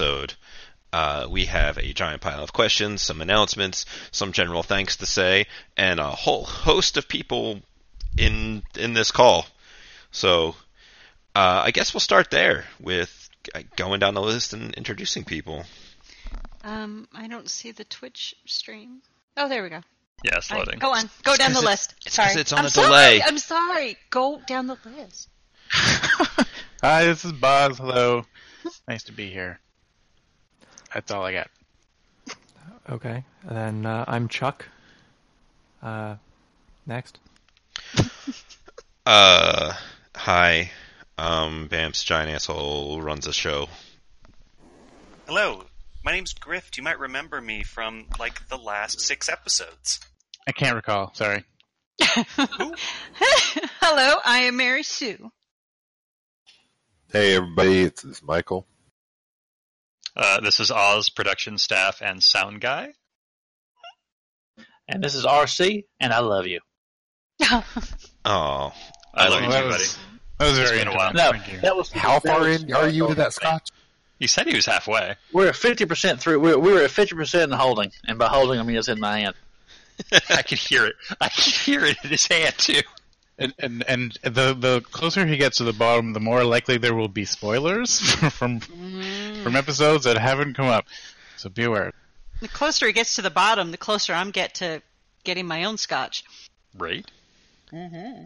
episode. Uh, we have a giant pile of questions, some announcements, some general thanks to say, and a whole host of people in in this call. So uh, I guess we'll start there with going down the list and introducing people. Um, I don't see the Twitch stream. Oh, there we go. Yeah, it's All right, loading. go on. Go down the it- list. it's 'cause sorry. it's on I'm a sorry. delay. I'm sorry. Go down the list. Hi, this is Boz. Hello. Nice to be here. That's all I got. Okay. And then uh, I'm Chuck. Uh, next. Uh, hi. Um, Bam's giant asshole runs a show. Hello, my name's Griff. You might remember me from like the last six episodes. I can't recall. Sorry. Hello, I am Mary Sue. Hey everybody, it's, it's Michael. Uh, this is Oz production staff and sound guy. And this is RC, and I love you. Oh, I I love love you that too, buddy. was that was It's very been a while. No, that was How that far was- in are you into that scotch? He said he was halfway. We're at fifty percent through. We're, we were at fifty percent in the holding, and by holding I mean it's in my hand. I can hear it. I can hear it in his hand too. And, and and the the closer he gets to the bottom, the more likely there will be spoilers from mm-hmm. from episodes that haven't come up. So be aware. The closer he gets to the bottom, the closer I'm get to getting my own scotch. Right? Mm-hmm.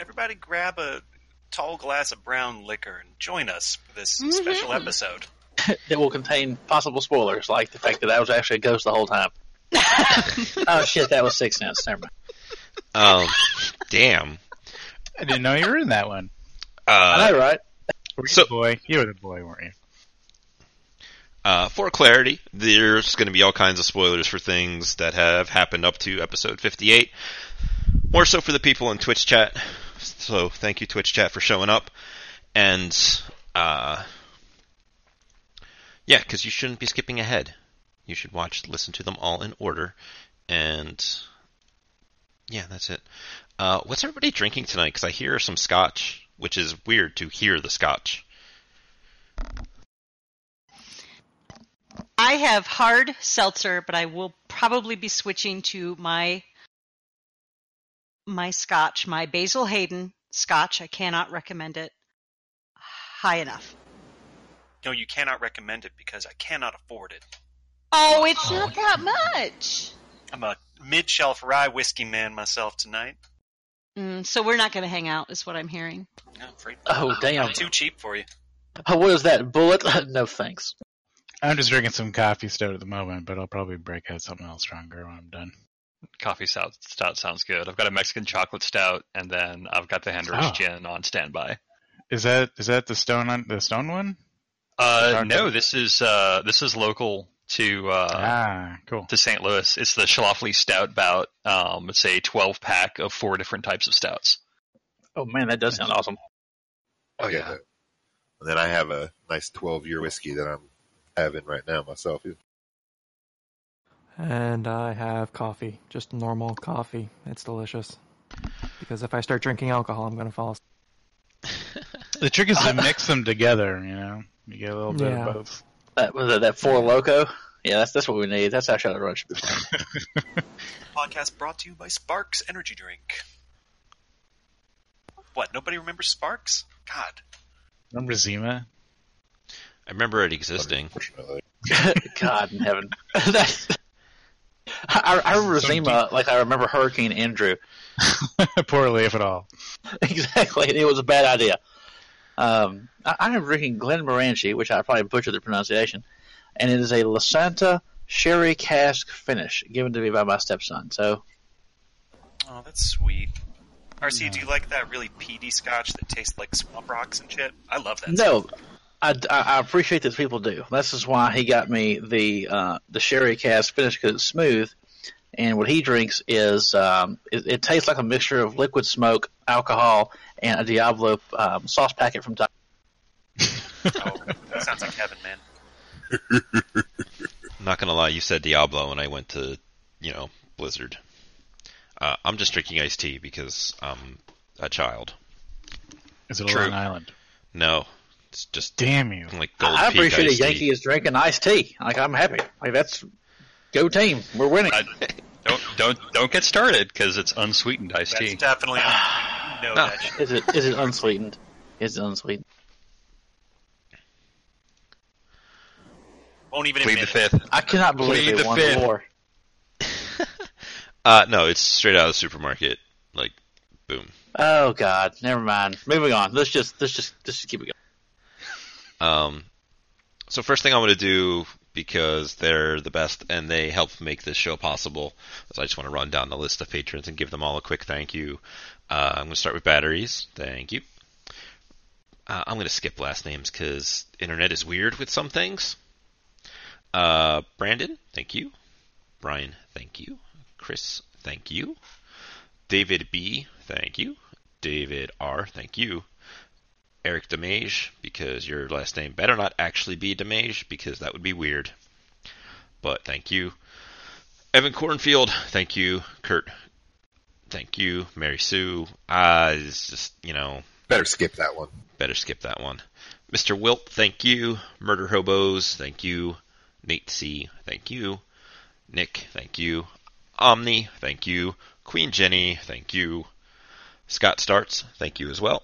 Everybody grab a tall glass of brown liquor and join us for this mm-hmm. special episode. That will contain possible spoilers, like the fact that I was actually a ghost the whole time. oh shit, that was Sixth Sense. Never mind. Um, damn. I didn't know you were in that one. I Uh, know, right? Were you So- the boy? You were the boy, weren't you? uh, for clarity, there's going to be all kinds of spoilers for things that have happened up to episode 58. More so for the people in Twitch chat. So thank you, Twitch chat, for showing up. And, uh, yeah, because you shouldn't be skipping ahead. You should watch, listen to them all in order. And, yeah, that's it. Uh, what's everybody drinking tonight? Because I hear some scotch, which is weird to hear the scotch. I have hard seltzer, but I will probably be switching to my my scotch, my Basil Hayden scotch. I cannot recommend it high enough. No, you cannot recommend it because I cannot afford it. Oh, it's not that much. I'm a mid-shelf rye whiskey man myself tonight. Mm, so we're not going to hang out, is what I'm hearing. No, I'm Oh damn! I'm too cheap for you. Oh, what is that bullet? no thanks. I'm just drinking some coffee stout at the moment, but I'll probably break out something else stronger when I'm done. Coffee stout, stout sounds good. I've got a Mexican chocolate stout, and then I've got the Hendrick's Oh. gin on standby. Is that is that the stone on the stone one? Uh, Chocolate. no, this is uh, this is local to uh, ah, cool. to St. Louis. It's the Schlafly Stout Bout. Um, it's a 12 pack of four different types of stouts. Oh man, that does sound awesome. Oh yeah, And then I have a nice 12 year whiskey that I'm having right now myself. And I have coffee. Just normal coffee. It's delicious. Because if I start drinking alcohol, I'm going to fall asleep. The trick is to mix them together. You know, you get a little bit Yeah. of both. That was that, that Four Loko. Yeah, that's that's what we need. That's how Shadowrun should be. Podcast brought to you by Sparks Energy Drink. What? Nobody remembers Sparks? God. Remember Zima? I remember it existing. God in heaven. That's, I, I remember So Zima like I remember Hurricane Andrew. Poorly, if at all. exactly. It was a bad idea. Um, I, I am drinking Glen Moranchi, which I probably butchered the pronunciation, and it is a Lasanta sherry cask finish given to me by my stepson. So Oh, that's sweet. RC, do you like that really peaty scotch that tastes like swamp rocks and shit? I love that. no, I, I, I appreciate that people do. This is why he got me the uh, the sherry cask finish because it's smooth, and what he drinks is um, it, it tastes like a mixture of liquid smoke, alcohol, and a Diablo um, sauce packet from. Taco Oh, that sounds like heaven, man. I'm not gonna lie, you said Diablo, and I went to, you know, Blizzard. Uh, I'm just drinking iced tea because I'm a child. Is it a True. Long Island? No, It's just Damn you. like gold I peak appreciate a iced tea. Yankee is drinking iced tea. Like I'm happy. Like that's go team. We're winning. I, don't don't don't get started because it's unsweetened iced That's tea. definitely no No. that shit. Is it is it unsweetened? Is it unsweetened? Won't even Plead the fifth. I cannot believe Plead they the won fifth. the war. Uh, no, it's straight out of the supermarket. Like, boom. Oh God, never mind. Moving on. Let's just let's just let's just keep it going. Um, so first thing I'm going to do because they're the best and they help make this show possible. is I just want to run down the list of patrons and give them all a quick thank you. Uh, I'm going to start with batteries. Thank you. Uh, I'm going to skip last names because internet is weird with some things. Uh, Brandon, thank you. Brian, thank you. Chris, thank you. David B, thank you. David R, thank you. Eric Demage, because your last name better not actually be Demage, because that would be weird. But thank you. Evan Cornfield, thank you. Kurt, thank you. Mary Sue, uh, it's just, you know, Better skip that one. better skip that one. Mr. Wilt, thank you. Murder Hobos, thank you. Nate C, thank you. Nick, thank you. Omni, thank you. Queen Jenny, thank you. Scott Starts, thank you as well.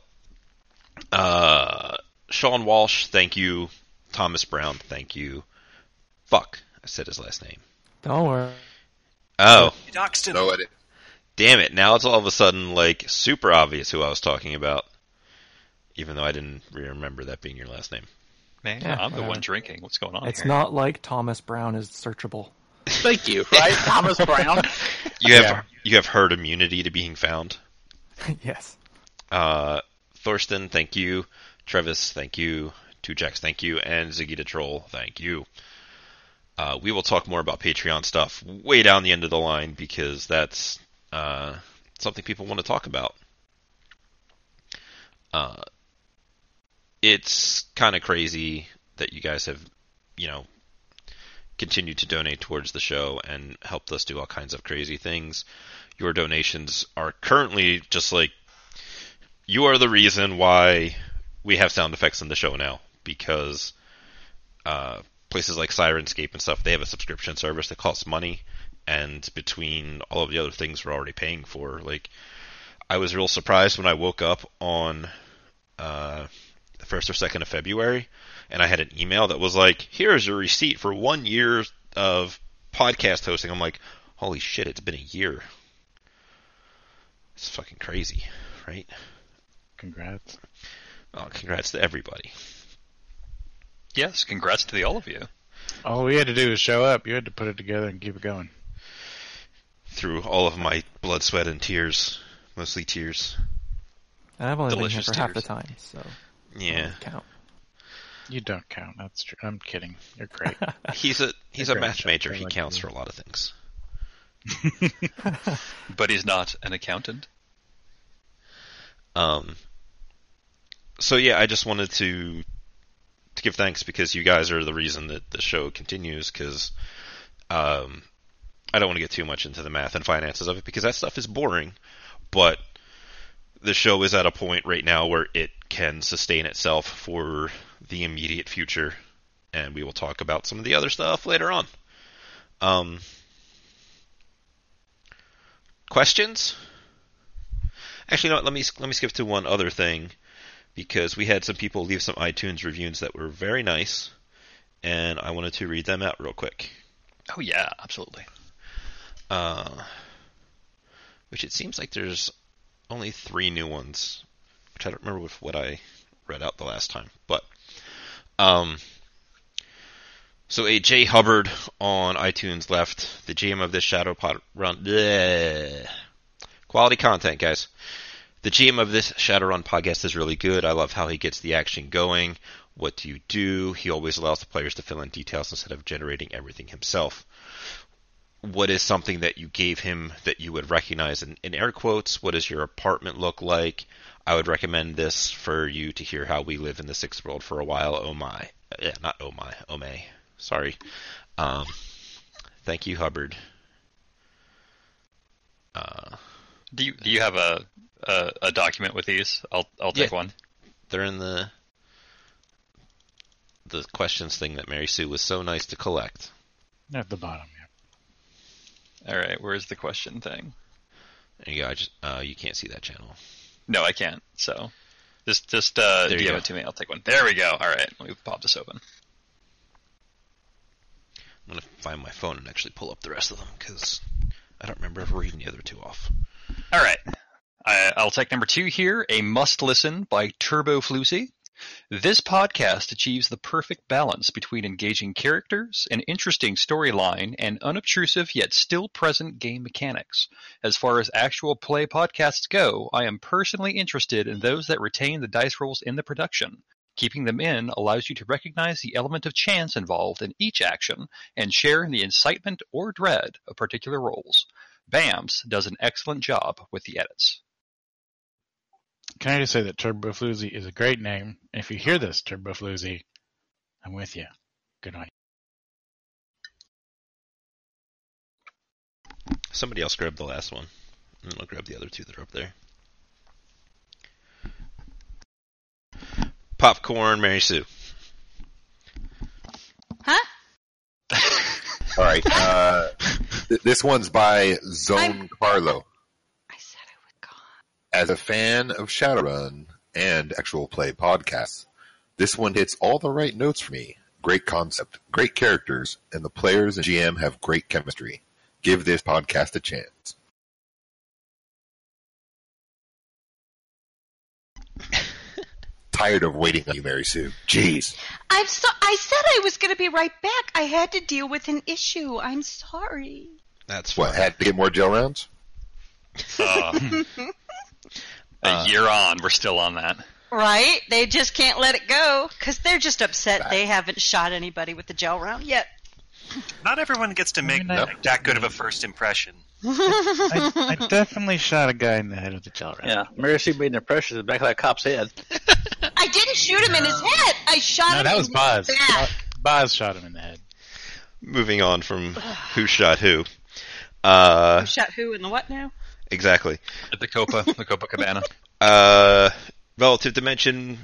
Sean Walsh, thank you. Thomas Brown, thank you. Fuck, I said his last name. Don't worry. Oh, You doxed him. No edit. damn it. Now it's all of a sudden like super obvious who I was talking about. Even though I didn't remember that being your last name. Man, Yeah, I'm the whatever. one drinking. What's going on It's here? not like Thomas Brown is searchable. Thank you. Right, Thomas Brown. You have Yeah. you have herd immunity to being found. yes. Uh, Thorsten, thank you. Trevis, thank you. Two Jacks, thank you. And Ziggy the Troll, thank you. Uh, we will talk more about Patreon stuff way down the end of the line because that's uh, something people want to talk about. Uh, it's kind of crazy that you guys have, you know, continued to donate towards the show and helped us do all kinds of crazy things. Your donations are currently just like you are the reason why we have sound effects in the show now because uh, places like Syrinscape and stuff they have a subscription service that costs money and between all of the other things we're already paying for. Like I was real surprised when I woke up on uh, the first or second of February and I had an email that was like here's your receipt for one year of podcast hosting. I'm like holy shit it's been a year. It's fucking crazy right? Congrats. Oh, congrats to everybody. Yes, congrats to the all of you. All we had to do was show up. You had to put it together and keep it going. Through all of my blood, sweat, and tears. Mostly tears. And I've only Delicious been here for half the time, so Yeah. don't count. You don't count. That's true. I'm kidding. You're great. He's a he's a math major. He like counts you. for a lot of things. But he's not an accountant. Um so yeah, I just wanted to to give thanks because you guys are the reason that the show continues cuz um I don't want to get too much into the math and finances of it because that stuff is boring, but the show is at a point right now where it can sustain itself for the immediate future, and we will talk about some of the other stuff later on. Um, questions? Actually, no. Let me let me skip to one other thing because we had some people leave some iTunes reviews that were very nice, and I wanted to read them out real quick. Oh yeah, absolutely. Uh, which it seems like there's only three new ones, which I don't remember with what I read out the last time. But um, so a J Hubbard on iTunes left the GM of this Shadow Pod run. bleh. Quality content, guys. The GM of this Shadowrun podcast is really good. I love how he gets the action going. What do you do? He always allows the players to fill in details instead of generating everything himself what is something that you gave him that you would recognize in, in air quotes? What does your apartment look like? I would recommend this for you to hear how we live in the sixth world for a while. Oh my. Yeah, not oh my. Oh may. Sorry. Um, thank you, Hubbard. Uh, Do you do you have a a, a document with these? I'll I'll take Yeah. one. they're in the the questions thing that Mary Sue was so nice to collect. At the bottom, yeah. All right, where's the question thing? There you go. I just uh, you can't see that channel. No, I can't. So just just uh, There you DM it to me. I'll take one. There we go. All right, let me pop this open. I'm gonna find my phone and actually pull up the rest of them because I don't remember ever reading the other two off. All right. I, I'll take number two here, a must listen by Turbo Floozy. This podcast achieves the perfect balance between engaging characters, an interesting storyline, and unobtrusive yet still present game mechanics. As far as actual play podcasts go, I am personally interested in those that retain the dice rolls in the production. Keeping them in allows you to recognize the element of chance involved in each action and share in the incitement or dread of particular rolls. BAMS does an excellent job with the edits. Can I just say that Turbo Floozy is a great name? And if you hear this, Turbo Floozy, I'm with you. Good night. Somebody else grab the last one, and I'll grab the other two that are up there. Popcorn, Mary Sue. Huh? All right. Uh, th- this one's by Zone I'm- Carlo. I said I would go. As a fan of Shadowrun and actual play podcasts, this one hits all the right notes for me. Great concept, great characters, and the players and GM have great chemistry. Give this podcast a chance. Tired of waiting on you, Mary Sue. Jeez. I'm so. I said I was going to be right back. I had to deal with an issue. I'm sorry. That's What, had to get more gel rounds? Uh, a Uh, year on, we're still on that. Right? They just can't let it go because they're just upset they haven't shot anybody with the gel round yet. Not everyone gets to make mean, I- like, that good of a first impression. I, I definitely shot a guy in the head with the gel round. Yeah, Mary Sue made an impression in the back of that cop's head. I didn't shoot him in his head. I shot No, him. that was in Boz. his. Boz shot him in the head. Moving on from who shot who. Uh, Who shot who in the what now? Exactly. At the Copa, the Copa Cabana. Uh, relative dimension,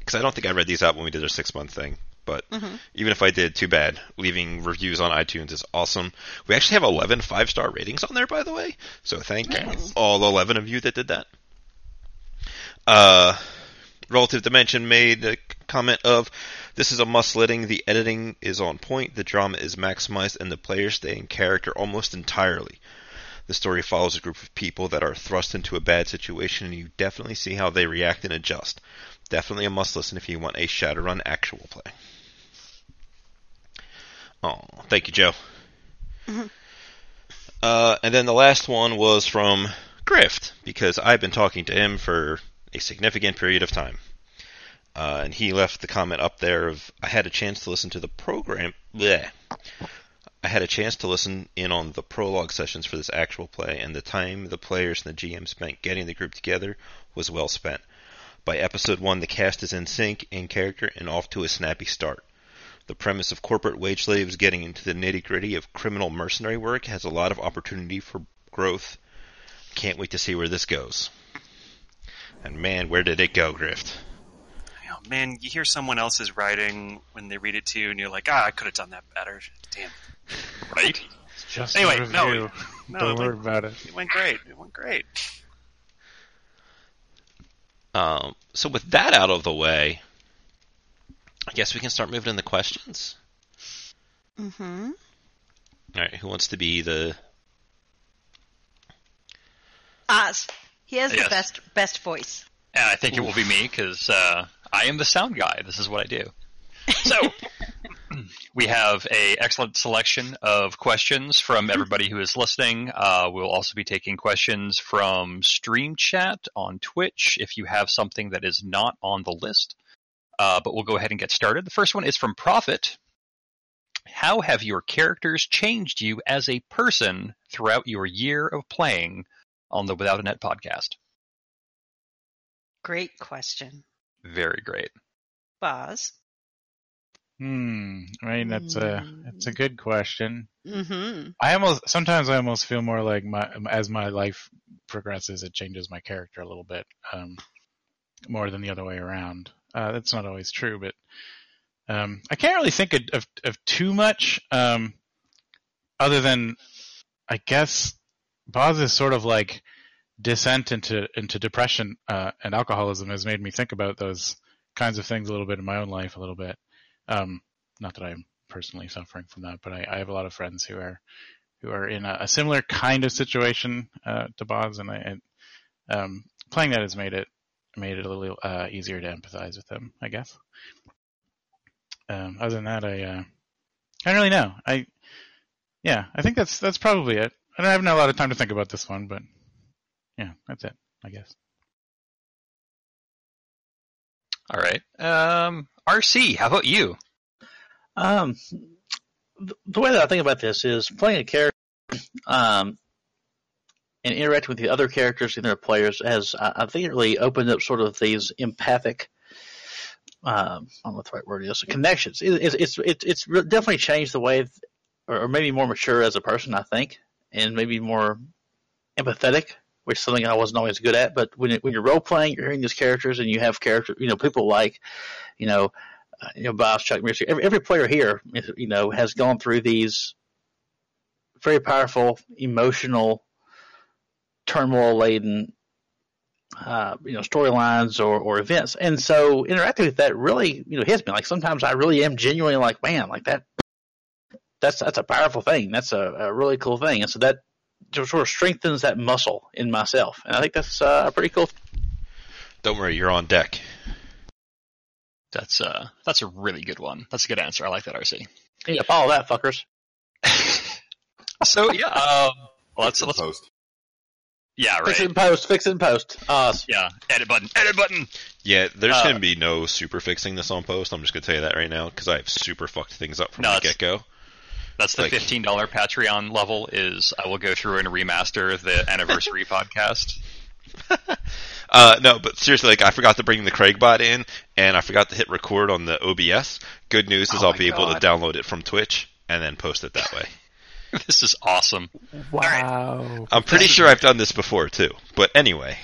because I don't think I read these out when we did our six month thing. But even if I did, too bad. Leaving reviews on iTunes is awesome. We actually have 11 five star ratings on there, by the way. So thank all 11 of you that did that. Uh, Relative Dimension made a comment of this is a must letting. The editing is on point, the drama is maximized, and the players stay in character almost entirely. The story follows a group of people that are thrust into a bad situation, and you definitely see how they react and adjust. Definitely a must listen if you want a Shadowrun actual play. Oh, thank you, Joe. Uh, and then the last one was from Grift, because I've been talking to him for a significant period of time. Uh, and he left the comment up there of I had a chance to listen to the program. Bleh. I had a chance to listen in on the prologue sessions for this actual play, and the time the players and the GM spent getting the group together was well spent. By episode one, the cast is in sync, in character, and off to a snappy start. The premise of corporate wage slaves getting into the nitty gritty of criminal mercenary work has a lot of opportunity for growth. Can't wait to see where this goes. And man, where did it go, Grift? Oh, man, you hear someone else's writing when they read it to you, and you're like, ah, I could have done that better. Damn. Right? It's just Anyway, a no, review. no, Don't like- worry about it. It went great. It went great. Um, so with that out of the way, I guess we can start moving into the questions. Mm-hmm. All right, who wants to be the? Oz. He has Yes. the best best voice. And I think it will be me because uh, I am the sound guy. This is what I do. So we have a excellent selection of questions from everybody who is listening. Uh, we'll also be taking questions from Stream Chat on Twitch if you have something that is not on the list. Uh, but we'll go ahead and get started. The first one is from Prophet. How have your characters changed you as a person throughout your year of playing on the Without a Net podcast? Great question. Very great. Boz. Hmm. I mean, that's a that's a good question. Mm-hmm. I almost sometimes I almost feel more like my as my life progresses, it changes my character a little bit, um, more than the other way around. Uh, that's not always true, but Um, I can't really think of, of, of too much, um, other than I guess Boz's sort of like descent into into depression uh, and alcoholism has made me think about those kinds of things a little bit in my own life a little bit. Um, not that I'm personally suffering from that, but I, I have a lot of friends who are who are in a, a similar kind of situation uh, to Boz, and I, and, um, playing that has made it made it a little uh, easier to empathize with them, I guess. Um, other than that, I uh, I don't really know. I yeah, I think that's that's probably it. I don't have a lot of time to think about this one, but yeah, that's it, I guess. All right. Um, RC, how about you? Um, th- the way that I think about this is playing a character, um, and interacting with the other characters and their players has, I, think, it really opened up sort of these empathic. Um, I don't know what the right word is. Connections. It, it's it's it's it's definitely changed the way, or maybe more mature as a person. I think, and maybe more empathetic, which is something I wasn't always good at. But when when you're role playing, you're hearing these characters, and you have character, you know, people like, you know, uh, you know, Boz, Chuck Mercer. Every, every player here, you know, has gone through these very powerful, emotional, turmoil laden, uh, you know, storylines or, or events. And so interacting with that really, you know, hits me. Like sometimes I really am genuinely like, man, like that, that's, that's a powerful thing. That's a, a really cool thing. And so that sort of strengthens that muscle in myself. And I think that's uh, a pretty cool. Don't worry, you're on deck. That's uh, that's a really good one. That's a good answer. I like that, RC. Yeah, follow that, fuckers. So yeah, um, well, let's, Fix let's post. yeah, Fix it right. in post. Fix it in post. Uh, Yeah, edit button, edit button. Yeah, there's Uh, going to be no super fixing this on post. I'm just going to tell you that right now because I have super fucked things up from No, the get go. That's the Like- fifteen dollar Patreon level. Is I will go through and remaster the anniversary podcast. Uh, no, but seriously, like I forgot to bring the Craigbot in, and I forgot to hit record on the OBS. Good news is Oh I'll my be able to download it from Twitch and then post it that way. this is awesome. Wow. I'm pretty sure I've done this before too. But anyway,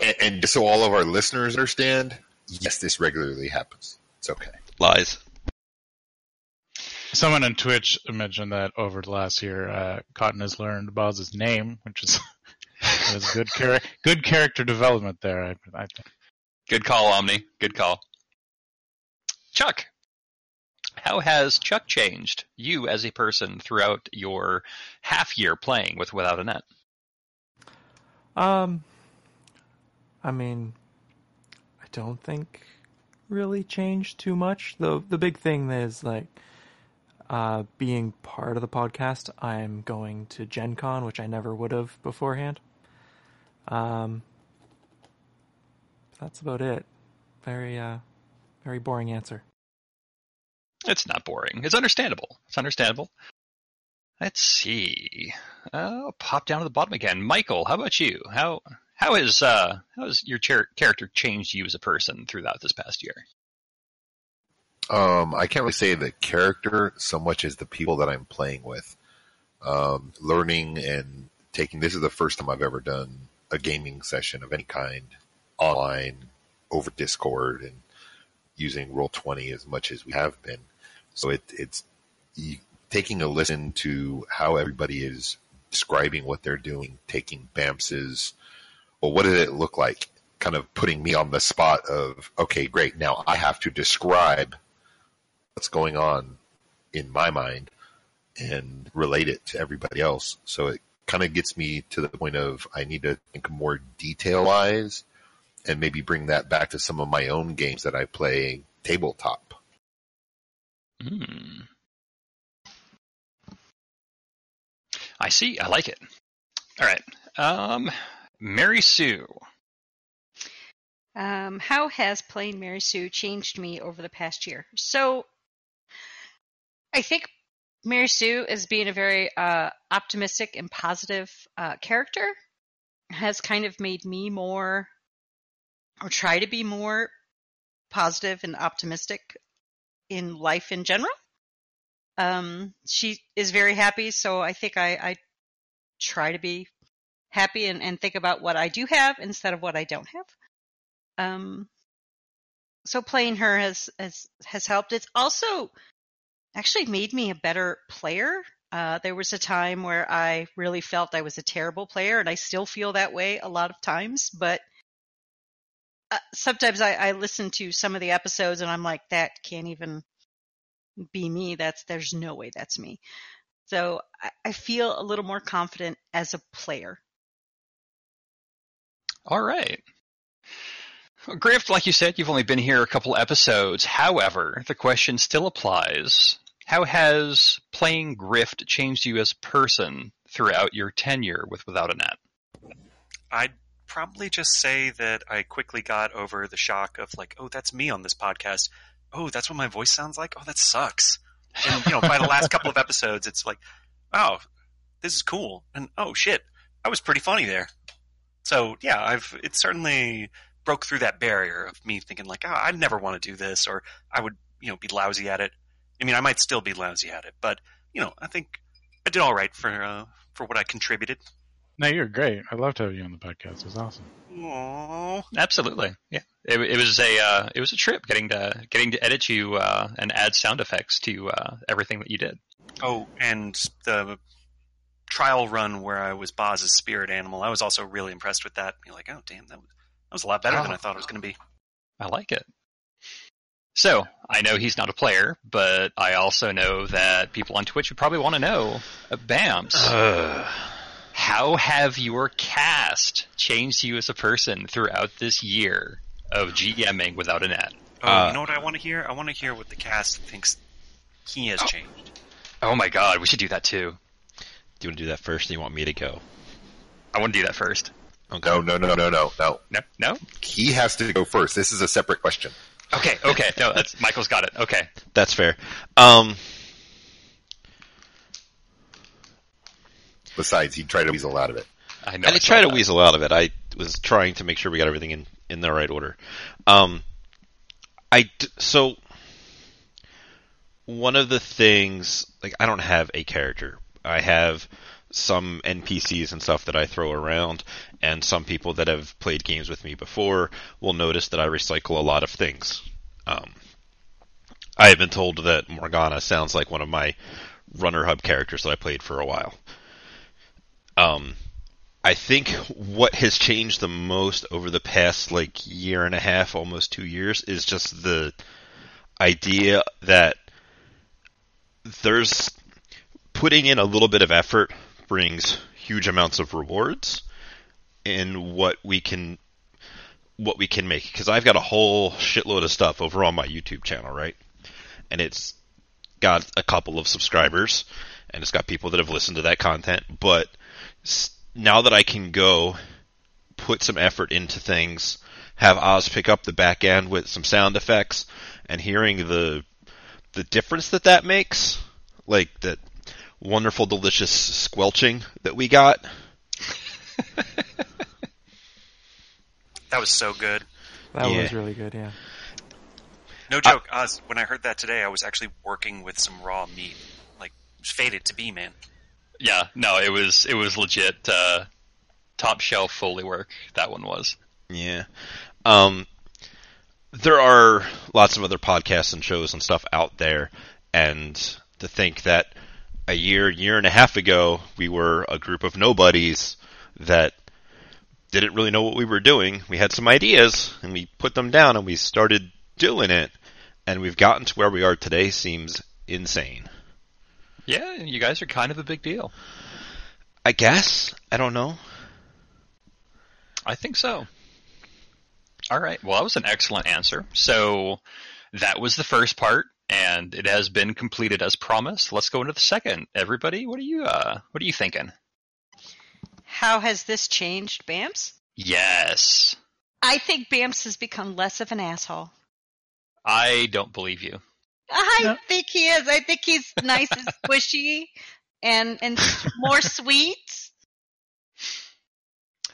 And, and so all of our listeners understand, yes, this regularly happens. It's okay. lies. Someone on Twitch mentioned that over the last year, uh, Cotton has learned Boz's name, which is, is good, char- good character development there. I, I think. Good call, Omni. Good call. Chuck, how has Chuck changed you as a person throughout your half year playing with Without a Net? Um, I mean, I don't think really changed too much. The the big thing is like uh, being part of the podcast. I'm going to Gen Con, which I never would have beforehand. Um, that's about it. Very uh, very boring answer. It's not boring. It's understandable. It's understandable. Let's see. I'll pop down to the bottom again. Michael, how about you? How how has uh how has your char- character changed you as a person throughout this past year? Um, I can't really say the character so much as the people that I'm playing with. Um, learning and taking this is the first time I've ever done a gaming session of any kind online over Discord and using Roll Twenty as much as we have been. So it, it's you, taking a listen to how everybody is describing what they're doing, taking BAMS's. Well, what did it look like? Kind of putting me on the spot of okay, great. Now I have to describe what's going on in my mind and relate it to everybody else. So it kind of gets me to the point of I need to think more detail wise and maybe bring that back to some of my own games that I play tabletop. Hmm. I see. I like it. All right. Um, Mary Sue. Um, how has playing Mary Sue changed me over the past year? So, I think Mary Sue, as being a very uh, optimistic and positive uh, character, has kind of made me more, or try to be more positive and optimistic in life in general. Um, she is very happy, so I think I, I try to be happy and, and think about what I do have instead of what I don't have. Um, so playing her has has has helped. It's also actually made me a better player. Uh, there was a time where I really felt I was a terrible player, and I still feel that way a lot of times. But uh, sometimes I, I listen to some of the episodes, and I'm like, that can't even be me. That's there's no way that's me. So I, I feel a little more confident as a player. All right. Griff, like you said, you've only been here a couple episodes. However, the question still applies. How has playing Grift changed you as a person throughout your tenure with Without a Net? I'd probably just say that I quickly got over the shock of like, oh, that's me on this podcast. Oh, that's what my voice sounds like. Oh, that sucks. And you know, by the last couple of episodes, it's like, oh, this is cool, and oh shit, I was pretty funny there. So yeah, I've it certainly broke through that barrier of me thinking like, ah, oh, I'd never want to do this, or I would you know be lousy at it. I mean, I might still be lousy at it, but you know, I think I did all right for uh, for what I contributed. No, you're great. I'd love to have you on the podcast. It was awesome. Aww. Absolutely, yeah. It, it was a uh, it was a trip getting to getting to edit you uh, and add sound effects to uh, everything that you did. Oh, and the trial run where I was Boz's spirit animal, I was also really impressed with that. You're like, oh damn, that was, that was a lot better than Oh. I thought it was going to be. I like it. So I know he's not a player, but I also know that people on Twitch would probably want to know, uh, Bams, how have your cast changed you as a person throughout this year of GMing without a net? Oh, Uh, you know what I want to hear? I want to hear what the cast thinks he has changed. Oh my god, we should do that too. Do you want to do that first? Or do you want me to go? I want to do that first. Okay. No, no, no, no, no, no. No, no. He has to go first. This is a separate question. Okay, okay. No, that's Michael's got it. Okay. That's fair. Um, Besides, he tried to weasel out of it. I know. I did saw try to that. weasel out of it. I was trying to make sure we got everything in, in the right order. Um, I d- so one of the things like I don't have a character. I have some NPCs and stuff that I throw around, and some people that have played games with me before will notice that I recycle a lot of things. Um, I have been told that Morgana sounds like one of my runner hub characters that I played for a while. Um, I think what has changed the most over the past like year and a half, almost two years, is just the idea that there's putting in a little bit of effort brings huge amounts of rewards in what we can what we can make because I've got a whole shitload of stuff over on my YouTube channel, right? And it's got a couple of subscribers and it's got people that have listened to that content, but now that I can go put some effort into things, have Oz pick up the back end with some sound effects, and hearing the the difference that that makes, like that wonderful, delicious squelching that we got. That was so good. That Yeah. was really good, yeah. No joke, Oz. When I heard that today, I was actually working with some raw meat, like fated to be, man. Yeah, no, it was it was legit uh, top shelf Foley work. That one was. Yeah. Um, there are lots of other podcasts and shows and stuff out there, and to think that a year, year and a half ago, we were a group of nobodies that didn't really know what we were doing. We had some ideas, and we put them down, and we started doing it, and we've gotten to where we are today seems insane. Yeah, you guys are kind of a big deal. I guess. I don't know. I think so. All right. Well, that was an excellent answer. So that was the first part, and it has been completed as promised. Let's go into the second. Everybody, what are you uh what are you thinking? How has this changed Bams? Yes. I think Bams has become less of an asshole. I don't believe you. I No. think he is. I think he's nice and squishy and and more sweet.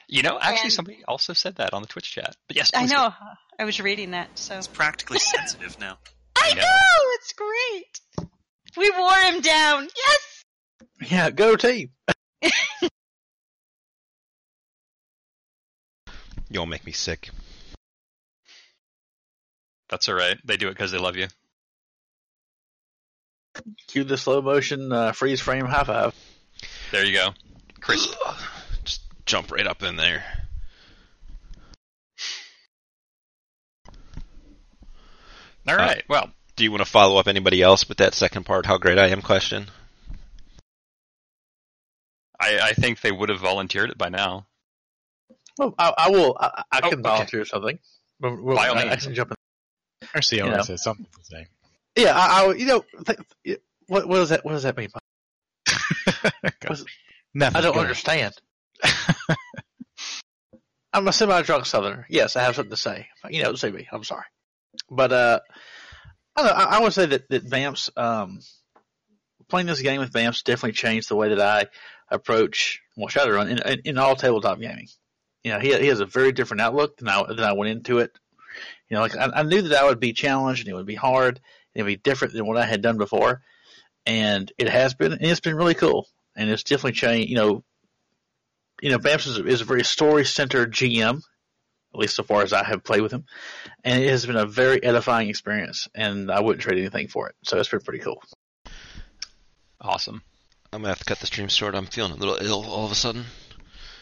You know, actually And- somebody also said that on the Twitch chat. But yes, I please know. I was reading that, so It's practically sensitive now. I know. know it's great. We wore him down. Yes. Yeah, go team. You'll make me sick. That's all right. They do it because they love you. Cue the slow motion uh, freeze frame high five. There you go. Crisp. Just jump right up in there. All right. Well, Do you want to follow up anybody else with that second part? How great I am question. I, I think they would have volunteered it by now. Well, I, I will. I, I Oh, can okay. volunteer something. But we'll- By all I, I means. can jump in. RC You know. always has something to say. Yeah, I, I you know, th- what, what does that? What does that mean? Was- Nothing. I don't go understand. I'm a semi-drunk Southerner. Yes, I have something to say. You know, say me. I'm sorry, but uh, I, I, would say that that Bams, um, playing this game with Bams definitely changed the way that I approach well Shadowrun in, in, in all tabletop gaming. You know, he he has a very different outlook than I than I went into it. You know, like I, I knew that I would be challenged and it would be hard and it would be different than what I had done before, and it has been and it's been really cool and it's definitely changed. You know, you know, Bams is, is a very story centered GM, at least so far as I have played with him, and it has been a very edifying experience, and I wouldn't trade anything for it. So it's been pretty cool. Awesome. I'm gonna have to cut the stream short. I'm feeling a little ill all of a sudden.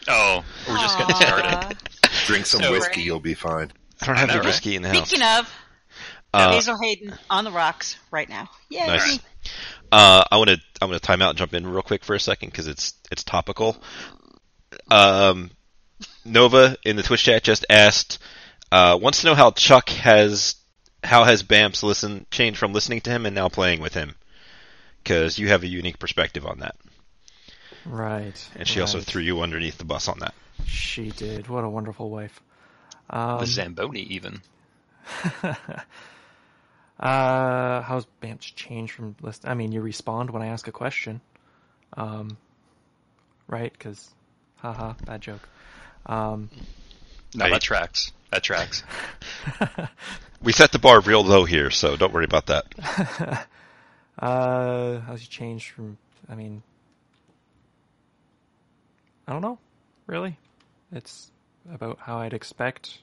Oh, we're just getting started. Drink some So- whiskey, you'll be fine. I don't have know, the right? whiskey in the house. Speaking of, Uh, Basil Hayden on the rocks right now. Yay! Nice. Uh, I want to I'm going to time out and jump in real quick for a second because it's it's topical. Um, Nova in the Twitch chat just asked uh, wants to know how Chuck has how has Bams listen changed from listening to him and now playing with him because you have a unique perspective on that, Right. and she also threw you underneath the bus on that. She did. What a wonderful wife. Um, the Zamboni, even. uh, how's Bams changed from list? I mean, you respond when I ask a question, um, right? Because, haha, bad joke. Um, No, I- that tracks. That tracks. We set the bar real low here, so don't worry about that. uh, how's he changed from? I mean, I don't know. Really, it's about how I'd expect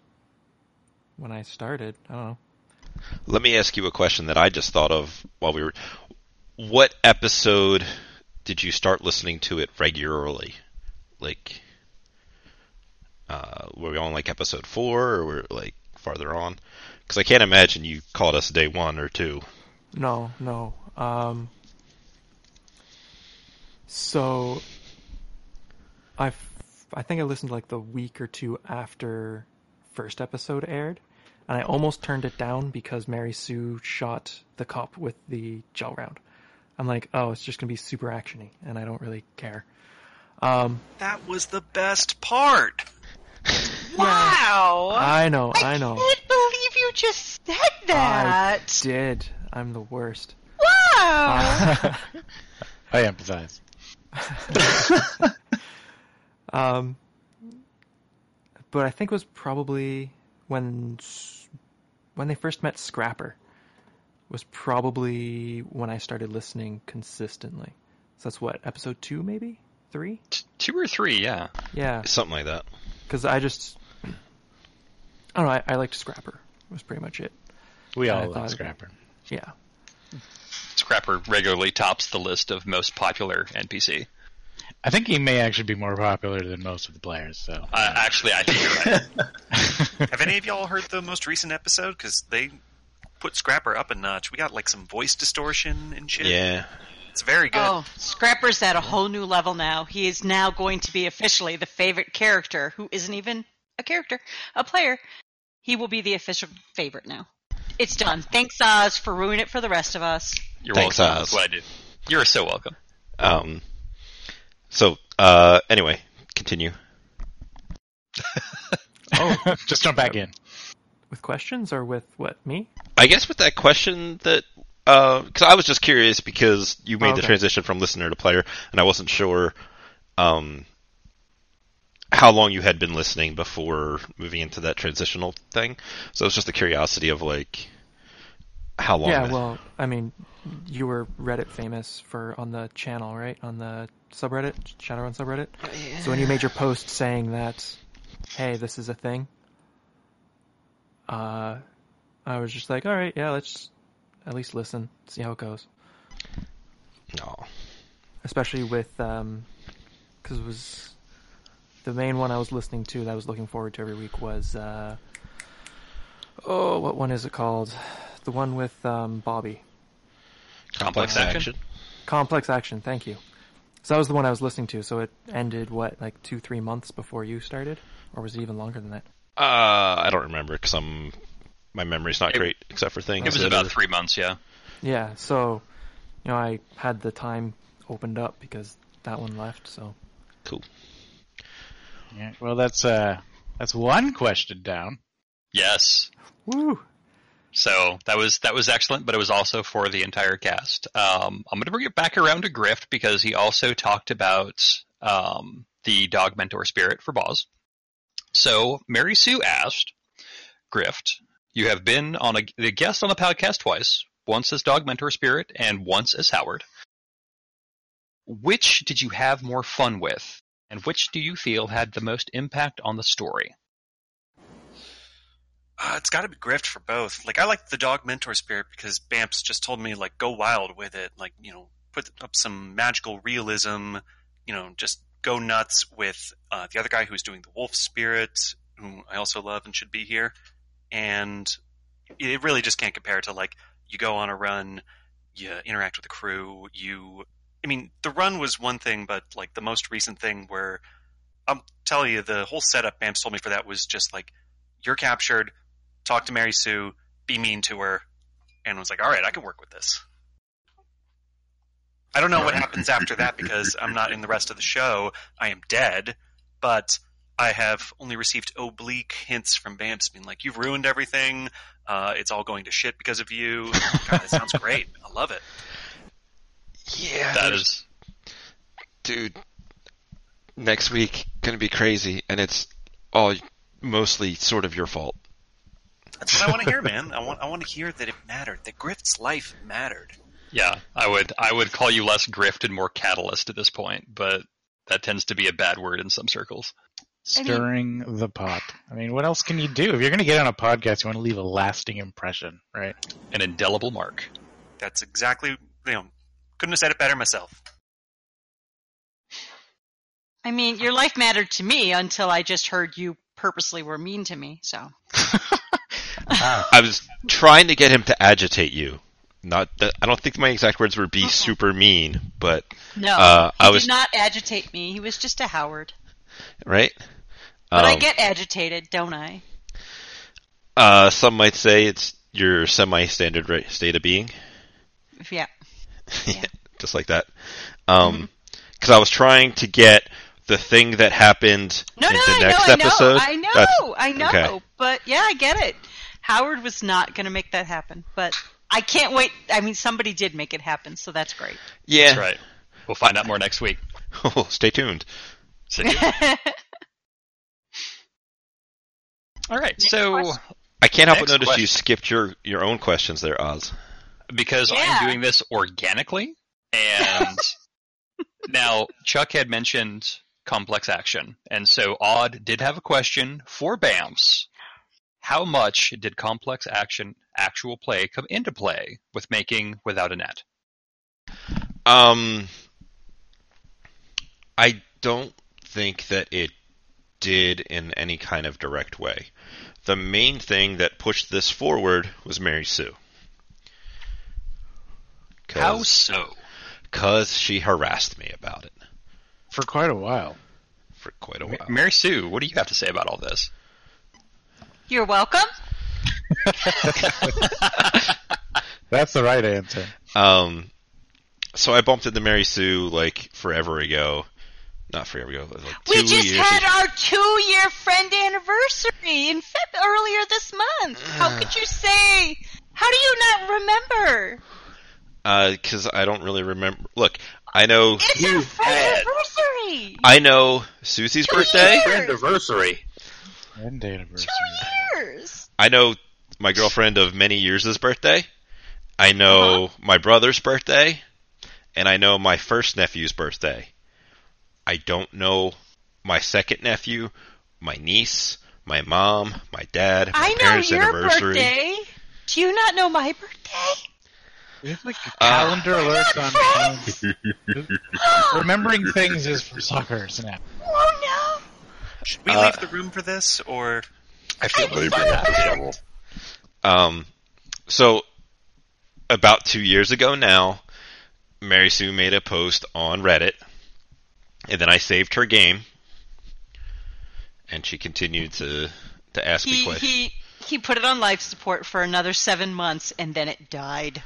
when I started. I don't know. Let me ask you a question that I just thought of while we were. What episode did you start listening to it regularly? Like, uh, were we on like episode four, or were like farther on? Because I can't imagine you called us day one or two. No, no. Um, so I I think I listened like the week or two after first episode aired, and I almost turned it down because Mary Sue shot the cop with the gel round. I'm like, oh, it's just gonna be super actiony, and I don't really care. Um, That was the best part. Wow! I know, I know, I can't believe you just said that. I that. did. I'm the worst. Wow! I empathize. Um, but I think it was probably when when they first met Scrapper was probably when I started listening consistently. So that's what episode two, maybe three. T- two or three, yeah. Yeah, Something like that. Because I just I don't know. I, I liked Scrapper. It was pretty much it. We I all thought- love Scrapper. Yeah. Scrapper regularly tops the list of most popular NPC. I think he may actually be more popular than most of the players. So Uh, actually, I think you're right. Have any of y'all heard the most recent episode? Because they put Scrapper up a notch. We got like some voice distortion and shit. Yeah. It's very good. Oh, Scrapper's at a whole new level now. He is now going to be officially the favorite character, who isn't even a character, a player. He will be the official favorite now. It's done. Thanks, Oz, for ruining it for the rest of us. You're Thanks, welcome. Oz. That's what I do. You're so welcome. Um. So, uh, anyway, continue. oh, just jump back in. With questions or with what me? I guess with that question that because I was just curious because you made Oh, the transition from listener to player, and I wasn't sure um, how long you had been listening before moving into that transitional thing. So it's just a curiosity of like how long. Yeah. that- Well, I mean, you were Reddit famous for on the channel, right? On the subreddit, Shadowrun subreddit. Yeah. So when you made your post saying that, hey, this is a thing, uh, I was just like, all right, yeah, let's at least listen, see how it goes. No. Especially with, um, because it was the main one I was listening to that I was looking forward to every week was, uh, oh, what one is it called? The one with um, Bobby. Complex action. Complex Action. Thank you. So that was the one I was listening to. So it ended what, like two, three months before you started, or was it even longer than that? Uh, I don't remember because I'm my memory's not It- great except for things. It was about are- three months, yeah. Yeah. So, you know, I had the time opened up because that one left. So cool. Yeah, well, that's uh, that's one question down. Yes. woo. So that was that was excellent, but it was also for the entire cast. Um, I'm going to bring it back around to Grift because he also talked about um, the dog mentor spirit for Boz. So Mary Sue asked Grift, "You have been on a, a guest on the podcast twice, once as dog mentor spirit and once as Howard. Which did you have more fun with, and which do you feel had the most impact on the story?" Uh, it's got to be Grift for both. Like I like the dog mentor spirit because Bams just told me like go wild with it. Like you know, put up some magical realism. You know, just go nuts with uh, the other guy who's doing the wolf spirit, who I also love and should be here. And it really just can't compare to like you go on a run, you interact with the crew. You, I mean, the run was one thing, but like the most recent thing where I'm telling you, the whole setup Bams told me for that was just like you're captured talk to Mary Sue, be mean to her, and I was like, all right, I can work with this. I don't know what happens after that because I'm not in the rest of the show. I am dead, but I have only received oblique hints from Bams being like, you've ruined everything. Uh, it's all going to shit because of you. God, that sounds great. I love it. Yeah, that is, dude. Next week gonna be crazy, and it's all mostly sort of your fault. That's what I want to hear, man. I want I want to hear that it mattered. That Grift's life mattered. Yeah, I would I would call you less grift and more catalyst at this point, but that tends to be a bad word in some circles. I mean- Stirring the pot. I mean, what else can you do? If you're going to get on a podcast, you want to leave a lasting impression, right? An indelible mark. That's exactly you know. Couldn't have said it better myself. I mean, your life mattered to me until I just heard you purposely were mean to me. So I was trying to get him to agitate you. Not that I don't think my exact words were "be super mean," but no, Uh, he I was- did not agitate me. He was just a Howard. Right. But I Um, get agitated, don't I? Uh, some might say it's your semi-standard ra- state of being, Yeah. Yeah. just like that. Um, because I was trying to get the thing that happened No, in no, the I next know, episode. I know, That's- I know, I know. okay. But yeah, I get it. Howard was not going to make that happen, but I can't wait. I mean, somebody did make it happen, so that's great. yeah. That's right. We'll find out more next week. Stay tuned. So- all right. So I can't help but Next notice you skipped your your own questions there, Oz. because Yeah. I'm doing this organically, and now Chuck had mentioned complex action, and so Odd did have a question for Bams. How much did complex action actual play come into play with making without a net? Um, I don't think that it did in any kind of direct way. The main thing that pushed this forward was Mary Sue. How so? Because she harassed me about it For quite a while. for quite a while. Mary Sue, what do you have to say about all this? You're welcome. That's the right answer. Um, so I bumped into Mary Sue like forever ago. Not forever ago, but like We just years had ago. our two-year friend anniversary in Feb earlier this month. How could you say? How do you not remember? because Uh, I don't really remember. Look, I know, It's our friend anniversary. I know Susie's birthday. Friend Anniversary. And anniversary. Two years. I know my girlfriend of many years' birthday. I know Uh-huh. my brother's birthday, and I know my first nephew's birthday. I don't know my second nephew, my niece, my mom, my dad, my I know parents' your anniversary. birthday. Do you not know my birthday? We have like Uh, calendar alerts on phones. Remembering things is for suckers now. Oh no! Should we Uh, leave the room for this, or I feel They like bring up the trouble. Um, so about two years ago now, Mary Sue made a post on Reddit, and then I saved her game, and she continued to to ask no! me He questions. he he put it on life support for another seven months, and then it died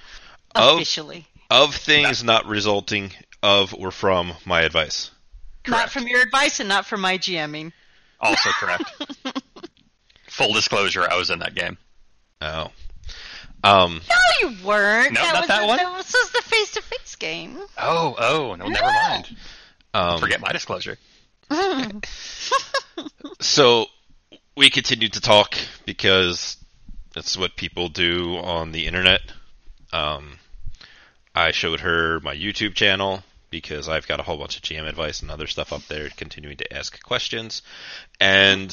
Of- officially. of things not resulting of or from my advice. Correct. Not from your advice, and not from my GMing. Also correct. Full disclosure, I was in that game. Oh, um, No, you weren't. No, that not was that the, one. That was, this was the face-to-face game. Oh, oh, no, never mind. Um, Forget my disclosure. So we continued to talk because that's what people do on the internet. Um, I showed her my YouTube channel because I've got a whole bunch of GM advice and other stuff up there, continuing to ask questions, and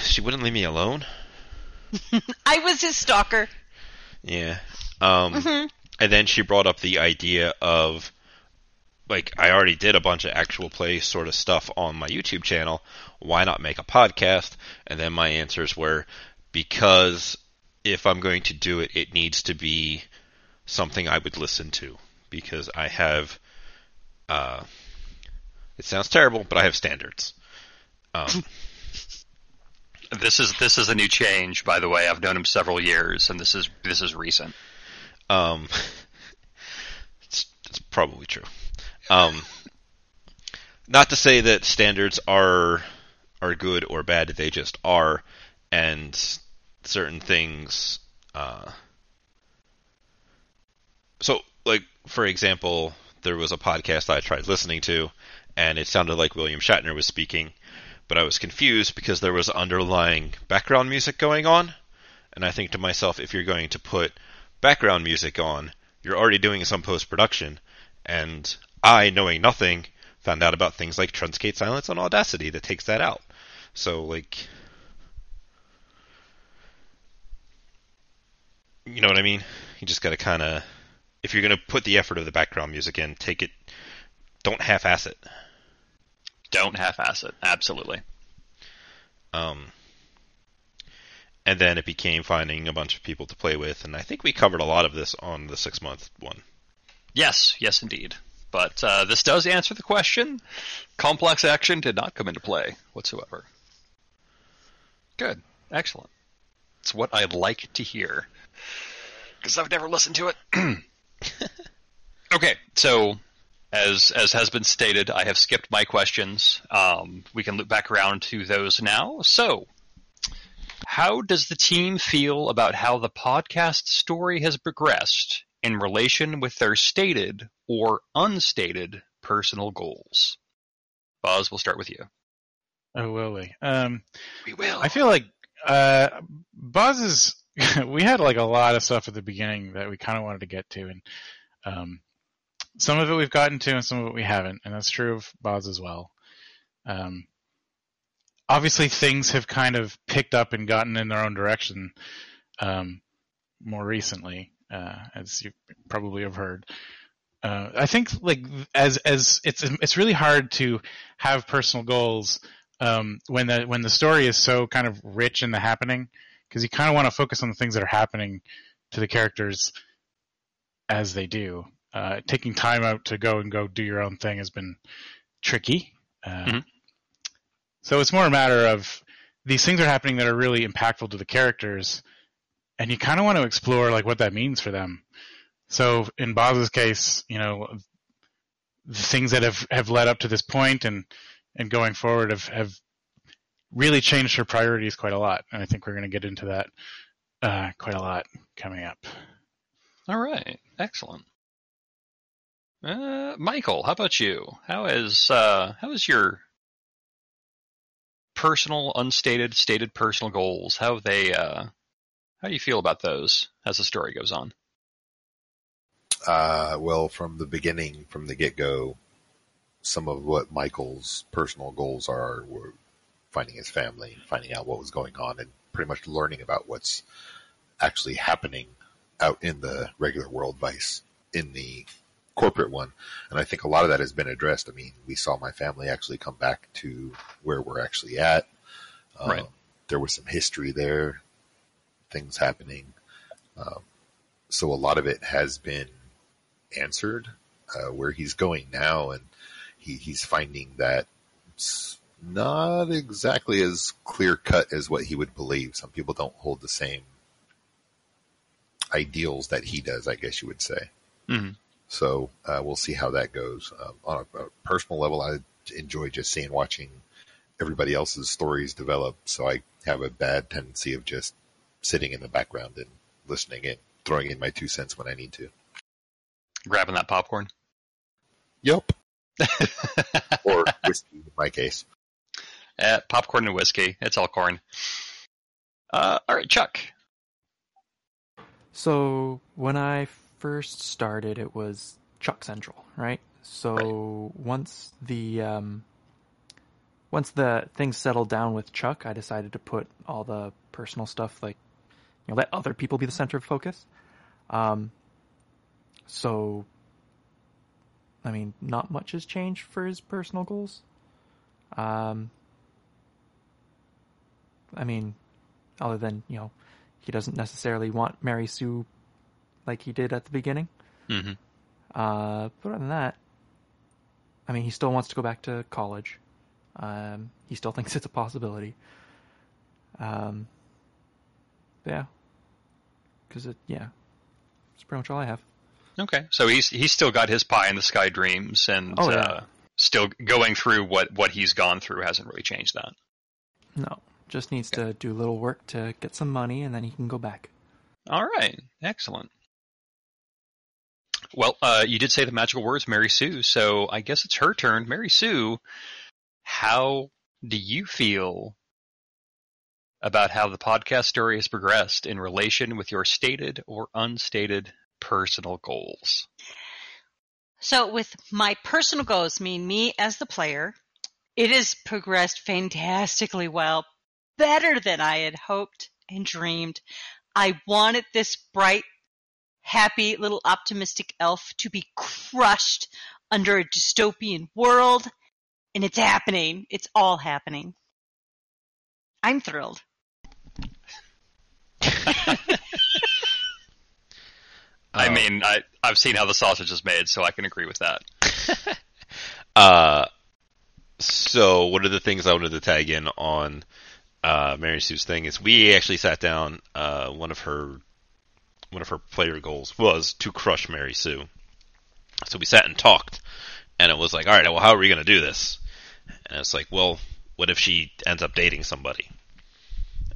she wouldn't leave me alone. I was his stalker. Yeah. Um, Mhm. and then she brought up the idea of like I already did a bunch of actual play sort of stuff on my YouTube channel. Why not make a podcast? And then my answers were because if I'm going to do it, it needs to be something I would listen to because I have. Uh, it sounds terrible, but I have standards. Um, This is this is a new change, by the way. I've known him several years, and this is this is recent. Um, it's, it's probably true. Um, not to say that standards are are good or bad; they just are, and certain things. Uh, so, like for example, there was a podcast I tried listening to, and it sounded like William Shatner was speaking, but I was confused because there was underlying background music going on, and I think to myself, if you're going to put background music on, you're already doing some post production, and I, knowing nothing, found out about things like truncate silence on Audacity that takes that out. So like, you know what I mean? You just got to kind of, if you're going to put the effort of the background music in, take it. Don't half-ass it. Don't half-ass it. Absolutely. Um, and then it became finding a bunch of people to play with, and I think we covered a lot of this on the six-month one. Yes, yes, indeed. But uh, this does answer the question. Complex action did not come into play whatsoever. Good, excellent. It's what I'd like to hear because I've never listened to it. okay, so as as has been stated, I have skipped my questions. Um, we can loop back around to those now. So, how does the team feel about how the podcast story has progressed in relation with their stated or unstated personal goals? Boz, we'll start with you. Oh, will we? Um, We will. I feel like uh, Boz is. we had like a lot of stuff at the beginning that we kind of wanted to get to, and um, some of it we've gotten to, and some of it we haven't, and that's true of Boz as well. Um, obviously, things have kind of picked up and gotten in their own direction um, more recently, uh, as you probably have heard. Uh, I think like as as it's it's really hard to have personal goals um, when the when the story is so kind of rich in the happening because you kind of want to focus on the things that are happening to the characters as they do. Uh, taking time out to go and go do your own thing has been tricky. Uh, Mhm. So it's more a matter of these things are happening that are really impactful to the characters, and you kind of want to explore like what that means for them. So in Boz's case, you know, the things that have, have led up to this point and and going forward have, have really changed her priorities quite a lot. And I think we're going to get into that uh, quite a lot coming up. All right, excellent. Uh, Michael, how about you? How is uh, how is your personal, unstated, stated personal goals? How have they? Uh, how do you feel about those as the story goes on? Uh, well, from the beginning, from the get go, some of what Michael's personal goals are were finding his family, finding out what was going on, and pretty much learning about what's actually happening out in the regular world vice in the corporate one. And I think a lot of that has been addressed. I mean, we saw my family actually come back to where we're actually at. Um, Right. There was some history there, things happening. Um, so a lot of it has been answered uh, where he's going now, and he, he's finding that it's not exactly as clear cut as what he would believe. Some people don't hold the same ideals that he does, I guess you would say. Mhm. So uh, we'll see how that goes. Um, on a, a personal level, I enjoy just seeing watching everybody else's stories develop. So I have a bad tendency of just sitting in the background and listening and throwing in my two cents when I need to. Grabbing that popcorn. Yep. Or whiskey in my case. Eh, popcorn and whiskey. It's all corn. Uh, all right, Chuck. So when I first started, it was Chuck Central, right? So once the um, once the things settled down with Chuck, I decided to put all the personal stuff, like you know, let other people be the center of focus. Um, so, I mean, not much has changed for his personal goals. Um, I mean, other than you know, he doesn't necessarily want Mary Sue like he did at the beginning. hmm Uh, but other than that, I mean, he still wants to go back to college. Um, he still thinks it's a possibility. Um, yeah, because it, yeah, it's pretty much all I have. Okay, so he's he's still got his pie in the sky dreams, and Oh, yeah. uh, still going through what what he's gone through hasn't really changed that. No, just needs to do a little work to get some money, and then he can go back. All right, excellent. Well, uh, you did say the magical words, Mary Sue. So I guess it's her turn. Mary Sue, how do you feel about how the podcast story has progressed in relation with your stated or unstated personal goals? So with my personal goals, mean me as the player, it has progressed fantastically well, better than I had hoped and dreamed. I wanted this bright, happy little optimistic elf to be crushed under a dystopian world, and it's happening. It's all happening. I'm thrilled. I mean, I, I've seen how the sausage is made, so I can agree with that. Uh, so one of the things I wanted to tag in on uh, Mary Sue's thing is we actually sat down. Uh, one of her one of her player goals was to crush Mary Sue. So we sat and talked, and it was like, all right, well, how are we going to do this? And it's like, well, what if she ends up dating somebody,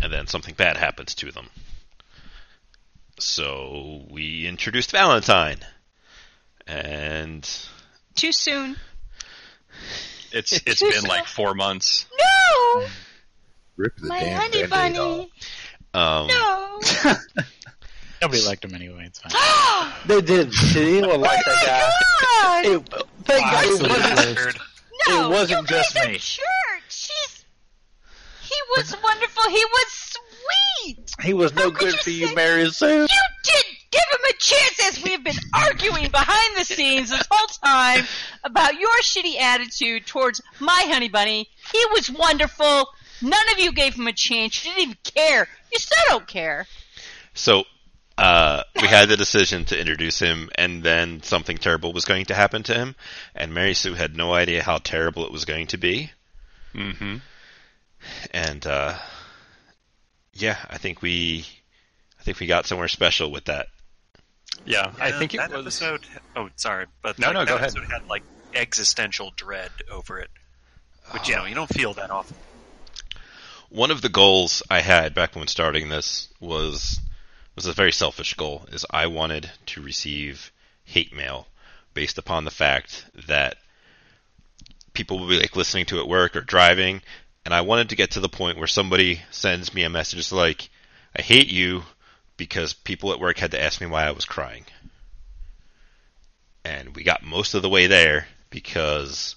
and then something bad happens to them? So we introduced Valentine, and Too soon. It's it's been like four months. No! Rip the My damn honey Band-Aid bunny. um, No! Nobody liked him anyway. It's fine. They did. Did anyone like that guy? God! It, thank God it wasn't, No, it wasn't you just guys are me. Jerks. He's, he was wonderful. He was sweet. he was no How good you for you, Mary Sue. You did give him a chance as we've been arguing behind the scenes this whole time about your shitty attitude towards my honey bunny. He was wonderful. None of you gave him a chance. You didn't even care. You still don't care. So uh, we had the decision to introduce him, and then something terrible was going to happen to him, and Mary Sue had no idea how terrible it was going to be. Mm-hmm. And uh, yeah, I think we, I think we got somewhere special with that. Yeah, I Yeah, think it that was. episode. Oh, sorry, but No, like, no, that go ahead. had like existential dread over it, which you know you don't feel that often. One of the goals I had back when starting this was was a very selfish goal. Is I wanted to receive hate mail based upon the fact that people will be like listening to it at work or driving, and I wanted to get to the point where somebody sends me a message like, "I hate you," because people at work had to ask me why I was crying, and we got most of the way there because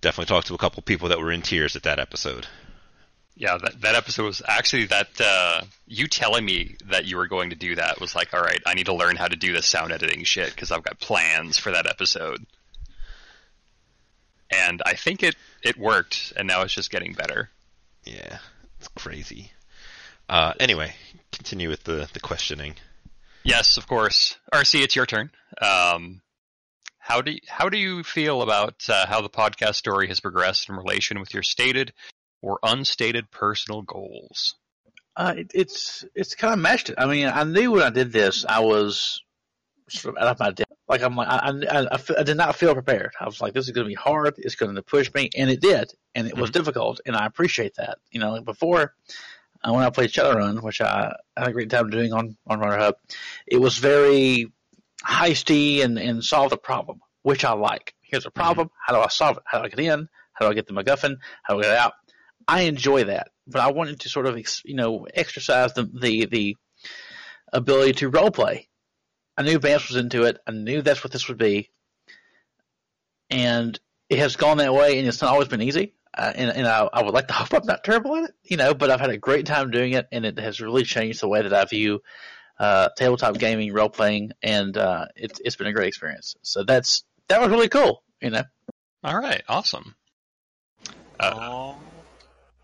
definitely talked to a couple people that were in tears at that episode. Yeah, that, that episode was actually that uh, you telling me that you were going to do that was like, all right, I need to learn how to do this sound editing shit because I've got plans for that episode. And I think it it worked, and now it's just getting better. Yeah, it's crazy. Uh, anyway, continue with the, the questioning. Yes, of course. RC, it's your turn. Um, how do you, how do you feel about uh, how the podcast story has progressed in relation with your stated or unstated personal goals? Uh, it, it's it's kind of matched. I mean, I knew when I did this, I was sort of out of my depth. Like I'm like I, I, I, did not feel prepared. I was like, this is going to be hard. It's going to push me, and it did, and it was difficult, and I appreciate that. You know, before uh, when I played Shadowrun, which I had a great time doing on on Runner Hub, it was very heisty and and solve the problem, which I like. Here's a problem. How do I solve it? How do I get in? How do I get the MacGuffin? How do I get out? I enjoy that, but I wanted to sort of ex- you know exercise the the the ability to role play. I knew Vance was into it. I knew that's what this would be, and it has gone that way. And it's not always been easy. Uh, and and I, I would like to hope I'm not terrible at it, you know. But I've had a great time doing it, and it has really changed the way that I view uh, tabletop gaming, role playing, and uh, it's it's been a great experience. So that's that was really cool, you know. All right, awesome. Uh, Oh,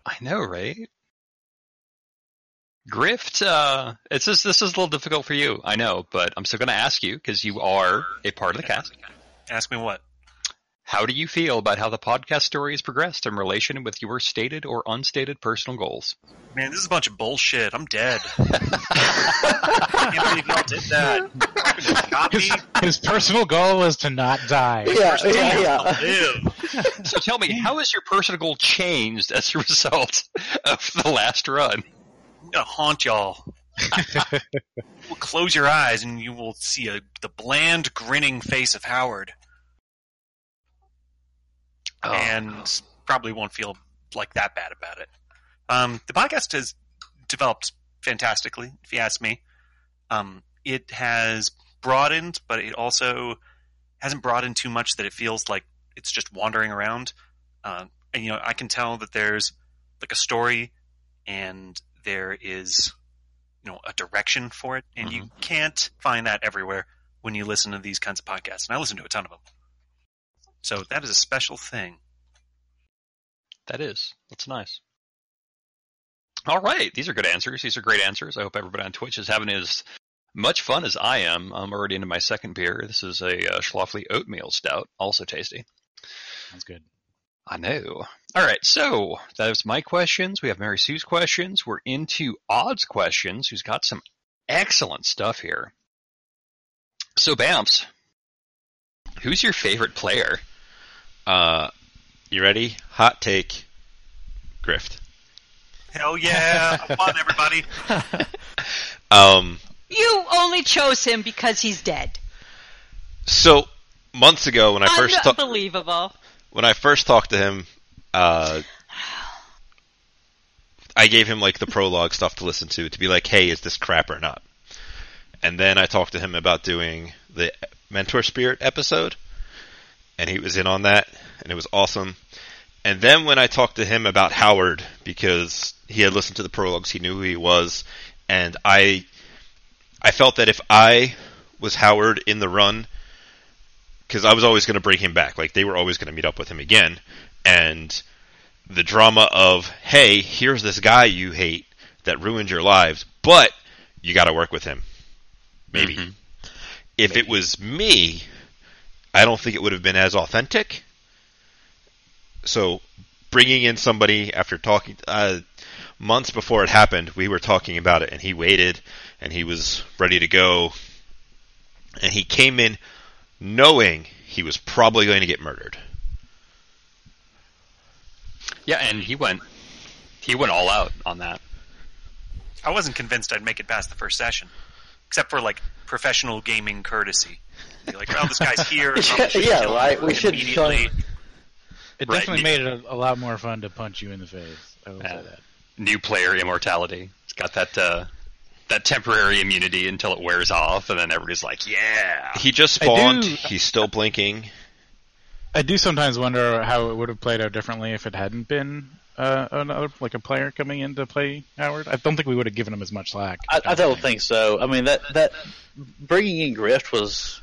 I know, right? Grift, uh, it's just, this is a little difficult for you, I know, but I'm still going to ask you because you are a part of the cast. ask me what? How do you feel about how the podcast story has progressed in relation with your stated or unstated personal goals? Man, this is a bunch of bullshit. I'm dead. I can't believe y'all did that. Fucking got me. His, his personal goal is to not die. Yeah, yeah, yeah. Live. So tell me, how has your personal goal changed as a result of the last run? I'm gonna haunt y'all. Well, close your eyes and you will see a, the bland, grinning face of Howard, Oh. and probably won't feel like that bad about it. Um, the podcast has developed fantastically, if you ask me. Um, it has broadened, but it also hasn't broadened too much that it feels like it's just wandering around. Uh, and you know, I can tell that there's like a story, and there is you know a direction for it, and you can't find that everywhere when you listen to these kinds of podcasts. And I listen to a ton of them. So that is a special thing. That is. That's nice. All right. These are good answers. These are great answers. I hope everybody on Twitch is having as much fun as I am. I'm already into my second beer. This is a uh, Schlafly Oatmeal Stout, also tasty. Sounds good. I know. All right, so that was my questions. We have Mary Sue's questions. We're into Odd's questions, who's got some excellent stuff here. So, Bams, who's your favorite player? Uh, you ready? Hot take. Grift. Hell yeah! Come on, everybody. Um, You only chose him because he's dead. so months ago when I first ta- Unbelievable. When I first talked to him, uh, I gave him like the prologue stuff to listen to to be like, hey, is this crap or not? And then I talked to him about doing the Mentor Spirit episode, and he was in on that, and it was awesome. And then when I talked to him about Howard, because he had listened to the prologues, he knew who he was, and I, I felt that if I was Howard in the run, because I was always going to bring him back. Like they were always going to meet up with him again, and the drama of hey, here's this guy you hate that ruined your lives, but you got to work with him. Maybe Mhm. if it was me, I don't think it would have been as authentic. So bringing in somebody after talking uh, months before it happened, we were talking about it, and he waited, and he was ready to go, and he came in knowing he was probably going to get murdered. Yeah, and he went he went all out on that. I wasn't convinced I'd make it past the first session, except for like professional gaming courtesy. Be like, well, this guy's here. Yeah, should yeah, kill him right, we should immediately. It Right. definitely made it a, a lot more fun to punch you in the face. I will Yeah. say that. New player immortality. It's got that uh, that temporary immunity until it wears off, and then everybody's like, "Yeah." He just spawned. do- He's still blinking. I do sometimes wonder how it would have played out differently if it hadn't been uh, another like a player coming in to play Howard? I don't think we would have given him as much slack. I, I don't think so. I mean that that bringing in Grift was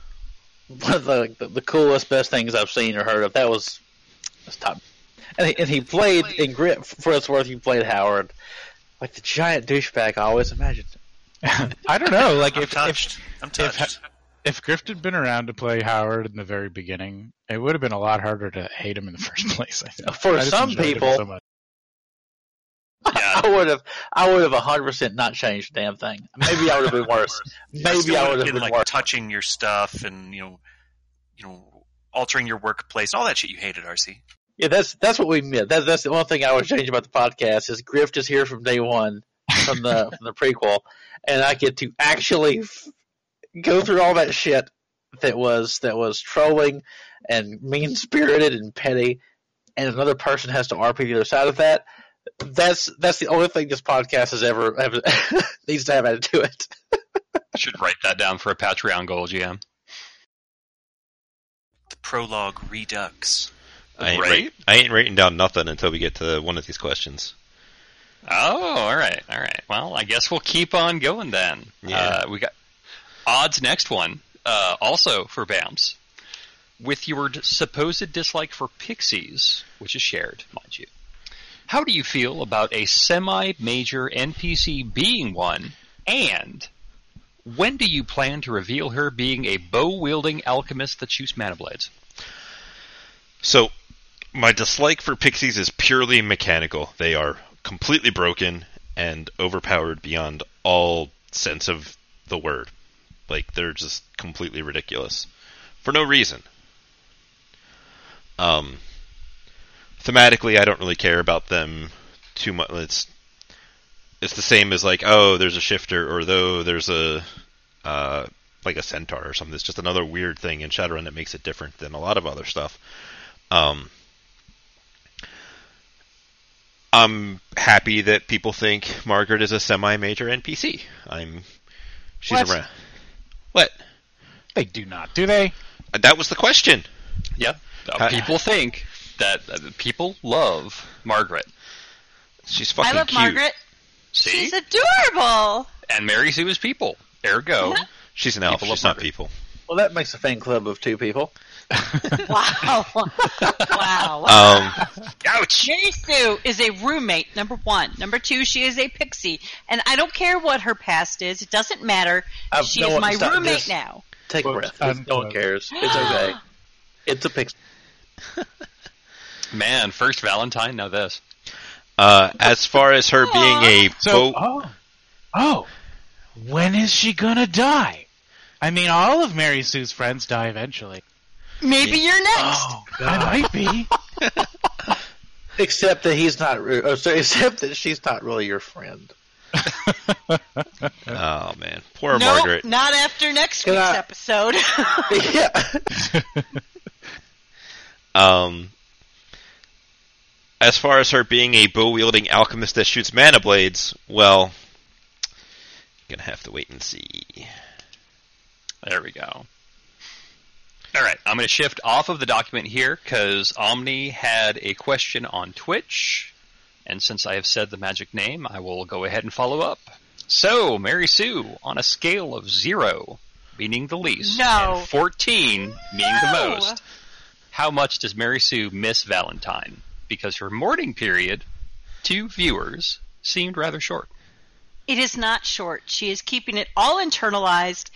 one of the, the the coolest, best things I've seen or heard of. That was, was top. And he, and he played in Grift for its worth. He played Howard like the giant douchebag I always imagined. I don't know. Like I'm if touched. if I'm if, touched. if Grift had been around to play Howard in the very beginning, it would have been a lot harder to hate him in the first place. I think. For I some people- so much. Yeah. I would have, I would have hundred percent not changed a damn thing. Maybe I would have been worse. Maybe Still I would've would have been been like worse. touching your stuff and you know, you know, altering your workplace, all that shit you hated, RC. Yeah, that's that's what we meant. That's that's the one thing I would change about the podcast is Grift is here from day one from the from the prequel, and I get to actually f- go through all that shit that was that was trolling and mean spirited and petty, and another person has to RP the other side of that. That's that's the only thing this podcast has ever ever needs to have added to it. Should write that down for a Patreon goal, GM. The prologue redux. I ain't, Right? write- I ain't writing down nothing until we get to one of these questions. Oh, all right, all right. Well, I guess we'll keep on going then. Yeah. Uh, we got odds next one, uh, also for BAMS. With your d- supposed dislike for pixies, which is shared, mind you, how do you feel about a semi-major NPC being one? And when do you plan to reveal her being a bow-wielding alchemist that shoots mana blades? So, my dislike for pixies is purely mechanical. They are completely broken and overpowered beyond all sense of the word. Like they're just completely ridiculous for no reason. Um, thematically, I don't really care about them too much. It's it's the same as like, oh, there's a shifter, or though there's a uh, like a centaur or something. It's just another weird thing in Shadowrun that makes it different than a lot of other stuff. Um, I'm happy that people think Margaret is a semi-major NPC. I'm she's What? around. What? They do not, do they? Uh, That was the question. Yep. Uh, people think that uh, people love Margaret. She's fucking I love cute. Margaret. See? She's adorable. and Mary Sue is people. Ergo, She's an elf. People love She's not people. Well, that makes a fan club of two people. Wow. wow. Um, ouch! Mary Sue is a roommate, number one. Number two, she is a pixie. And I don't care what her past is. It doesn't matter. Uh, she no is one- my stop roommate this. now. Take a breath. um, no one cares. It's okay. It's a pixie. Man, first Valentine, now this. uh, as far as her being a So, boat, oh, oh, when is she gonna die? I mean, all of Mary Sue's friends die eventually. Maybe you're next. Oh, I might be. Except that he's not. re- Oh, sorry, except that she's not really your friend. oh man, poor no, Margaret. not after next Can week's I- episode. yeah. Um, as far as her being a bow wielding alchemist that shoots mana blades, well, gonna have to wait and see. There we go. All right, I'm going to shift off of the document here because Omni had a question on Twitch, and since I have said the magic name, I will go ahead and follow up. So, Mary Sue, on a scale of zero, meaning the least, No. and 14, meaning the most, how much does Mary Sue miss Valentine? Because her mourning period to viewers seemed rather short. it is not short. She is keeping it all internalized.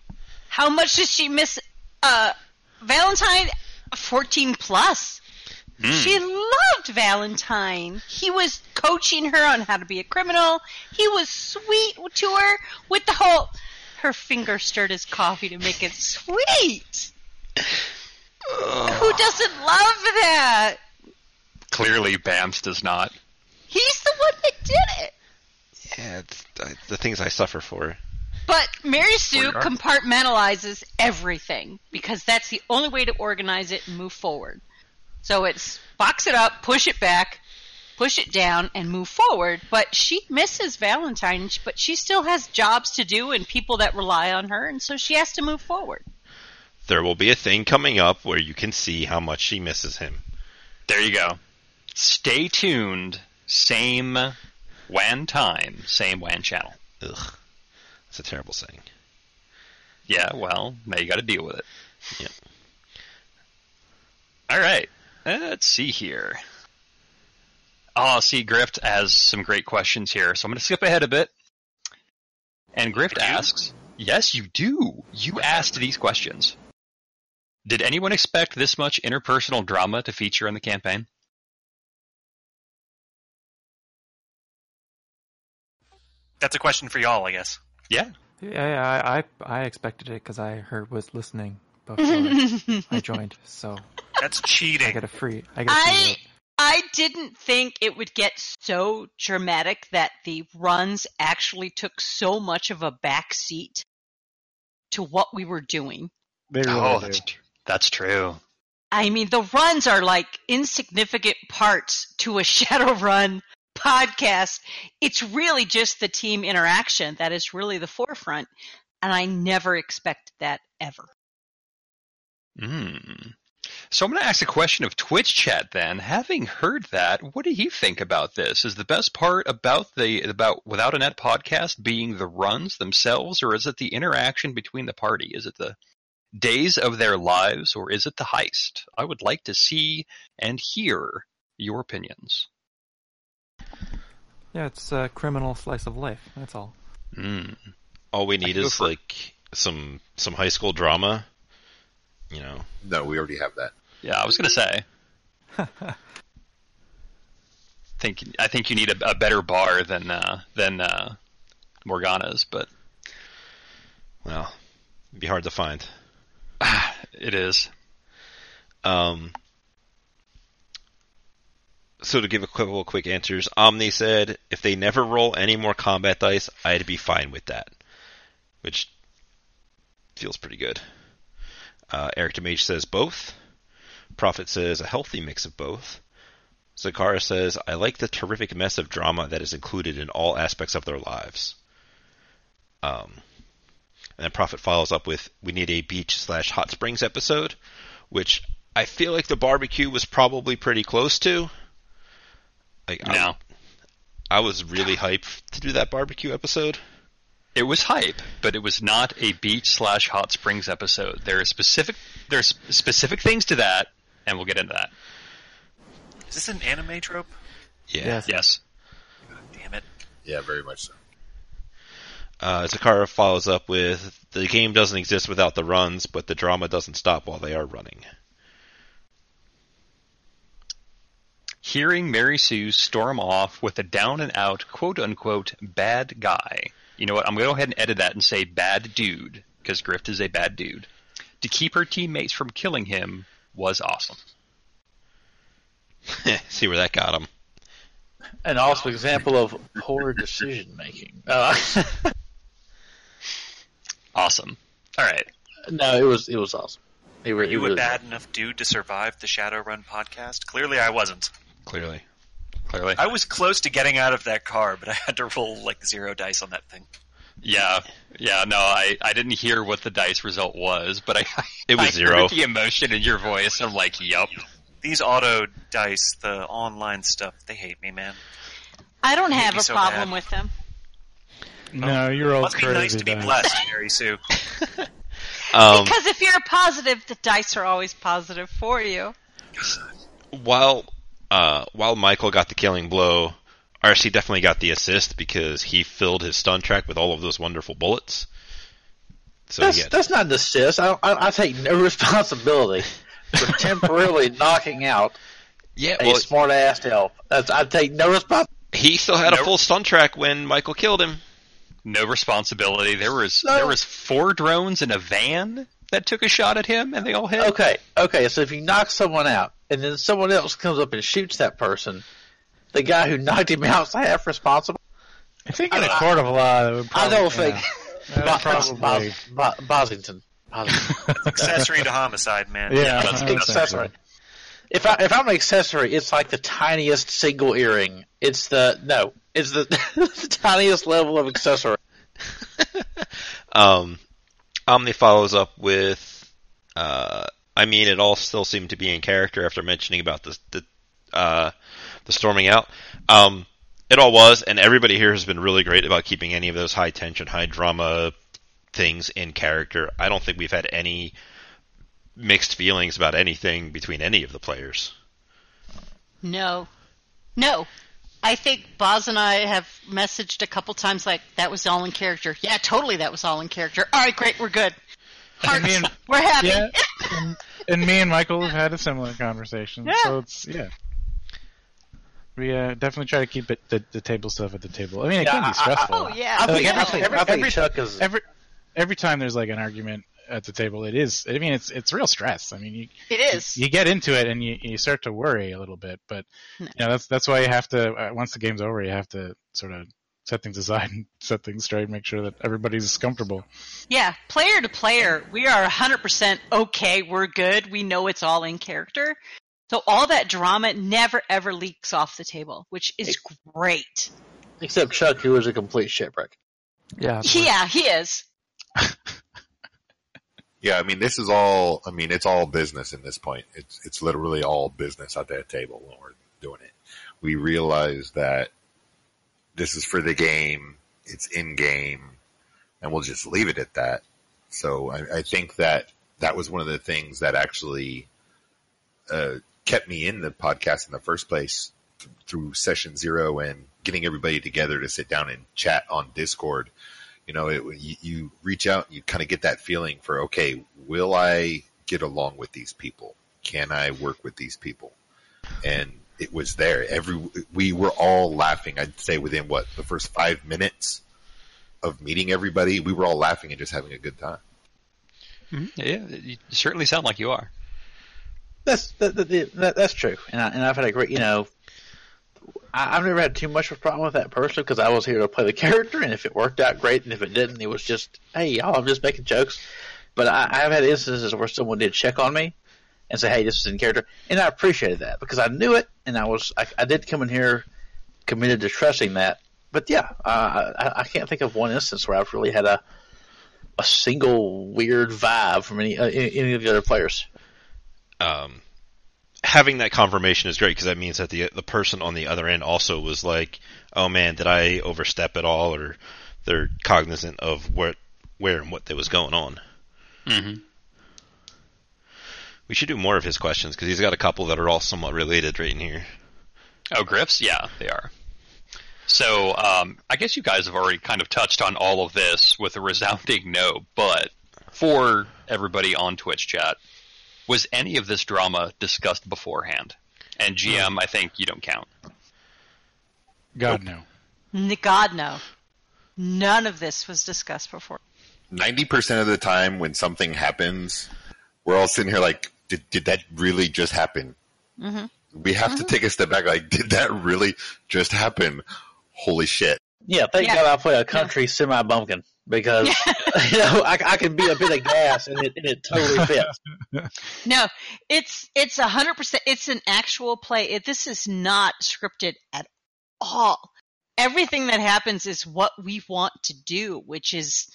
How much does she miss uh, Valentine? 14 plus. Hmm. She loved Valentine. He was coaching her on how to be a criminal. He was sweet to her with the whole. Her finger stirred his coffee to make it sweet. Who doesn't love that? Clearly, Bams does not. He's the one that did it. Yeah, it's uh, the things I suffer for. But Mary Sue compartmentalizes everything because that's the only way to organize it and move forward. So it's box it up, push it back, push it down, and move forward. But she misses Valentine, but she still has jobs to do and people that rely on her, and so she has to move forward. There will be a thing coming up where you can see how much she misses him. There you go. Stay tuned Same WAN time, same WAN channel. Ugh, that's a terrible saying. Yeah, well, now you got to deal with it. Yep. All right. Let's see here. Oh, see, Grift has some great questions here, so I'm going to skip ahead a bit. And Grift asks, "Yes, you do. You asked these questions. Did anyone expect this much interpersonal drama to feature in the campaign?" That's a question for y'all, I guess. Yeah. Yeah, I I, I expected it because I heard was listening before I joined, so That's I cheating. get a free. I get a free I vote. I didn't think it would get so dramatic that the runs actually took so much of a back seat to what we were doing. They really oh, do. that's tr- that's true. I mean, the runs are like insignificant parts to a Shadowrun podcast. It's really just the team interaction that is really the forefront. And I never expected that ever. Hmm. So I'm going to ask a question of Twitch chat then. Having heard that, what do you think about this? Is the best part about the about Without a Net podcast being the runs themselves, or is it the interaction between the party? Is it the days of their lives, or is it the heist? I would like to see and hear your opinions. Yeah, it's a criminal slice of life. That's all. Hmm. All we need is for- like some some high school drama. You know, No, we already have that. Yeah, I was going to say. think I think you need a, a better bar than uh, than uh, Morgana's, but well, it'd be hard to find. it is. Um, so to give a couple quick answers, Omni said if they never roll any more combat dice, I'd be fine with that, which feels pretty good. Uh, Eric Demage says both. Prophet says a healthy mix of both. Zakara says I like the terrific mess of drama that is included in all aspects of their lives. Um, and then Prophet follows up with we need a beach slash hot springs episode, which I feel like the barbecue was probably pretty close to. Like I, No. I was really hyped to do that barbecue episode. It was hype, but it was not a beach slash hot springs episode. There are specific there's specific things to that, and we'll get into that. Is this an anime trope? Yeah. Yes. Yes. Damn it. Yeah, very much so. Uh, Zakara follows up with the game doesn't exist without the runs, but the drama doesn't stop while they are running. Hearing Mary Sue storm off with a down and out quote unquote bad guy. You know what? I'm going to go ahead and edit that and say bad dude because Grift is a bad dude. To keep her teammates from killing him was awesome. See where that got him. An awesome example of poor decision making. Uh, Awesome. All right. no, it was it was awesome. It, re- Were it you a really bad enough dude to survive the Shadowrun podcast? Clearly I wasn't. Clearly. Clearly. I was close to getting out of that car, but I had to roll like zero dice on that thing. Yeah, yeah. No, I, I didn't hear what the dice result was, but I It was I zero. heard the emotion in your voice. I'm like, yup. These auto dice, the online stuff, they hate me, man. I don't have a so problem bad. with them. No, you're old Must be crazy. nice to be blessed, Mary Sue. Um, because if you're positive, the dice are always positive for you. while uh, while Michael got the killing blow, RC definitely got the assist because he filled his stun track with all of those wonderful bullets. So That's, had, that's not an assist. I, I, I take no responsibility for temporarily knocking out yeah, a smart ass elf. That's, I take no responsibility. he still had a full stun track when Michael killed him. No responsibility. There was No. there was four drones in a van that took a shot at him, and they all hit. Okay, okay. So if you knock someone out, and then someone else comes up and shoots that person, the guy who knocked him out is half responsible. I think in a I- court of law, that would I don't think. yeah, that Bo- would probably. Bo- Bo- Bosington. Bosington. Accessory to homicide, man. Yeah, It's I an would think so. accessory. If I if I'm an accessory, it's like the tiniest single earring. It's the no. It's the, the tiniest level of accessory. Um, Omni follows up with, uh, I mean, it all still seemed to be in character after mentioning about the, the uh, the storming out. Um, it all was, and everybody here has been really great about keeping any of those high tension, high drama things in character. I don't think we've had any mixed feelings about anything between any of the players. No. No. I think Boz and I have messaged a couple times like, that was all in character. Yeah, totally that was all in character. All right, great, we're good. Hearts, me and- we're happy. Yeah, and, and me and Michael have had a similar conversation. Yeah. So it's yeah. We uh, definitely try to keep it the, the table stuff at the table. I mean, it Yeah, can be stressful. Oh, yeah. I Like, I every- every- every- every every time there's like an argument at the table, it is. I mean, it's it's real stress. I mean, you It is. you get into it and you, you start to worry a little bit, but No. you know that's that's why you have to uh, once the game's over, you have to sort of set things aside and set things straight, make sure that everybody's comfortable. Yeah, player to player, we are 100% okay, we're good, we know it's all in character. So all that drama never ever leaks off the table, which is great. Except Chuck, who is a complete shipwreck. Yeah. Yeah, he is. Yeah, I mean, this is all. I mean, it's all business in this point. It's it's literally all business at that table when we're doing it. We realize that this is for the game. It's in game, and we'll just leave it at that. So I, I think that that was one of the things that actually uh, kept me in the podcast in the first place th- through session zero and getting everybody together to sit down and chat on Discord you know, it, you, you reach out and you kind of get that feeling for, okay, will I get along with these people? Can I work with these people? And it was there. Every, we were all laughing. I'd say within what, the first five minutes of meeting everybody, we were all laughing and just having a good time. Mhm. Yeah, you certainly sound like you are. That's that, that, that, that's true, and I, and I've had a great, you know, I, I've never had too much of a problem with that personally because I was here to play the character, and if it worked out, great, and if it didn't, it was just, hey, y'all, I'm just making jokes. But I, I've had instances where someone did check on me and say, hey, this is in character, and I appreciated that because I knew it, and I was, I, I did come in here committed to trusting that. But yeah, uh, I, I can't think of one instance where I've really had a a single weird vibe from any uh, any of the other players. um, having that confirmation is great because that means that the the person on the other end also was like, "Oh man, did I overstep at all?" Or they're cognizant of what, where, and what that was going on. Mm-hmm. We should do more of his questions because he's got a couple that are all somewhat related right in here. Oh, Griffs? Yeah, they are. So, um, I guess you guys have already kind of touched on all of this with a resounding no, but for everybody on Twitch chat, was any of this drama discussed beforehand? And GM, I think you don't count. God no. God, no. None of this was discussed before. Ninety percent of the time when something happens, we're all sitting here like, did, did that really just happen? Mhm. We have to take a step back. Like, did that really just happen? Holy shit! Yeah, thank Yeah. God I play a country semi bumpkin because you know I, I can be a bit of gas and it, and it totally fits. No, it's it's a hundred percent. It's an actual play. It, this is not scripted at all. Everything that happens is what we want to do, which is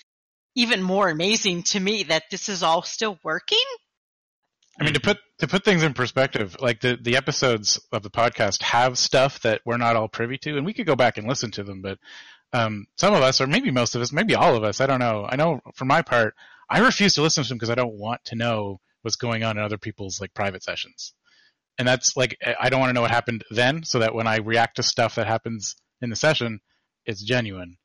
even more amazing to me that this is all still working. I mean, to put to put things in perspective, like the the episodes of the podcast have stuff that we're not all privy to, and we could go back and listen to them. But um, some of us, or maybe most of us, maybe all of us, I don't know. I know for my part, I refuse to listen to them because I don't want to know what's going on in other people's like private sessions, and that's like I- don't want to know what happened then, so that when I react to stuff that happens in the session, it's genuine.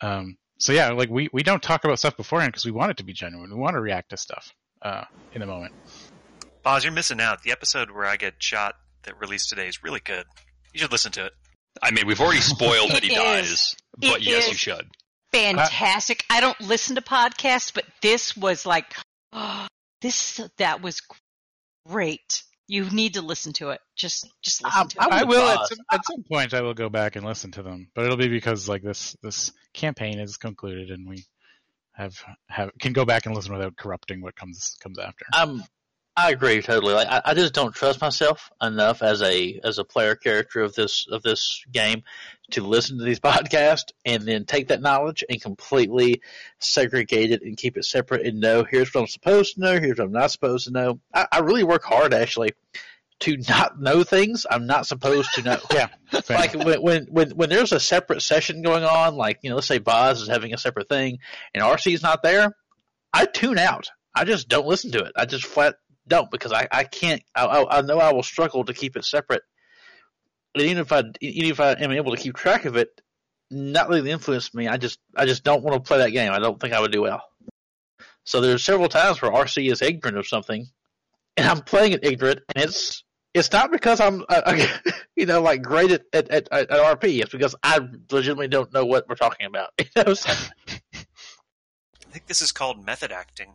Um, so yeah, like we we don't talk about stuff beforehand because we want it to be genuine. We want to react to stuff uh, in the moment. Boz, you're missing out. The episode where I get shot that released today is really good. You should listen to it. I mean, we've already spoiled that he It dies, but It yes, you should. Fantastic. I don't listen to podcasts, but this was like, oh, this that was great. You need to listen to it. Just just listen Um, to. I'm I will at some, at some point. I will go back and listen to them, but it'll be because like this this campaign is concluded and we have have can go back and listen without corrupting what comes comes after. Um, I agree totally. Like I, I just don't trust myself enough as a as a player character of this of this game to listen to these podcasts and then take that knowledge and completely segregate it and keep it separate and know here's what I'm supposed to know, here's what I'm not supposed to know. I, I really work hard actually to not know things I'm not supposed to know. Yeah, like when, when when when there's a separate session going on, like you know, let's say Boz is having a separate thing and RC's not there, I tune out. I just don't listen to it. I just flat don't because I, I can't. I, I know I will struggle to keep it separate. And even if I even if I am able to keep track of it, not really influence me. I just I just don't want to play that game. I don't think I would do well. So there's several times where RC is ignorant of something, and I'm playing it ignorant, and it's it's not because I'm uh, you know like great at, at, at, at RP. It's because I legitimately don't know what we're talking about. You know, I think this is called method acting.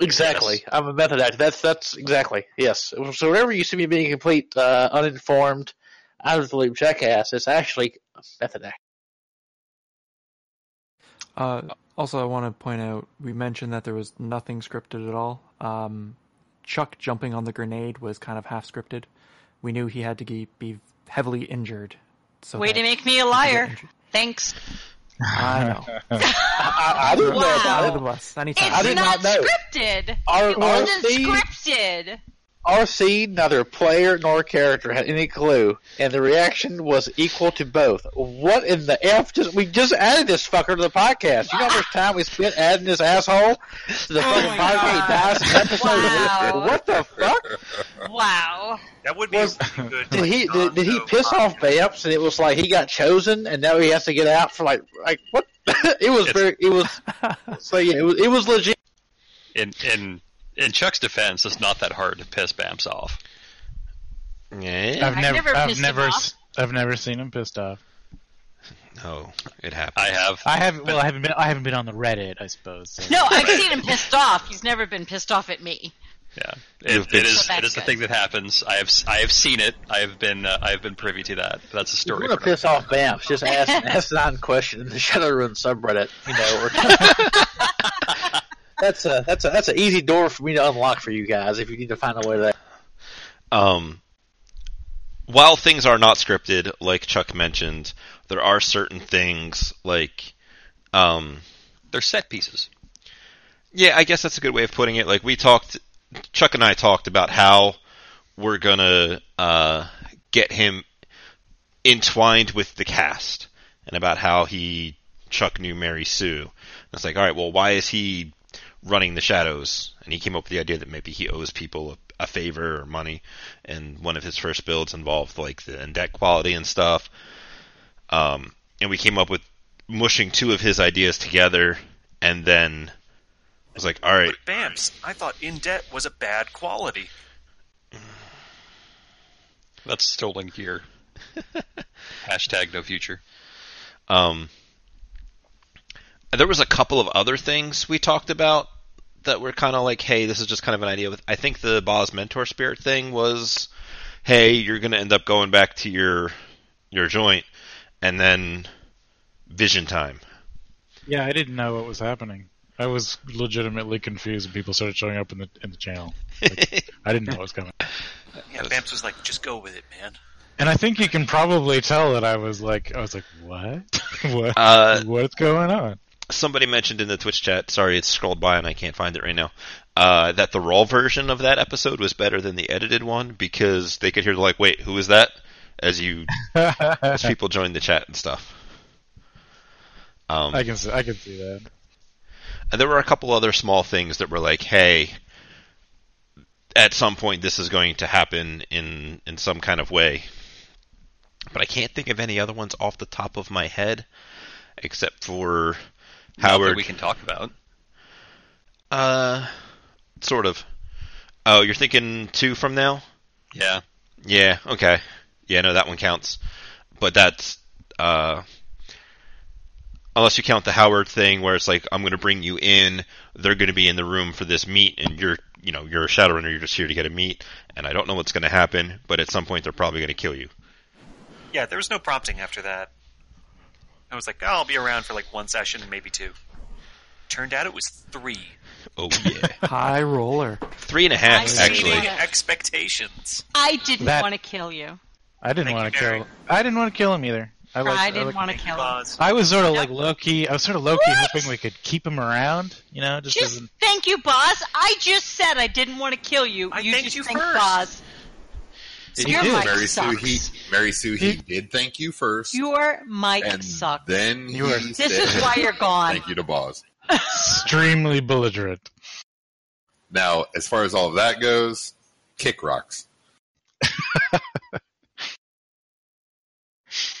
Exactly. I'm a method actor. That's that's exactly yes. So whenever you see me being a complete uh, uninformed, out of the loop jackass, it's actually a method act. Uh, also, I want to point out we mentioned that there was nothing scripted at all. Um, Chuck jumping on the grenade was kind of half scripted. We knew he had to ge- be heavily injured. So Way to make me a he could get liar. Thanks. I know. I, I didn't know Wow. about it. the bus. Anytime. I It's did not, not know. scripted. R- It wasn't RC scripted. RC, neither player nor character had any clue, and the reaction was equal to both. What in the F? Just, we just added this fucker to the podcast. You know how much time we spent adding this asshole to the Oh fucking podcast? He God. dies in episode. Wow. What the fuck? Wow. That would be Was- a good. Did he did, did he piss off podcast. Vamps and it was like he got chosen and now he has to get out for like like what? it was It's- very it was so yeah it was it was legit. In in in Chuck's defense, it's not that hard to piss Bams off. Yeah. I've I've never, never I've never, off. s- I've never seen him pissed off. No, it happens. I have. I haven't. Well, I haven't been. I haven't been on the Reddit, I suppose. so- No, I've seen him pissed off. He's never been pissed off at me. Yeah, it, it is. So It is the that's thing that happens. I have. I have seen it. I have been. Uh, I have been privy to that. That's a story. you want for to piss off Vamps, just ask ask nine question in the Shadowrun subreddit. You know, or, that's a that's a that's an easy door for me to unlock for you guys if you need to find a way to. Um, while things are not scripted, like Chuck mentioned, there are certain things like, um, They're set pieces. yeah, I guess that's a good way of putting it. Like we talked, Chuck and I talked about how we're gonna uh, get him entwined with the cast, and about how he Chuck knew Mary Sue. And it's like, all right, well, why is he running the shadows? And he came up with the idea that maybe he owes people a, a favor or money, and one of his first builds involved like the in debt quality and stuff. Um, and we came up with mushing two of his ideas together, and then I was like, all right, But Bams, I thought in debt was a bad quality. That's stolen gear. Hashtag no future. Um, there was a couple of other things we talked about that were kind of like, hey, this is just kind of an idea. I think the Boz mentor spirit thing was, hey, you're going to end up going back to your your joint, and then vision time. Yeah, I didn't know what was happening. I was legitimately confused when people started showing up in the in the channel. Like, I didn't know what was coming. Yeah, Bams was like, just go with it, man. And I think you can probably tell that I was like, I was like, what? what? Uh, What's going on? Somebody mentioned in the Twitch chat, sorry, it's scrolled by and I can't find it right now, uh, that the raw version of that episode was better than the edited one because they could hear like, wait, who is that? As you as people joined the chat and stuff. Um, I can see, I can see that. and there were a couple other small things that were like, hey, at some point this is going to happen in in some kind of way. But I can't think of any other ones off the top of my head, except for Howard. we can talk about. Uh, sort of. Oh, you're thinking two from now? Yeah. Yeah. Okay. Yeah, no, that one counts. But that's uh, unless you count the Howard thing, where it's like I'm going to bring you in. They're going to be in the room for this meet, and you're, you know, you're a Shadowrunner. You're just here to get a meet, and I don't know what's going to happen. But at some point, they're probably going to kill you. Yeah, there was no prompting after that. I was like, oh, I'll be around for like one session, and maybe two. Turned out it was three. Oh yeah, High roller. three and a half I actually. Expectations. I didn't That- want to kill you. I didn't Thank want you, to kill. I didn't want to kill him either. I, I, didn't like- want to kill him. Boz. I was sort of like low key. I was sort of low key What? hoping we could keep him around. You know, just, Just as an, thank you, Boz. I just said I didn't want to kill you. I you thanked just you think first. Boz. Did Your you do? mic Mary Sue, he Mary Sue, he He- did thank you first, Your mic and sucks. then You he this said, is why you're gone. Thank you to Boz. Extremely belligerent. Now, as far as all of that goes, kick rocks.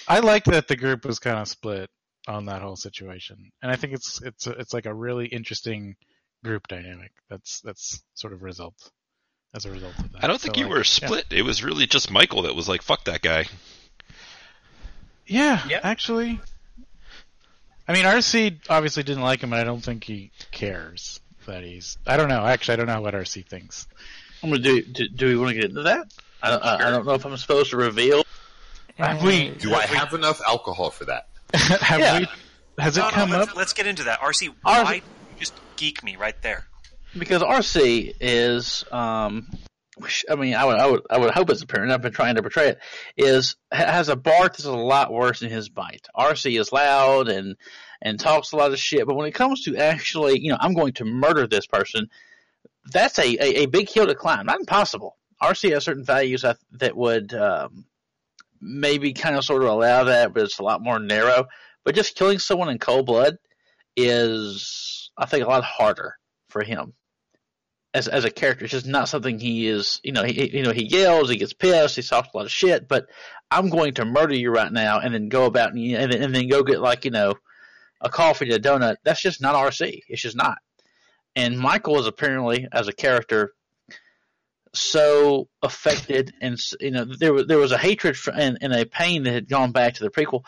I like that the group was kind of split on that whole situation, and I think it's it's it's like a really interesting group dynamic. That's that's sort of result as a result of that. I don't think So, you like, were yeah. split. It was really just Michael that was like, "Fuck that guy." Yeah, Yeah. actually. I mean, RC obviously didn't like him, and I don't think he cares that he's. I don't know. Actually, I don't know what RC thinks. I'm gonna do. Do, do we want to get into that? I don't, I, I don't know if I'm supposed to reveal. Have we? Do I have enough alcohol for that? have Yeah. we? Has it No, no, come let's, up? let's get into that. RC, Ours- why you just geek me right there? Because RC is, um, I mean, I would, I would, I would hope it's apparent. I've been trying to portray it. Is has a bark that's a lot worse than his bite. RC is loud and and talks a lot of shit, but when it comes to actually, you know, I'm going to murder this person, that's a a, a big hill to climb. Not impossible. RC has certain values that that would um, maybe kind of sort of allow that, but it's a lot more narrow. But just killing someone in cold blood is, I think, a lot harder for him as as a character. It's just not something he is. You know, he you know he yells, he gets pissed, he talks a lot of shit. But I'm going to murder you right now, and then go about and, and, then, and then go get like you know a coffee and a donut. That's just not RC. It's just not. And Michael is apparently as a character so affected, and you know there was there was a hatred for, and, and a pain that had gone back to the prequel.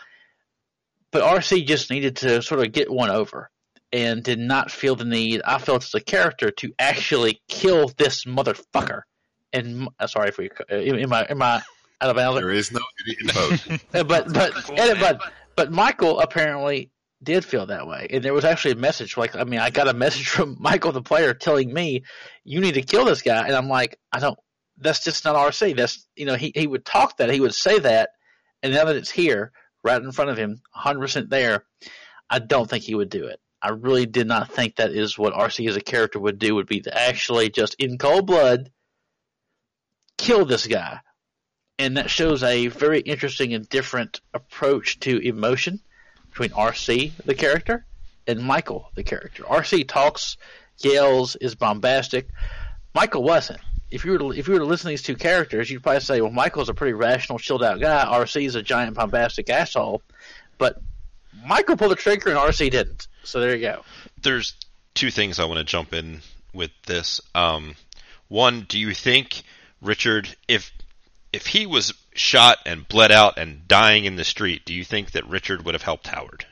But RC just needed to sort of get one over and did not feel the need. I felt as a character to actually kill this motherfucker. And uh, sorry if we uh, am I am I out of bounds? There is no idiot in the boat. Uh, but but Cool, and- but but Michael apparently did feel that way, and there was actually a message. Like I mean, I got a message from Michael the player telling me you need to kill this guy, and I'm like, I don't. That's just not RC. That's you know he he would talk that he would say that, and now that it's here right in front of him, 100 percent there, I don't think he would do it. I really did not think that is what RC as a character would do. Would be to actually just in cold blood kill this guy and that shows a very interesting and different approach to emotion between RC, the character, and Michael, the character. RC talks, yells, is bombastic. Michael wasn't. If you were to, if you were to listen to these two characters, you'd probably say, well, Michael's a pretty rational, chilled out guy. RC is a giant, bombastic asshole. But Michael pulled the trigger and RC didn't. So there you go. There's two things I want to jump in with this. Um, one, do you think Richard, if if he was shot and bled out and dying in the street, do you think that Richard would have helped Howard?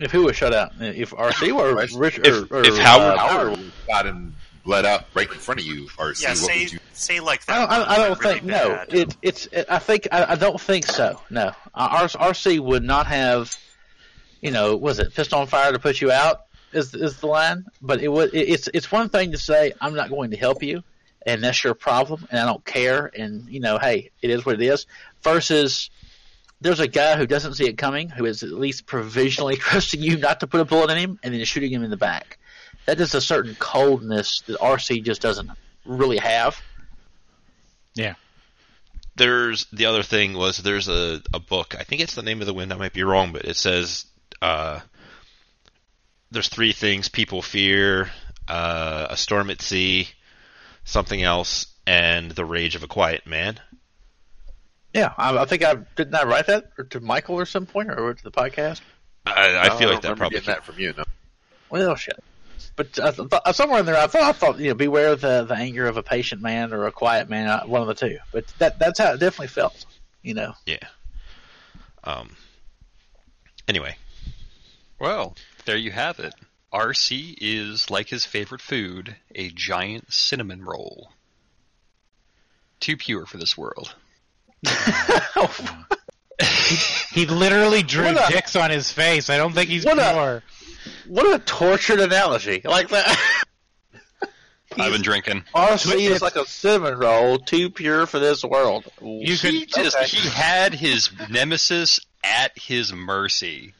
If who was shut out? If RC or Richard? If- or, or, if Howard- uh, Howard got him bled out right in front of you, RC. Yeah, what say would you? say like I that. don't, I, I don't really think no. It, it's. It, I think I, I don't think so. No, uh, R, RC would not have. You know, was it fist on fire to put you out? Is is the line? But it would. It, it's it's one thing to say I'm not going to help you, and that's your problem, and I don't care, and you know, hey, it is what it is. Versus. There's a guy who doesn't see it coming, who is at least provisionally trusting you not to put a bullet in him, and then shooting him in the back. That is a certain coldness that RC just doesn't really have. Yeah. There's the other thing was there's a, a book i think it's the name of the wind i might be wrong but it says uh, there's three things people fear uh, a storm at sea something else and the rage of a quiet man Yeah, I, I think I didn't I write that or to Michael or some point or to the podcast. i, I feel don't like that remember probably getting that from you. No. Well, shit. But I th- th- somewhere in there, I thought, I thought, you know, beware the the anger of a patient man or a quiet man, uh, one of the two. But that that's how it definitely felt. You know, yeah um anyway Well, there you have it. RC is, like his favorite food, a giant cinnamon roll. Too pure for this world. He literally drew What a- dicks on his face. I don't think he's What a- pure. What a tortured analogy like that. I've been drinking. RC is like a cinnamon roll, too pure for this world. You He just okay. he had his nemesis at his mercy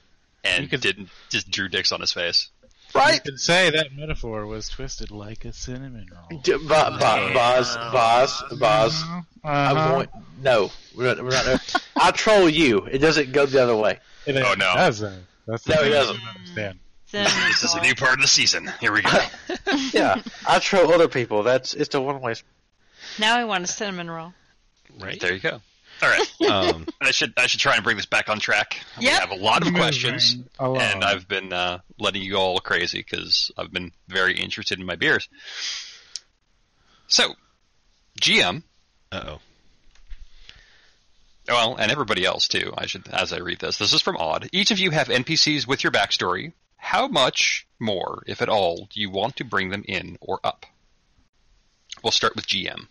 and could- didn't just drew dicks on his face. Right? You could say that metaphor was twisted like a cinnamon roll. J- Bo- Bo- Boz, Boz, Boz. I'm going. No, we're not. We're not I'll troll you. It doesn't go the other way. It Oh, no. does, though. That's the No, it thing I doesn't. don't understand. Cinnamon This is a new part of the season. Here we go. Yeah, I troll other people. That's it's a one way. Now I want a cinnamon roll. Right. There you go. All right. Um, I should I should try and bring this back on track. We Yep. have a lot of Moving questions, along. and I've been uh, letting you all crazy because I've been very interested in my beers. So, GM, uh oh. well, and everybody else too. I should, as I read this, this is from Odd. Each of you have NPCs with your backstory. How much more, if at all, do you want to bring them in or up? We'll start with GM.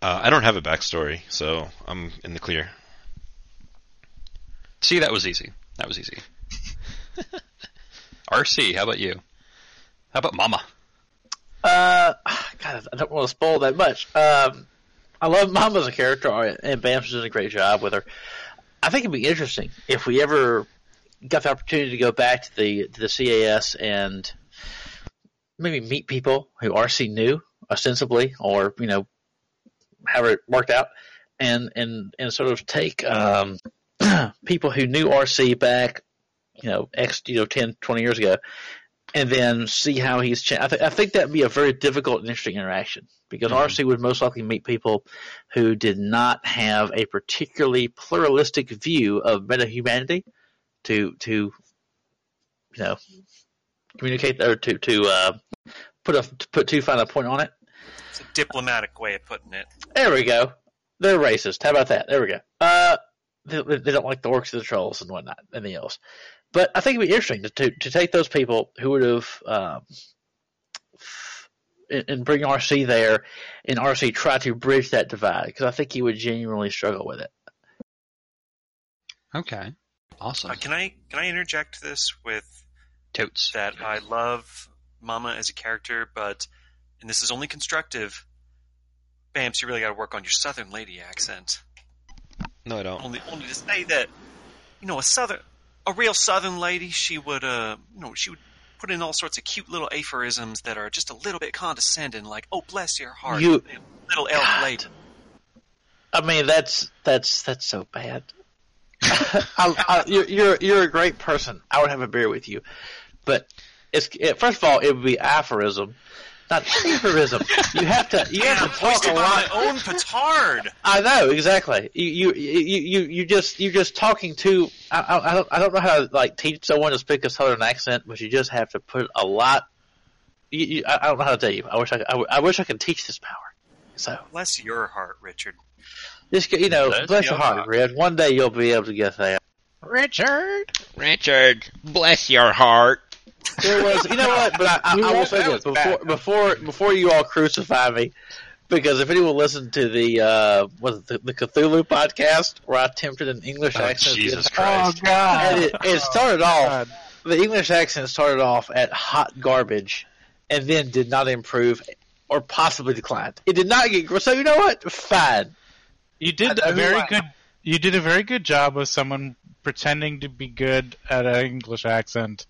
Uh, I don't have a backstory, so I'm in the clear. See, that was easy. That was easy. RC, how about you? How about Mama? Uh, God, I don't want to spoil that much. Um, I love Mama as a character, and Bam's doing a great job with her. I think it'd be interesting if we ever got the opportunity to go back to the to the CAS and maybe meet people who RC knew ostensibly, or you know, however it worked out, and and and sort of take um, people who knew RC back, you know, X, you know, 10, 20 years ago, and then see how he's changed. I, th- I think that'd be a very difficult and interesting interaction because RC would most likely meet people who did not have a particularly pluralistic view of meta humanity to to you know communicate or to to uh, put a to put too fine a point on it. It's a diplomatic way of putting it. There we go. They're racist. How about that? There we go. Uh, they, they don't like the orcs and the trolls and whatnot and the elves. But I think it'd be interesting to to, to take those people who would have um, and, and bring RC there, and RC try to bridge that divide because I think he would genuinely struggle with it. Okay. Awesome. Uh, can I can I interject this with Totes. that I love Mama as a character, but and this is only constructive. Bams, you really got to work on your Southern lady accent. No, I don't. Only only to say that you know a Southern a real Southern lady, she would uh you know she would put in all sorts of cute little aphorisms that are just a little bit condescending, like "Oh bless your heart, You- little elf God. lady." I mean, that's that's that's so bad. I, I, you're you're a great person. I would have a beer with you, but it's it, first of all, it would be aphorism, not aphorism. You have to you Man, have I'm to talk hoisted a lot. my own petard. I know exactly. You you you you you just you're just talking to. I, I don't I don't know how to like teach someone to speak a southern accent, but you just have to put a lot. You, you, I I don't know how to tell you. I wish I, I, I wish I could teach this power. So Bless your heart, Richard. Just you know, Bless bless your your heart, heart. Red. One day you'll be able to get there. Richard. Richard, bless your heart. There was, you know what? But I, I, I will say this before bad. before before you all crucify me, because if anyone listened to the uh, was the, the Cthulhu podcast where I attempted an English Oh, accent, Jesus Oh Christ. God. it, it started off God. the English accent started off at hot garbage, and then did not improve or possibly declined. It did not get gr- so. You know what? Fine. You did a very good. You did a very good job of someone pretending to be good at an English accent,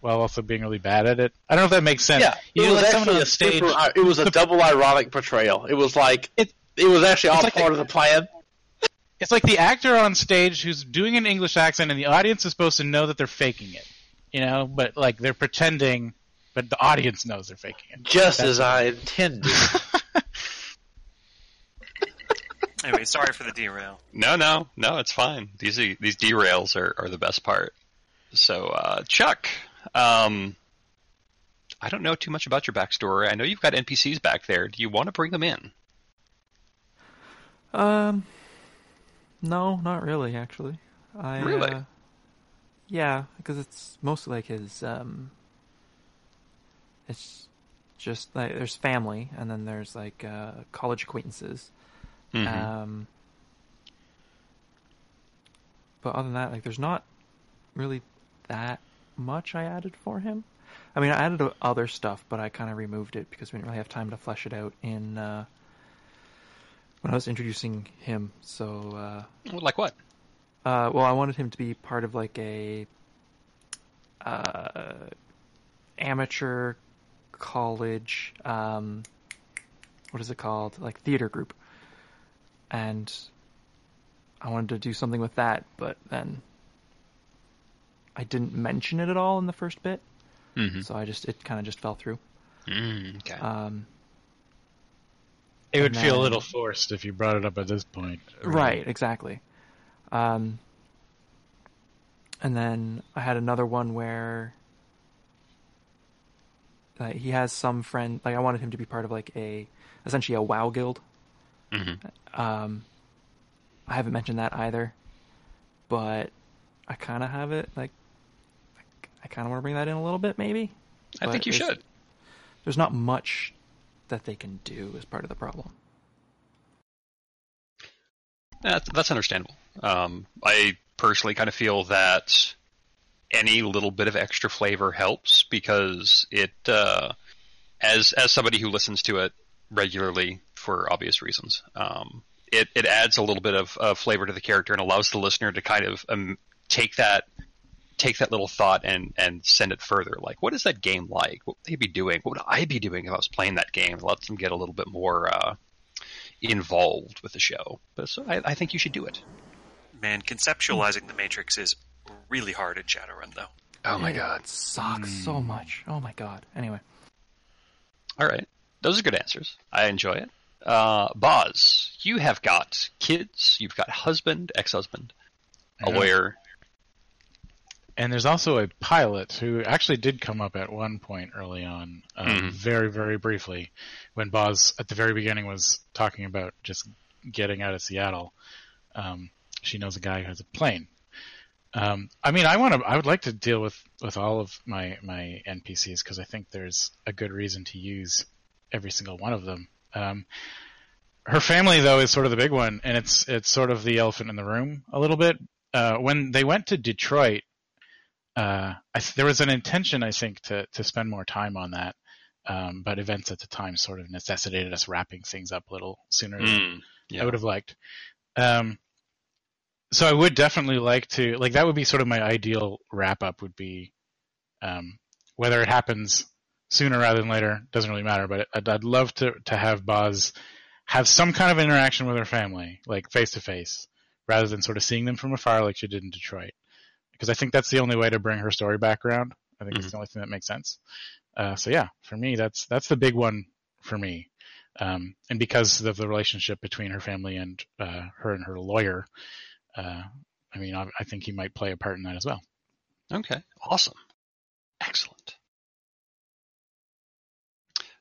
while also being really bad at it. I don't know if that makes sense. Yeah, you it was actually a stage. super, it was a double ironic portrayal. It was like it. It was actually all like part a- of the plan. It's like the actor on stage who's doing an English accent, and the audience is supposed to know that they're faking it. You know, but like they're pretending, but the audience knows they're faking it. Just That's- as I intended. Anyway, sorry for the derail. No, no, no, it's fine. These are, these derails are, are the best part. So, uh, Chuck, um, I don't know too much about your backstory. I know you've got NPCs back there. Do you want to bring them in? Um, no, not really. Actually, I Really? uh, yeah, because it's mostly like his um. It's just like there's family, and then there's like uh, college acquaintances. Mhm. Um, but other than that, like, there's not really that much I added for him. I mean, I added other stuff, but I kind of removed it because we didn't really have time to flesh it out in uh, when I was introducing him. So, uh, like what? uh, well, I wanted him to be part of like a uh, amateur college um, what is it called like theater group and i wanted to do something with that but then i didn't mention it at all in the first bit Mm-hmm. so i just it kind of just fell through Mm, okay. um, It would And feel a little forced if you brought it up at this point. Right, exactly. Um, and then I had another one where like, he has some friend. Like I wanted him to be part of like a essentially a WoW guild. Mhm. Um, I haven't mentioned that either, but I kind of have it. Like I kind of want to bring that in a little bit, maybe. I but think you should. There's not much that they can do as part of the problem. That's, that's understandable. Um, I personally kind of feel that any little bit of extra flavor helps because it, uh, as as somebody who listens to it regularly for obvious reasons, um, it it adds a little bit of, of flavor to the character and allows the listener to kind of um, take that take that little thought and and send it further. Like, what is that game like? What would they be doing? What would I be doing if I was playing that game? It lets them get a little bit more. Uh, involved with the show. But so I, I think you should do it. Man, conceptualizing the Matrix is really hard in Shadowrun, though. Oh my It god! sucks so much. Oh my god. Anyway, All right, those are good answers. I enjoy it. Uh, Boz, you have got kids. You've got husband, ex-husband, a Yeah. lawyer. And there's also a pilot who actually did come up at one point early on, um, Mhm. very, very briefly, when Boz at the very beginning was talking about just getting out of Seattle. Um, she knows a guy who has a plane. Um, I mean, I want to. I would like to deal with with all of my my NPCs because I think there's a good reason to use every single one of them. Um, her family, though, is sort of the big one, and it's it's sort of the elephant in the room a little bit. Uh, when they went to Detroit, uh, I, th- there was an intention, I think, to to spend more time on that, um, but events at the time sort of necessitated us wrapping things up a little sooner than Mm, yeah. I would have liked. Um, so I would definitely like to like that would be sort of my ideal wrap up would be, um, whether it happens sooner rather than later doesn't really matter. But I'd, I'd love to to have Boz have some kind of interaction with her family, like face to face, rather than sort of seeing them from afar like she did in Detroit. Because I think that's the only way to bring her story back around. I think it's the only thing that makes sense. Uh, so yeah, for me, that's that's the big one for me. Um, and because of the relationship between her family and uh, her and her lawyer, uh, I mean, I, I think he might play a part in that as well. Okay, awesome, excellent.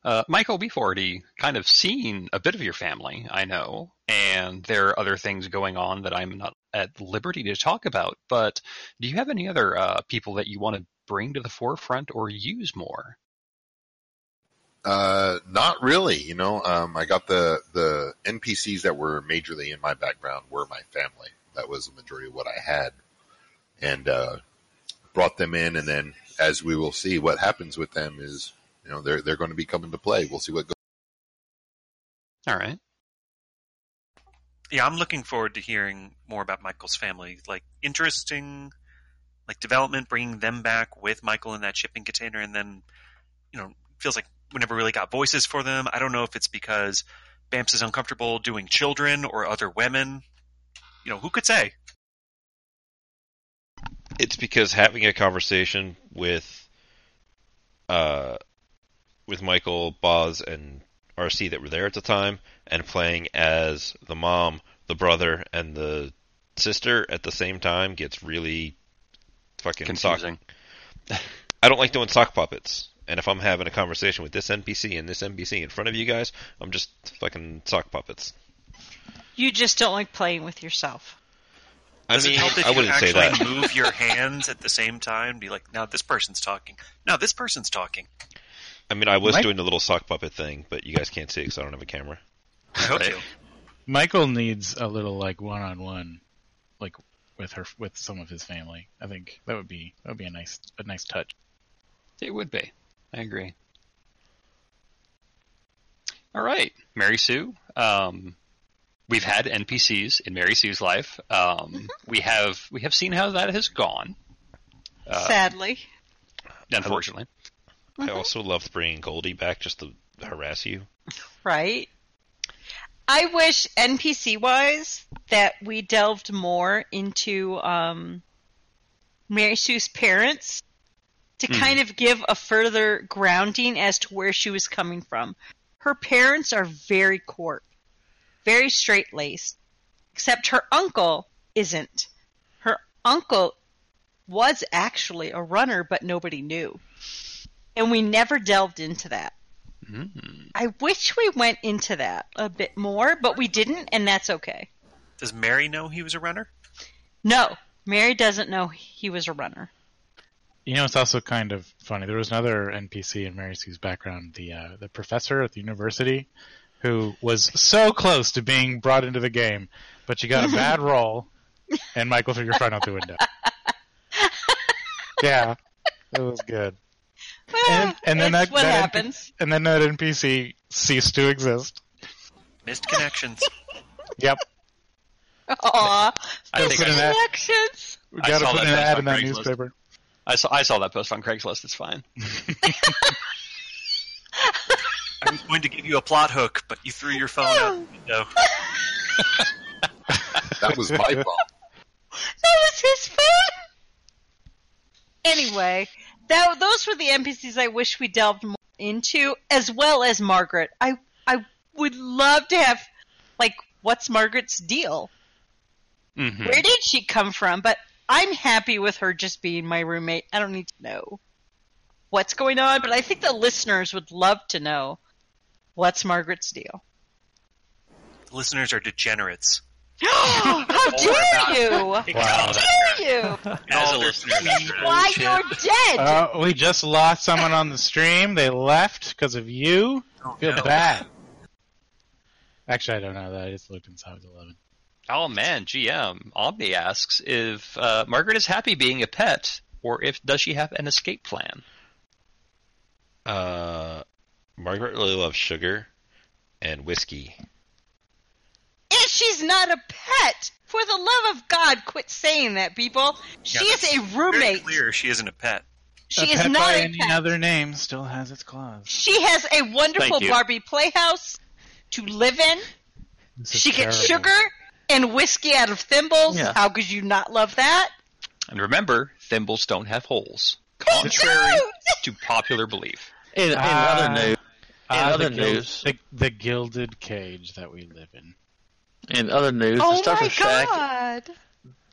Uh, Michael, we've already kind of seen a bit of your family, I know, and there are other things going on that I'm not at liberty to talk about. But do you have any other uh, people that you want to bring to the forefront or use more? Uh, not really. You know, um, I got the the NPCs that were majorly in my background were my family. That was the majority of what I had, and uh, brought them in. And then, as we will see, what happens with them is, you know, they're they're going to be coming to play. We'll see what goes. All right. Yeah, I'm looking forward to hearing more about Michael's family. Like interesting, like development, bringing them back with Michael in that shipping container, and then, you know, feels like we never really got voices for them. I don't know if it's because Bams is uncomfortable doing children or other women. You know, who could say? It's because having a conversation with uh with Michael, Boz, and RC that were there at the time, and playing as the mom, the brother, and the sister at the same time gets really fucking sock. Confusing. I don't like doing sock puppets. And if I'm having a conversation with this NPC and this NPC in front of you guys, I'm just fucking sock puppets. You just don't like playing with yourself. I Does mean, it help if I wouldn't you say actually that. move your hands at the same time? Be like, now this person's talking. Now this person's talking. I mean, I was Mike- doing the little sock puppet thing, but you guys can't see it because I don't have a camera. I hope so. Michael needs a little like one on one, like with her with some of his family. I think that would be that would be a nice a nice touch. It would be. I agree. All right, Mary Sue. Um, we've had NPCs in Mary Sue's life. Um, we have we have seen how that has gone. Uh, Sadly. unfortunately. I also loved bringing Goldie back just to harass you. right? I wish NPC wise that we delved more into um, Mary Sue's parents to Mhm. kind of give a further grounding as to where she was coming from. Her parents are very court, very straight laced, except her uncle isn't. Her uncle was actually a runner, but nobody knew. And we never delved into that. Mm. I wish we went into that a bit more, but we didn't, and that's okay. Does Mary know he was a runner? No, Mary doesn't know he was a runner. You know, it's also kind of funny. There was another NPC in Mary Sue's background, the uh, the professor at the university, who was so close to being brought into the game, but she got a bad roll, and Michael threw your friend out the window. yeah, it was good. Ah, and, and then It's that, what that NP happens. and then that NPC ceased to exist. Missed connections. Yep, Aw, I think put I, an ad- connections. we got to saw put that an post ad on in that Craigslist. newspaper. I saw I saw that post on Craigslist. It's fine. I was going to give you a plot hook, but you threw your phone out the window. That was my fault. That was his phone. Anyway, that those were the NPCs I wish we delved more into, as well as Margaret. I I would love to have like what's Margaret's deal? hmm Where did she come from? But I'm happy with her just being my roommate. I don't need to know what's going on, but I think the listeners would love to know what's Margaret's deal. Listeners are degenerates. How dare you? How dare you? As a listener, that's true. Why you're dead? Uh, we just lost someone on the stream. They left because of you. Oh, Feel no. bad. Actually, I don't know that. I just looked inside was 11. Oh man, GM Omni asks if uh, Margaret is happy being a pet, or if does she have an escape plan? Uh, Margaret really loves sugar and whiskey. And she's not a pet. For the love of God, quit saying that, people. She Yeah, is that's a Very roommate. clear she isn't a pet. She a is pet not by a any pet. other name still has its claws. She has a wonderful Barbie playhouse to live in. This is She gets sugar and whiskey out of thimbles. Yeah. How could you not love that? And remember, thimbles don't have holes, contrary to popular belief. In, in Ah. other news, in Ah, other the, gil- news, the, the gilded cage that we live in. In other news, the Oh Stuffer my Shack, god!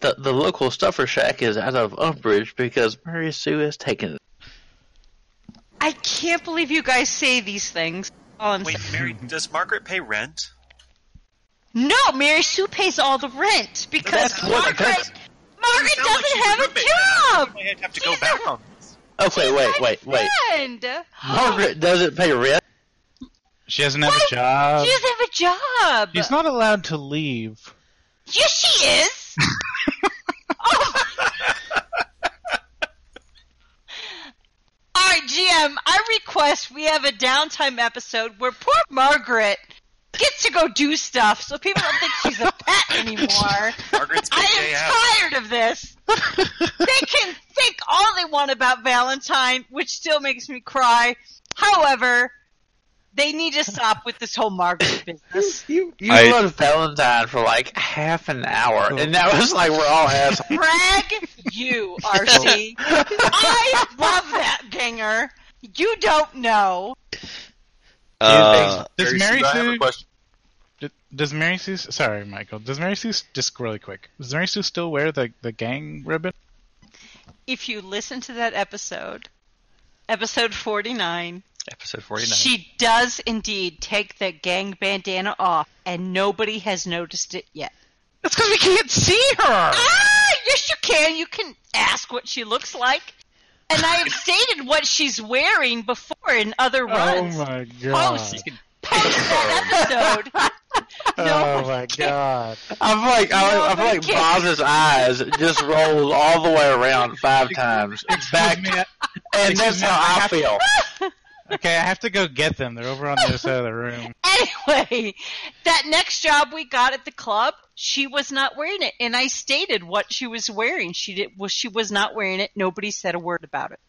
the, the local Stuffer Shack is out of umbrage because Mary Sue has taken it. I can't believe you guys say these things. All I'm Wait, saying. Mary, does Margaret pay rent? No, Mary Sue pays all the rent because That's what- Margaret, that's- Margaret You sound like doesn't she's have a job. I might have to go back a- on this. Okay, wait, wait, wait. Friend. Margaret doesn't pay rent. She doesn't have What? a job. She doesn't have a job. She's not allowed to leave. Yes, she is. oh. All right, GM. I request we have a downtime episode where poor Margaret gets to go do stuff, so people don't think she's a pet anymore. Margaret's I day am out. tired of this. they can think all they want about Valentine, which still makes me cry. However, they need to stop with this whole Margaret business. You you I- loved Valentine for like half an hour, and that was like we're all assholes. Brag you, RC. I love that ganger. You don't know. Uh, Does Mary Mary Sue, I have a Sue? question. d- Does Mary Sue? Sorry, Michael. Does Mary Sue? Just really quick. Does Mary Sue still wear the the gang ribbon? If you listen to that episode, episode 49, Episode forty-nine. she does indeed take the gang bandana off, and nobody has noticed it yet. That's because we can't see her. Ah, yes, you can. You can ask what she looks like. And I have stated what she's wearing before in other Oh runs. my god. Post, post that episode. Oh No. my god. I'm like I, I feel like Nobody Boz's eyes just rolled all the way around five times. Back, me, and that's me, how I I have to- feel. Okay, I have to go get them. They're over on the other side of the room. Anyway, that next job we got at the club, she was not wearing it, and I stated what she was wearing. She did was she was not wearing it. Nobody said a word about it.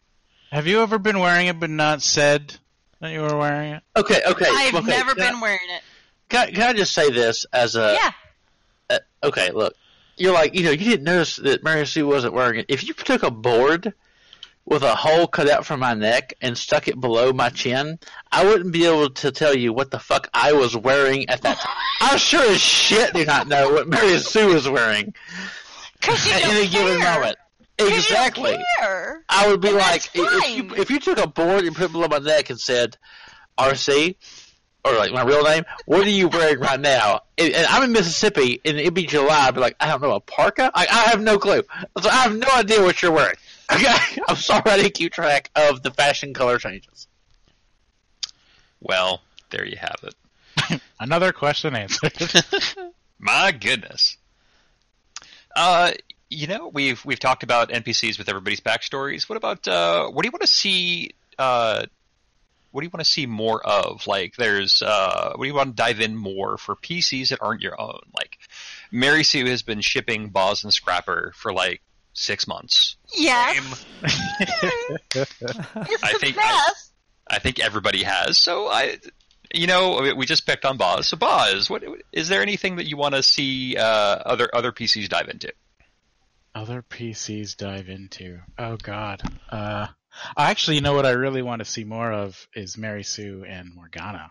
Have you ever been wearing it but not said that you were wearing it? Okay, okay. I've okay. never can I- been wearing it. Can, I- can I just say this as a yeah. uh, okay, look, you're like, you know, you didn't notice that Mary Sue wasn't wearing it. If you took a board with a hole cut out from my neck and stuck it below my chin, I wouldn't be able to tell you what the fuck I was wearing at that time. I sure as shit do not know what Mary Sue was wearing Because you at don't any given moment. 'Cause Exactly. I would be And like, if you if you took a board and put it below my neck and said, RC, or like my real name, what are you wearing right now? And, and I'm in Mississippi, and it'd be July. I'd be like, I don't know, a parka? I, I have no clue. So I have no idea what you're wearing. Okay, I'm sorry I didn't keep track of the fashion color changes. Well, there you have it. Another question answered. My goodness. Uh, you know, we've we've talked about NPCs with everybody's backstories. What about uh, what do you want to see? Uh, what do you want to see more of? Like, there's uh, what do you want to dive in more for PCs that aren't your own? Like, Mary Sue has been shipping Boz and Scrapper for like six months. Yes. It's I the think I- best. I think everybody has. So I, you know, we just picked on Boz. So Boz, what is there anything that you want to see uh, other other PCs dive into? Other PCs dive into. Oh God. Uh, actually, you know what I really want to see more of is Mary Sue and Morgana.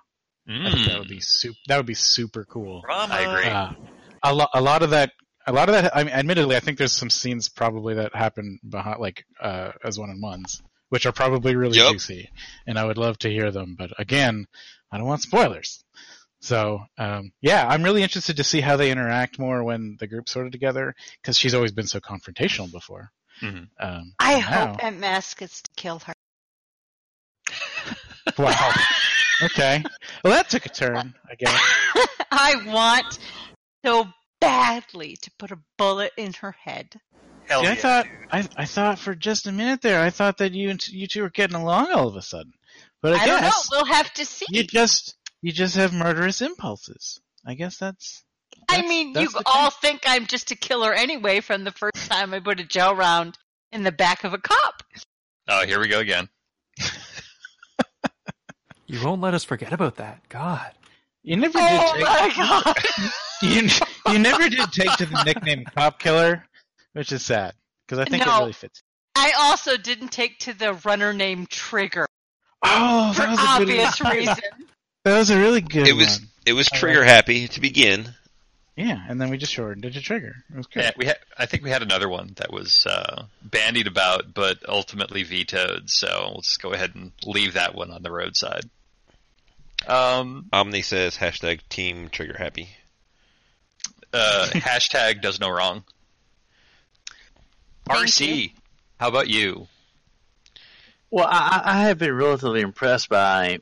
I think that would be super. That would be super cool. Drama. I agree. Uh, a lot, a lot of that, a lot of that. I mean, admittedly, I think there's some scenes probably that happen behind, like uh, as one on ones, which are probably really Yep. juicy, and I would love to hear them. But again, I don't want spoilers. So um, yeah, I'm really interested to see how they interact more when the group's sort of together, because she's always been so confrontational before. Mhm. Um, I and now- hope MS gets to kill her. Wow. okay. Well, that took a turn, I guess. I want so badly to put a bullet in her head. Hell See, I thought. I, I thought for just a minute there, I thought that you and t- you two were getting along all of a sudden. But I, I don't know. guess We'll have to see. you just you just have murderous impulses. I guess that's. I mean, you that's the all think I'm just a killer anyway from the first time I put a gel round in the back of a cop. Oh, here we go again. You won't let us forget about that. God. You never Oh did my god! you you never did take to the nickname Cop Killer, which is sad because I think No. it really fits. I also didn't take to the runner name Trigger Oh, for that was a good obvious one. reason. That was a really good It was one. it was trigger like happy to begin. Yeah, and then we just shortened it to Trigger. It was good. Yeah, we had. I think we had another one that was uh, bandied about, but ultimately vetoed. So let's go ahead and leave that one on the roadside. Um, Omni says hashtag team trigger happy. Uh, hashtag does no wrong. Thank RC, how about you? Well, I, I have been relatively impressed by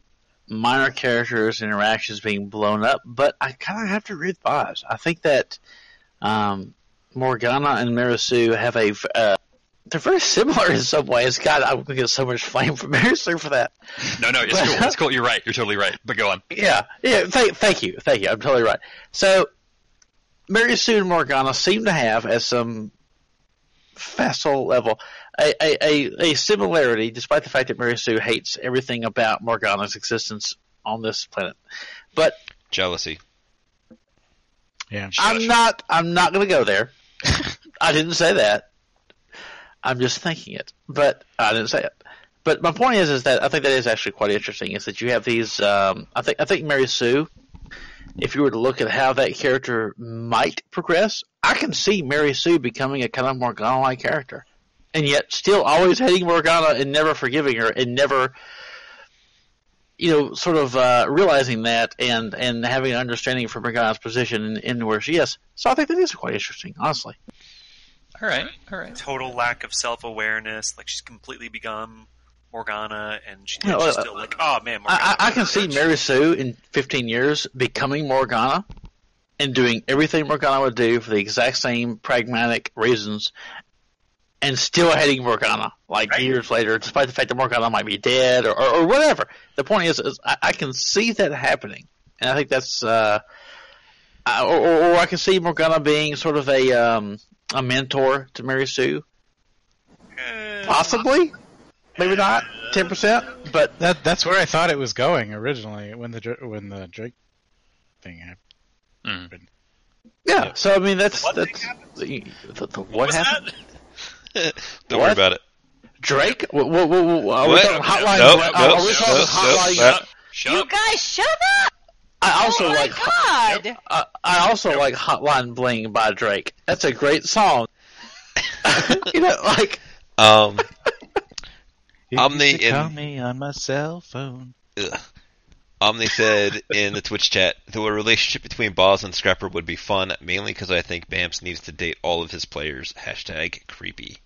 minor characters' interactions being blown up, but I kind of have to read Boz. I think that um, Morgana and Mary Sue have a. Uh, they're very similar in some ways. God, I'm going to get so much flame from Mary Sue for that. No, no, it's cool. It's cool. You're right. You're totally right. But go on. Yeah, yeah. Thank, thank you, thank you. I'm totally right. So, Mary Sue and Morgana seem to have, at some facile level, a, a, a, a similarity, despite the fact that Mary Sue hates everything about Morgana's existence on this planet. But Jealousy. Yeah. I'm not. I'm not going to go there. I didn't say that. I'm just thinking it, but I didn't say it. But my point is, is that I think that is actually quite interesting. Is that you have these? Um, I think I think Mary Sue. If you were to look at how that character might progress, I can see Mary Sue becoming a kind of Morgana-like character, and yet still always hating Morgana and never forgiving her and never, you know, sort of uh, realizing that and and having an understanding for Morgana's position and, and where she is. So I think that is quite interesting, honestly. All right. All right. Total lack of self awareness. Like she's completely become Morgana, and she, No, she's uh, still like, oh man, Morgana. I, I, I can see Mary Sue in 15 years becoming Morgana and doing everything Morgana would do for the exact same pragmatic reasons and still hating Morgana like Right. years later, despite the fact that Morgana might be dead or, or, or whatever. The point is, is I, I can see that happening. And I think that's, uh, I, or, or I can see Morgana being sort of a, um, a mentor to Mary Sue. Eh, Possibly. Maybe not ten percent, but That that's where I thought it was going originally when the when the Drake thing happened. Mm. yeah. So I mean, that's The what that's the, the, the- what, What happened? Don't What? worry about it. Drake? What, what, what, what, are we What? talking hotline? Nope, are, nope, are we talking nope, hotline? nope, nope. Shut You up. guys, shut up! I also oh my like. god! I, I also like Hotline Bling by Drake. That's a great song. you know, like Um, You Omni used to call me on my cell phone. ugh. Omni said in the Twitch chat, though a relationship between Boz and Scrapper would be fun, mainly because I think Bams needs to date all of his players. Hashtag creepy.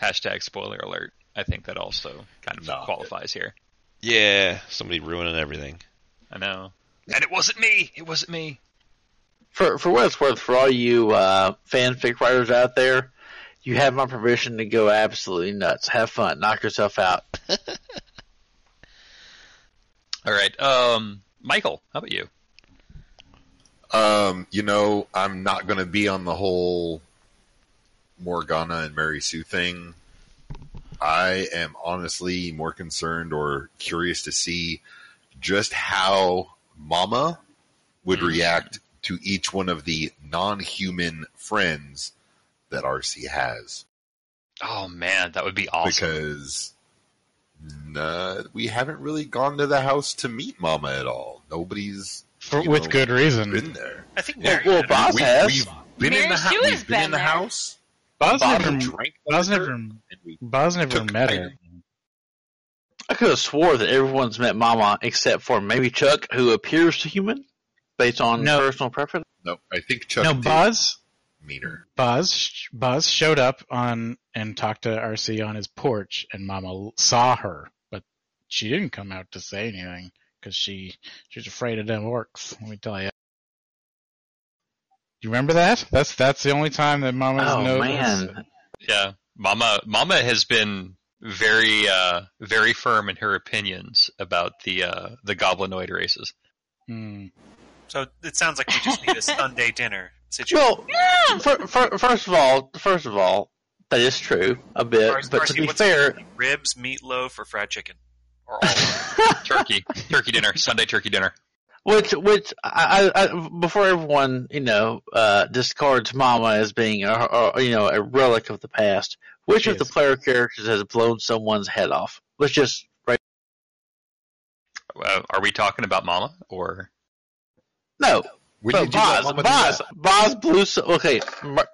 Hashtag spoiler alert. I think that also kind of No. qualifies here. Yeah, somebody ruining everything. I know. And it wasn't me. It wasn't me. for for what it's worth, for all you uh, fanfic writers out there, you have my permission to go absolutely nuts. Have fun, knock yourself out. All right. Um, Michael, how about you? Um, you know, I'm not going to be on the whole Morgana and Mary Sue thing. I am honestly more concerned or curious to see just how Mama would Mhm. react to each one of the non-human friends that RC has, Oh man, that would be awesome. because nah, we haven't really gone to the house to meet Mama at all. Nobody's For, with know, good reason. been there. I think Well, Mary well. Boz we, has. We've been in the house. Sue has We've been in the house. Boz Bob never, drank Boz never, and Boz never met her. I could have swore that everyone's met Mama except for maybe Chuck, who appears to human based on No. personal preference. No, I think Chuck No, did Boz, meet. Boz, Boz showed up on and talked to RC on his porch, and Mama saw her, but she didn't come out to say anything because she she's afraid of them orcs. Let me tell you. You remember that? That's that's the only time that Mama's Oh noticed. man, Yeah, Mama. Mama has been very, uh, very firm in her opinions about the uh, the goblinoid races. Hmm. So it sounds like we just need a Sunday dinner situation. well, fir- fir- first of all, first of all, that is true a bit. Or- but or to see, be what's fair, ribs, meatloaf, or fried chicken, or all. Turkey, turkey dinner, Sunday turkey dinner. Which, which, I, I, I, before everyone, you know, uh, discards Mama as being, a, a, you know, a relic of the past, which She of the player characters has blown someone's head off? Let's just, right? Uh, are we talking about Mama or? No, When but did Boz, Boz. Boz blew. So, okay,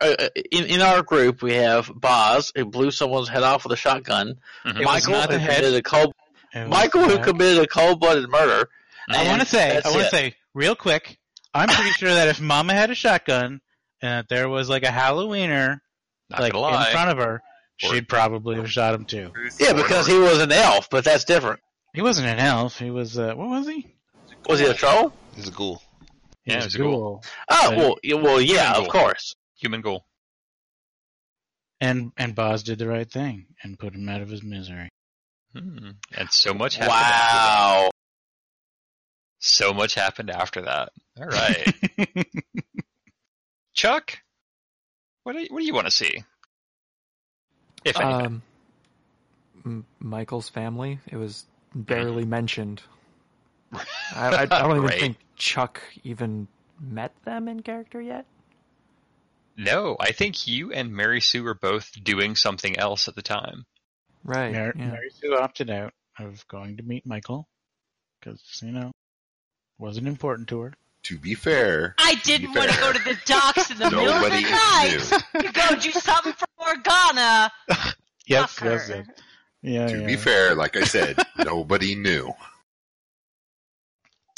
uh, in in our group we have Boz who blew someone's head off with a shotgun. Mhm. Michael who committed a cold. Michael who committed a cold blooded murder. I want to say, I want to say, real quick, I'm pretty sure that if Mama had a shotgun and that there was like a Halloweener Not like in front of her, she'd probably have shot him too. Yeah, because he was an elf, but that's different. He wasn't an elf. He was uh, what was he? Was he a troll? He's a ghoul. He Yeah, was was a a ghoul. ghoul. Oh well, yeah, well, yeah, of course. Human goal. And and Boz did the right thing and put him out of his misery. Hmm. And so much happened. After that. Wow. So much happened after that. All right, Chuck. What do you, what do you want to see? If anything. Um, M- Michael's family. It was barely mentioned. I, I, I don't even Right. think Chuck even met them in character yet. no, I think you and Mary Sue were both doing something else at the time. Right. Mary, yeah. Mary Sue opted out of going to meet Michael because you know wasn't important to her. To be fair, I didn't want to go to the docks in the middle of the night knew. to go do something for Morgana. Yes, yes, yes. Yeah, To yeah. be fair, like I said, nobody knew.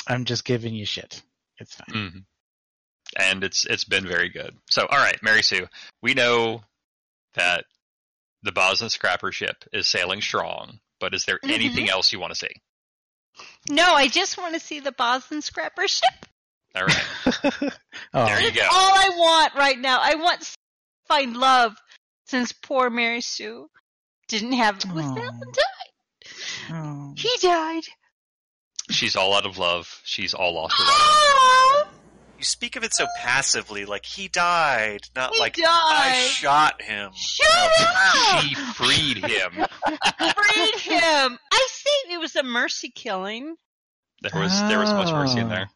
I'm just giving you shit. It's fine. hmm And it's it's been very good. So, all right, Mary Sue, we know that the Boz and Scrapper ship is sailing strong, but is there Mhm. anything else you want to see? No, I just want to see the Boz and Scrapper ship. All right, Oh, there you That's go. all I want right now. I want to find love since poor Mary Sue didn't have was Aw. that one died. oh. He died. She's all out of love. She's all lost without him. You speak of it so passively, like he died, not He like I died. shot him. Shut up! She freed him. Freed him. I say it was a mercy killing. There was there was much mercy in there.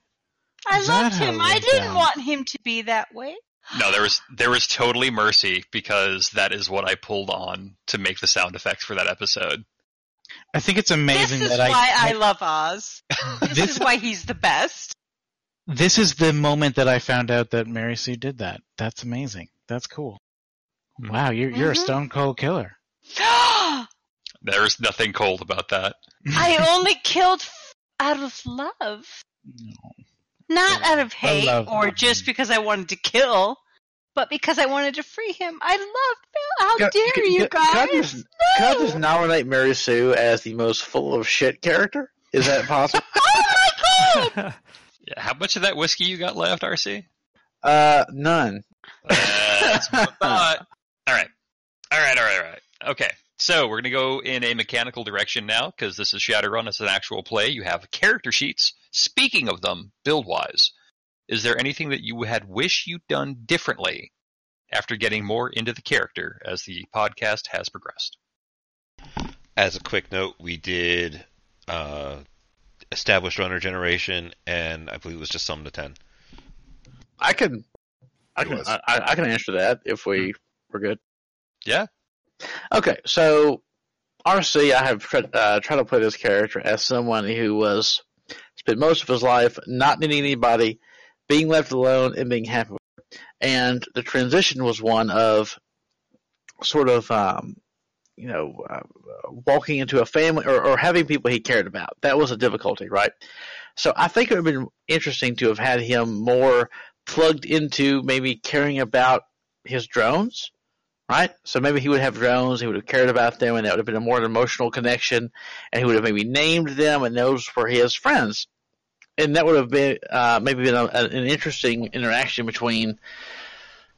I Is that loved how him. I went didn't down? want him to be that way. No, there was there was totally mercy because that is what I pulled on to make the sound effects for that episode. I think it's amazing this is that why I, I, love Oz. This, This- is why he's the best. this is the moment that I found out that Mary Sue did that. That's amazing. That's cool. Hmm. Wow, you're you're a Mhm. stone cold killer. There's nothing cold about that. I only killed f- out of love, No. not out of hate or just because I wanted to kill, but because I wanted to free him. I loved Bill. How Can- dare can- you can- can guys? just- Can I No. just nominate Mary Sue as the most full of shit character? Is that possible? oh my god! Yeah, how much of that whiskey you got left, RC? uh, none. That's what I thought. All right. All right, all right, all right. Okay. So we're going to go in a mechanical direction now because this is Shadowrun. It's an actual play. You have character sheets. Speaking of them, build wise, is there anything that you had wish you'd done differently after getting more into the character as the podcast has progressed? As a quick note, we did uh, established runner generation, and I believe it was just sum to ten. I can, I can. I, I can answer that if we were good. Yeah. Okay, so RC, I have tried, uh, tried to play this character as someone who was spent most of his life not needing anybody, being left alone, and being happy. And the transition was one of sort of, um, you know, uh, walking into a family or, or having people he cared about. That was a difficulty, right? So I think it would have been interesting to have had him more plugged into maybe caring about his drones right? So maybe he would have drones, he would have cared about them, and that would have been a more emotional connection, and he would have maybe named them, and those were his friends. And that would have been uh, maybe been a, an interesting interaction between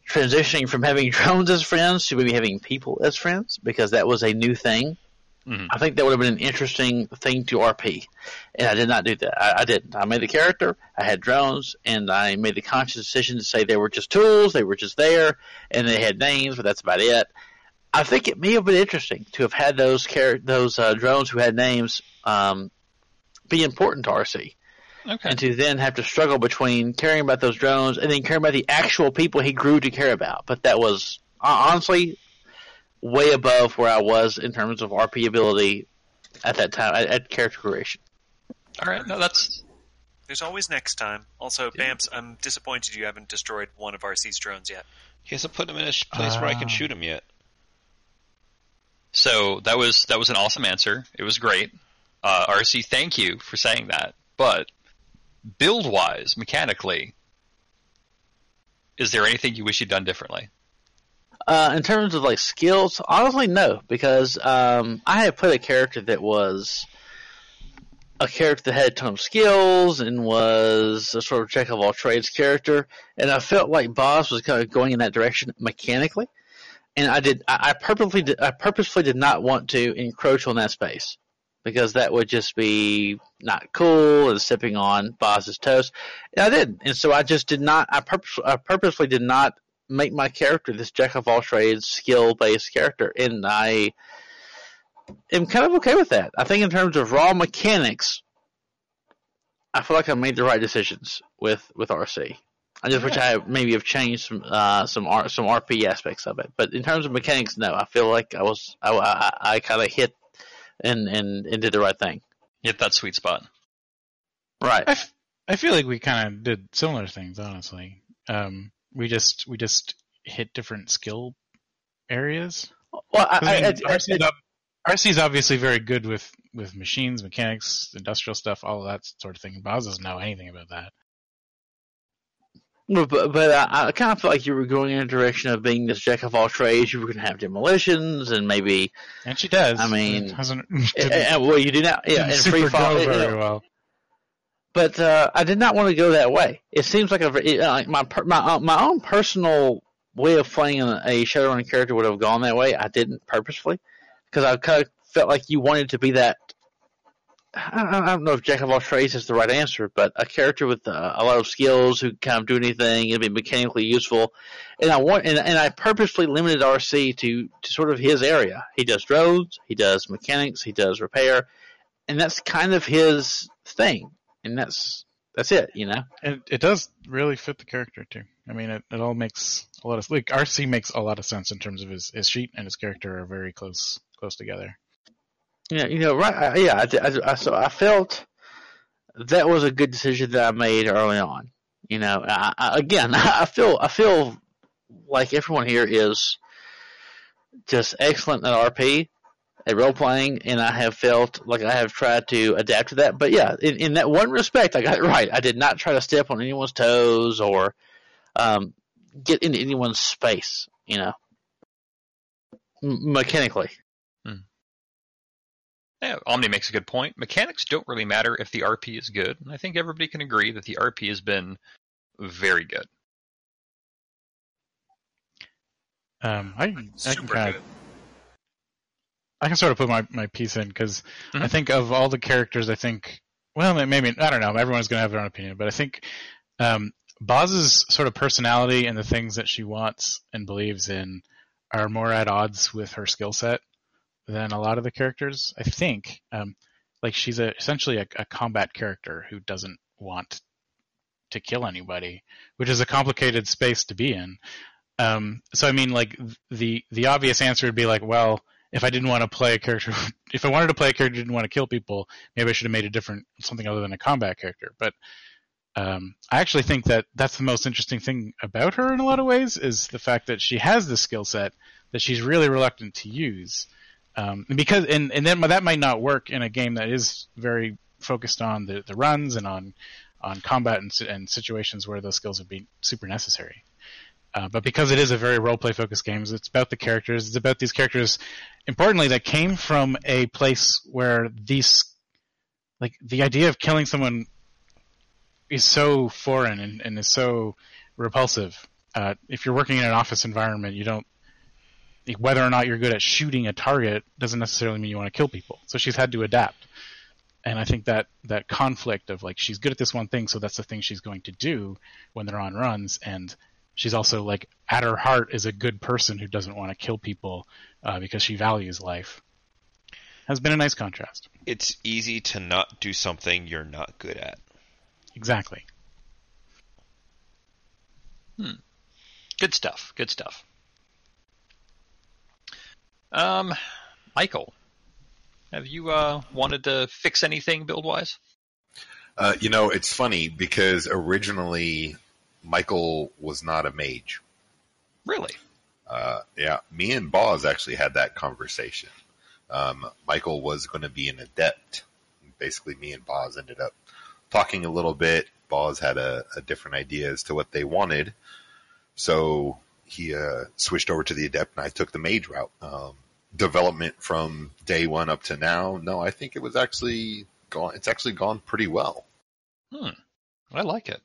transitioning from having drones as friends to maybe having people as friends, because that was a new thing. Mhm. I think that would have been an interesting thing to RP, and I did not do that. I, I didn't. I made the character, I had drones, and I made the conscious decision to say they were just tools, they were just there, and they had names, but that's about it. I think it may have been interesting to have had those char- those uh, drones who had names um, be important to RC, Okay. and to then have to struggle between caring about those drones and then caring about the actual people he grew to care about. But that was uh, honestly way above where I was in terms of RP ability at that time at, at character creation. All right. No, that's There's always next time. Also, Bams, I'm disappointed you haven't destroyed one of RC's drones yet. He hasn't put him in a sh- place where I can Ah. shoot him yet. So that was that was an awesome answer. It was great. Uh, RC, thank you for saying that. But build wise, mechanically, is there anything you wish you'd done differently? Uh, in terms of like skills, honestly, no, because um, I had put a character that was a character that had a ton of skills and was a sort of jack of all trades character, and I felt like Boz was kind of going in that direction mechanically, and I did. I, I purposely, did, I purposefully did not want to encroach on that space because that would just be not cool and sipping on Boz's toast. And I did, and so I just did not. I purpose, I purposely did not make my character this jack of all trades, skill based character, and I am kind of okay with that. I think in terms of raw mechanics, I feel like I made the right decisions with with RC. I just wish I maybe have changed some uh, some R, some RP aspects of it, but in terms of mechanics, no. I feel like I was I, I, I kind of hit and, and and did the right thing. Hit that sweet spot. Right. I, f- I feel like we kind of did similar things, honestly. Um, we just we just hit different skill areas. Well, I, 'Cause, I mean, I, I, RC, is ob- RC obviously very good with with machines, mechanics, industrial stuff, all of that sort of thing. Boz doesn't know anything about that. Well, But, but I, I kind of felt like you were going in a direction of being this jack of all trades. You were going to have demolitions and maybe, And she does. I mean, It hasn't eh, eh, well, you do not, yeah, and free fall. go you know, very well. but uh, I did not want to go that way. It seems like a very- uh, like my my uh, my own personal way of playing a, a Shadowrun character would have gone that way. I didn't purposefully because I kind of felt like you wanted to be that I don't know if jack of all trades is the right answer, but a character with uh, a lot of skills who can kind of do anything and be mechanically useful. And I want, and, and I purposely limited RC to, to sort of his area. He does drones, he does mechanics, he does repair, and that's kind of his thing. And that's that's it, you know. It, it does really fit the character too. I mean, it, it all makes a lot of like RC makes a lot of sense in terms of his, his sheet and his character are very close close together. Yeah, you know, right? I, yeah, I, I, so I felt that was a good decision that I made early on. You know, I, I, again, I feel I feel like everyone here is just excellent at RP, at role playing, and I have felt like I have tried to adapt to that. But yeah, in, in that one respect, I got it right. I did not try to step on anyone's toes or um, get into anyone's space. You know, mechanically. Yeah, Omni makes a good point. Mechanics don't really matter if the RP is good. And I think everybody can agree that the RP has been very good. Um, I, I can kind of I can sort of put my, my piece in because I Mhm. think of all the characters, I think, well, maybe, I don't know, everyone's going to have their own opinion, but I think um, Boz's sort of personality and the things that she wants and believes in are more at odds with her skill set than a lot of the characters. I think, um, like, she's a, essentially a, a combat character who doesn't want to kill anybody, which is a complicated space to be in. Um, so I mean, like the the obvious answer would be like, well, if I didn't want to play a character, if I wanted to play a character who didn't want to kill people, maybe I should have made a different something other than a combat character. But um, I actually think that that's the most interesting thing about her in a lot of ways is the fact that she has this skill set that she's really reluctant to use. Um, because and and then that might not work in a game that is very focused on the, the runs and on on combat and, and situations where those skills would be super necessary. Uh, but because it is a very role play focused game, it's about the characters. It's about these characters, importantly, that came from a place where these, like the idea of killing someone, is so foreign and, and is so repulsive. Uh, if you're working in an office environment, you don't. Whether or not you're good at shooting a target doesn't necessarily mean you want to kill people. So she's had to adapt, and I think that that conflict of like she's good at this one thing, so that's the thing she's going to do when they're on runs, and she's also like at her heart is a good person who doesn't want to kill people uh, because she values life. Has been a nice contrast. It's easy to not do something you're not good at. Exactly. Hmm. Good stuff. Good stuff. Um, Michael, have you uh, wanted to fix anything build wise? Uh, you know, it's funny because originally Michael was not a mage. Really? Uh, yeah, me and Boz actually had that conversation. Um, Michael was going to be an adept. Basically, me and Boz ended up talking a little bit. Boz had a, a different idea as to what they wanted, so he uh, switched over to the adept, and I took the mage route. Um, development from day one up to now, no, I think it was actually gone. It's actually gone pretty well. Hmm. I like it.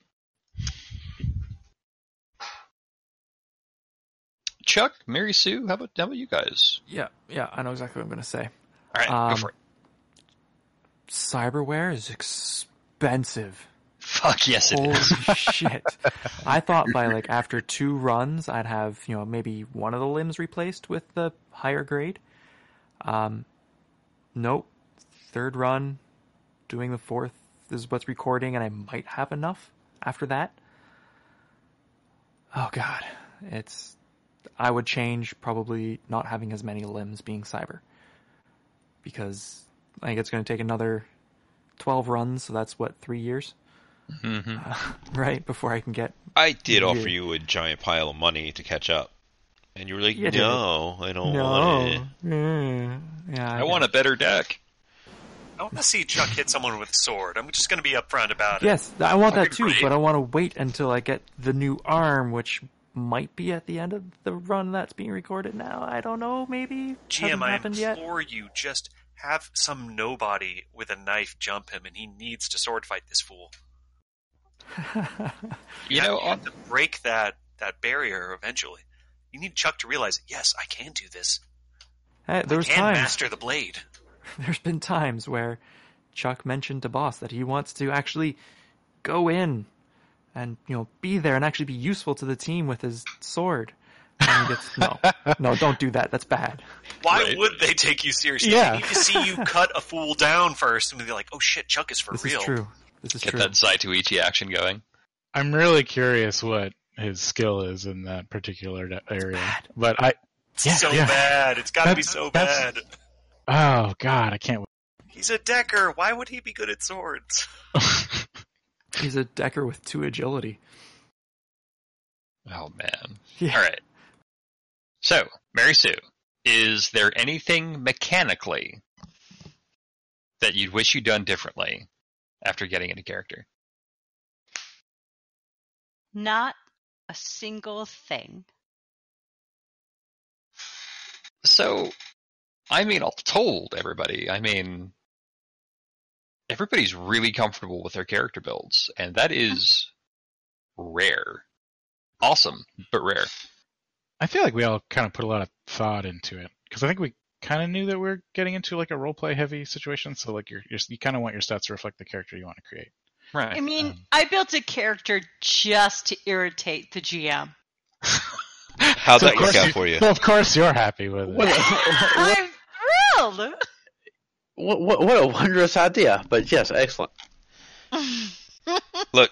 Chuck, Mary Sue, how about how about you guys? Yeah, yeah, I know exactly what I'm going to say. All right, go Um, for it. Cyberware is expensive. Fuck yes, it Holy is. shit. I thought by like after two runs I'd have, you know, maybe one of the limbs replaced with the higher grade. Um nope. Third run, doing the fourth is what's recording and I might have enough after that. Oh god. It's I would change probably not having as many limbs being cyber. Because I think it's going to take another 12 runs, so that's what, 3 years? Hmm right before I can get. I did Yeah. offer you a giant pile of money to catch up, and you were like, Yeah, did "No, I don't no, want it." Mm, yeah, I want a better deck. I want to see Chuck hit someone with a sword. I'm just going to be upfront about it. Yes, I want that too, but I want to wait until I get the new arm, which might be at the end of the run that's being recorded now. I don't know. Maybe GM, hasn't I happened yet. implore you, just have some nobody with a knife jump him, and he needs to sword fight this fool. You have, know, you have uh, to break that that barrier eventually. You need Chuck to realize, yes, I can do this. Hey, there was I can times. master the blade. There's been times where Chuck mentioned to Boz that he wants to actually go in and you know be there and actually be useful to the team with his sword. And he gets no, no, don't do that. That's bad. Why Right. would they take you seriously? Yeah. They need to see you cut a fool down first and be like, "Oh shit, Chuck is for This real." is true. This is Get true. that Zatoichi action going. I'm really curious what his skill is in that particular de- area. But I, It's Yeah, so yeah. bad. It's got to be so bad. oh god, I can't. He's a decker. Why would he be good at swords? He's a decker with two agility. Oh man. Yeah. All right. So, Mary Sue, is there anything mechanically that you'd wish you'd done differently after getting into character? Not a single thing. So, I mean, all told everybody, I mean, everybody's really comfortable with their character builds, and that is rare. Awesome, but rare. I feel like we all kind of put a lot of thought into it because I think we kind of knew that we are getting into like a role play heavy situation. So like you're, you're you kind of want your stats to reflect the character you want to create. Right. I mean, Um, I built a character just to irritate the GM. How'd So that of work out for you? Well, of course you're happy with it. What a, I'm thrilled. what, what, what a wondrous idea! But yes, excellent. Look,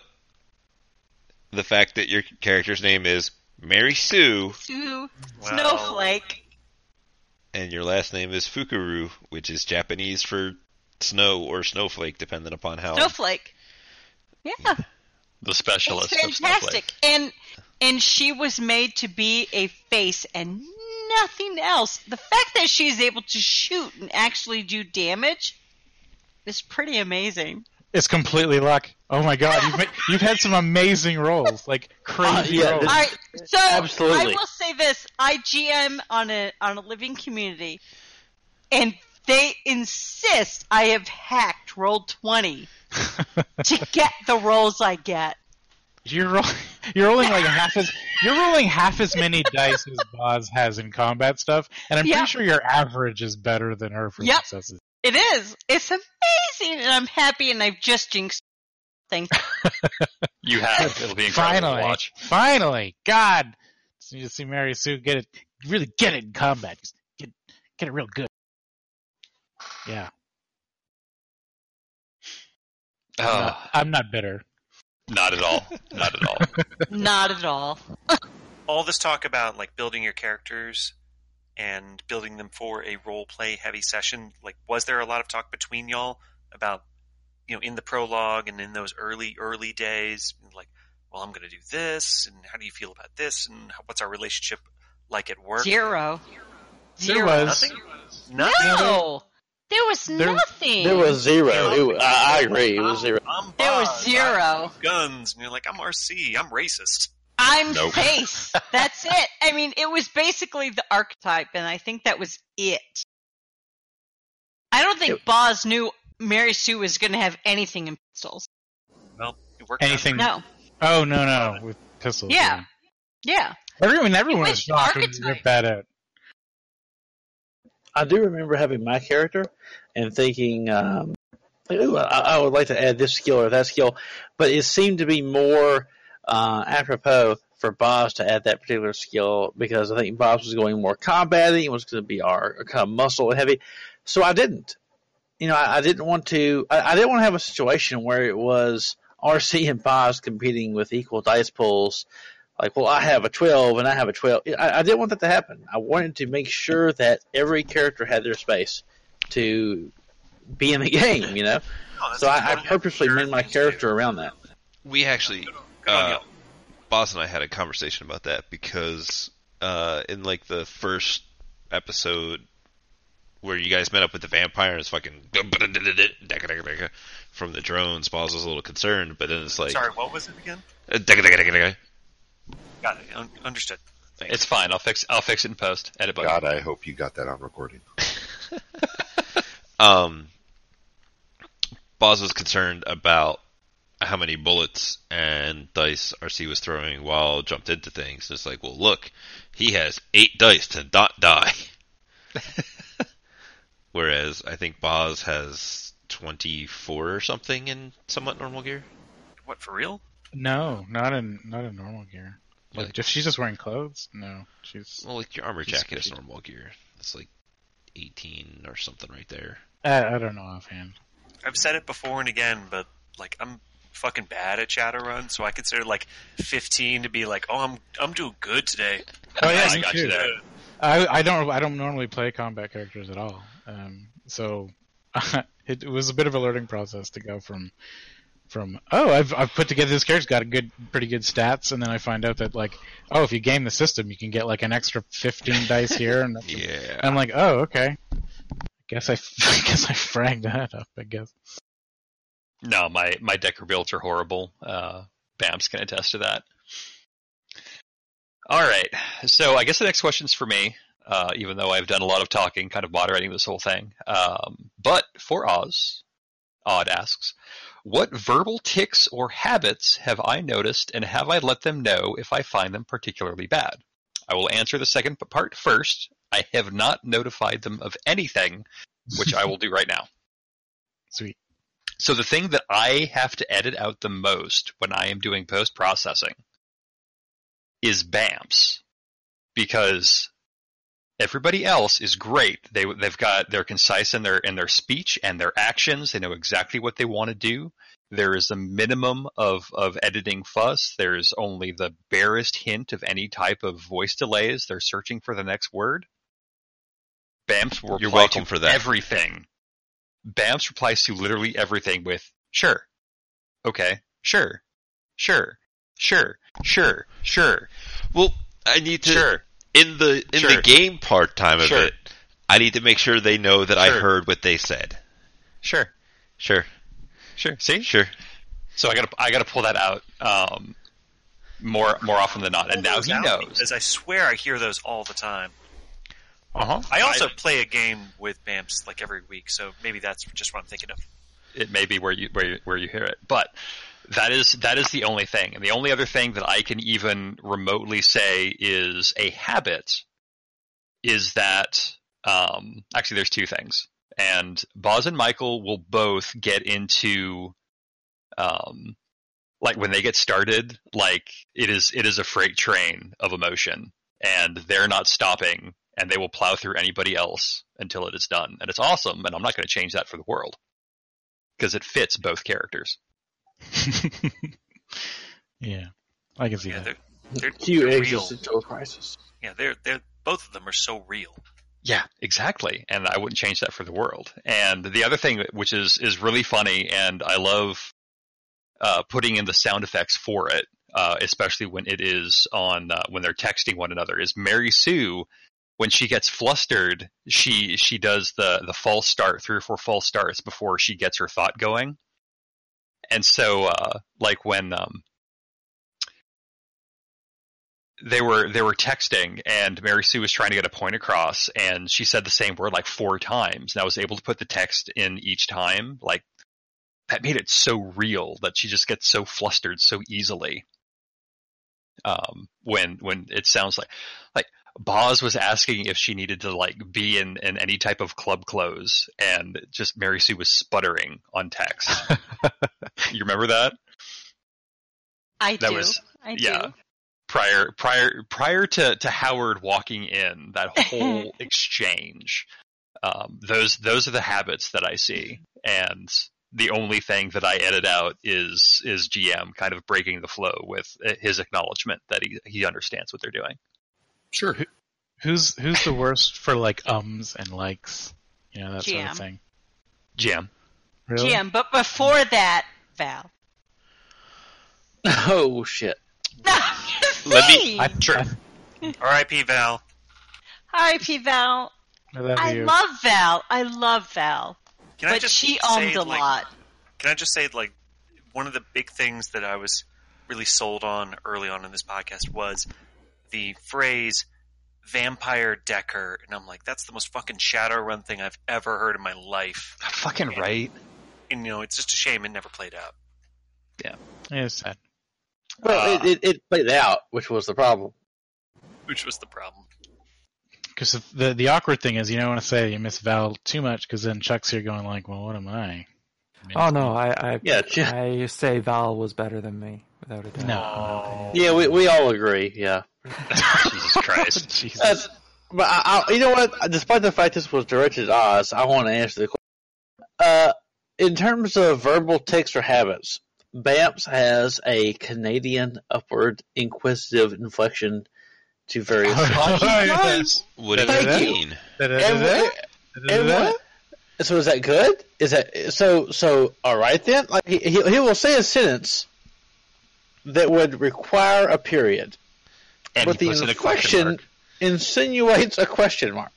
the fact that your character's name is Mary Sue Sue Well, Snowflake. And your last name is Fukuru, which is Japanese for snow or snowflake, depending upon how. Snowflake. Yeah, the specialist it's of fantastic. And and she was made to be a face and nothing else. The fact that she's able to shoot and actually do damage is pretty amazing. It's completely luck. Oh my god, you've ma- you've had some amazing rolls, like crazy Uh, yeah, rolls. I so Absolutely. I will say this: I GM on a on a living community, and they insist I have hacked roll twenty to get the rolls I get. You're roll- you're rolling like half as you're rolling half as many dice as Boz has in combat stuff, and I'm Yep. pretty sure your average is better than her for Yep. successes. It is. It's amazing, and I'm happy, and I've just jinxed. Thank You have. It'll be incredible Finally, to watch. finally, God, just need to see Mary Sue get it, really get it in combat, Just get get it real good. Yeah, I'm, Oh, not, I'm not bitter. not at all. Not at all. Not at all. all this talk about like building your characters and building them for a role play heavy session like was there a lot of talk between y'all about you know in the prologue and in those early early days like well i'm going to do this and how do you feel about this and how, what's our relationship like at work Zero. There was. nothing nothing No. There was There- nothing. There was zero. It was, I, I agree. It was zero. I'm There was zero. Guns and you're like i'm rc i'm racist I'm Nope. face. That's it. I mean, it was basically the archetype, and I think that was it. I don't think It- Boz knew Mary Sue was going to have anything in pistols. well it worked. Anything? No. Oh no, no, with pistols. Yeah. Yeah. Everyone, everyone It was was shocked when you archetype. ripped that out. I do remember having my character and thinking, um, ooh, I, I would like to add this skill or that skill, but it seemed to be more uh, apropos for Boz to add that particular skill because I think Boz was going more combating. It was going to be our kind of muscle heavy, so I didn't. You know, I, I didn't want to. I, I didn't want to have a situation where it was RC and Boz competing with equal dice pulls. Like, well, I have a 12 and I have a 12. I, I didn't want that to happen. I wanted to make sure that every character had their space to be in the game, you know? No, that's So I, I purposely Sure made my things to do. character around that. We actually, uh. Boz and I had a conversation about that because uh, in like the first episode where you guys met up with the vampire and it's fucking from the drones, Boz was a little concerned, but then it's like sorry what was it again uh, got it Un- understood It's fine. I'll fix. I'll fix it in post. Edit button. God, I hope you got that on recording. um, Boz was concerned about how many bullets and dice RC was throwing while jumped into things. It's like, well, look, he has eight dice to not die. Whereas I think Boz has 24 or something in somewhat normal gear. What for real? No, not in not in normal gear. Like Like- if she's just wearing clothes, no, she's. Well, like your armor She's- jacket is she's- normal gear. It's like 18 or something right there. I, I don't know offhand. I've said it before and again, but like I'm fucking bad at Shadowrun, so I consider like 15 to be like, oh, I'm I'm doing good today. Oh yeah, I me got too. you there. I I don't I don't normally play combat characters at all. Um, so it, it was a bit of a learning process to go from from oh I've I've put together this character's got a good pretty good stats and then I find out that like oh if you game the system you can get like an extra 15 dice here and Yeah. I'm like oh okay. I Guess I, I guess I fragged that up. I guess. No, my my decker builds are horrible. Uh, Bams can attest to that. All right, so I guess the next question's for me. Uh, even though I've done a lot of talking, kind of moderating this whole thing. Um, but for Oz, Odd asks, "What verbal tics or habits have I noticed, and have I let them know if I find them particularly bad?" I will answer the second part first. I have not notified them of anything, which I will do right now. Sweet. So the thing that I have to edit out the most when I am doing post processing is Bams because everybody else is great. They they've got they're concise in their in their speech and their actions. They know exactly what they want to do. There is a minimum of of editing fuss. There's only the barest hint of any type of voice delays. They're searching for the next word. Bams will You're welcome to for that. everything. Bams replies to literally everything with sure, okay, sure, sure, sure, sure, sure, Well, I need to sure. in the in Sure. the game part time of Sure. it. I need to make sure they know that I heard what they said. Sure, Sure, sure. See, sure. so I got to I got to pull that out um, more more often than not, and now he knows. Because I swear I hear those all the time. Uh huh. I also play a game with Bams like every week, so maybe that's just what I'm thinking of. it may be where you where you, where you hear it, but that is that is the only thing, and the only other thing that I can even remotely say is a habit is that um, actually there's two things, and Boz and Michael will both get into um, like when they get started, like it is it is a freight train of emotion, and they're not stopping, and they will plow through anybody else until it is done, and it's awesome, and I'm not going to change that for the world because it fits both characters. yeah, I can see Yeah, that. they're they're, Cue they're real. existential crisis. Yeah, they're they're both of them are so real. Yeah, exactly. And I wouldn't change that for the world. And the other thing, which is is really funny, and I love uh, putting in the sound effects for it, uh, especially when it is on uh, when they're texting one another, is Mary Sue. When she gets flustered, she she does the the false start, three or four false starts before she gets her thought going. And so, uh, like when um, they were they were texting and Mary Sue was trying to get a point across and she said the same word like four times and I was able to put the text in each time. Like that made it so real that she just gets so flustered so easily um when when it sounds like like Boz was asking if she needed to like be in, in any type of club clothes and just Mary Sue was sputtering on text. you remember that? I That do. was- I yeah. do. prior prior prior to, to Howard walking in that whole exchange um, those those are the habits that I see and the only thing that I edit out is is GM kind of breaking the flow with his acknowledgement that he he understands what they're doing Sure. Who's who's the worst for like ums and likes? You know that sort of thing. GM Really? GM, but before that, Val. Oh shit! Let me- I, Sure. I, R.I.P. Val. R.I.P. Val. I love I you. love Val. I love Val. Can I but just she say, owned a like, lot. Can I just say, like, one of the big things that I was really sold on early on in this podcast was the phrase vampire Decker. And I'm like, that's the most fucking Shadowrun thing I've ever heard in my life. fucking right And, you know, it's just a shame it never played out. Yeah, it's sad. Well, Uh, it, it, it played out, which was the problem. Which was the problem. Because the the awkward thing is you don't want to say you miss Val too much because then Chuck's here going like, well, what am I? Oh no, I I, Yeah, ch- I say Val was better than me without a doubt. No. in my opinion. Yeah, we we all agree. Yeah. Jesus Christ. Jesus. That's, but I, I, you know what? Despite the fact this was directed at Oz, I want to answer the question. Uh, in terms of verbal tics or habits, Bams has a Canadian upward inquisitive inflection to various. yes. What do you you. mean? And- and what? So is that good? Is that so? So all right then. Like he he, he will say a sentence that would require a period, And but the puts a question inflection insinuates a question mark.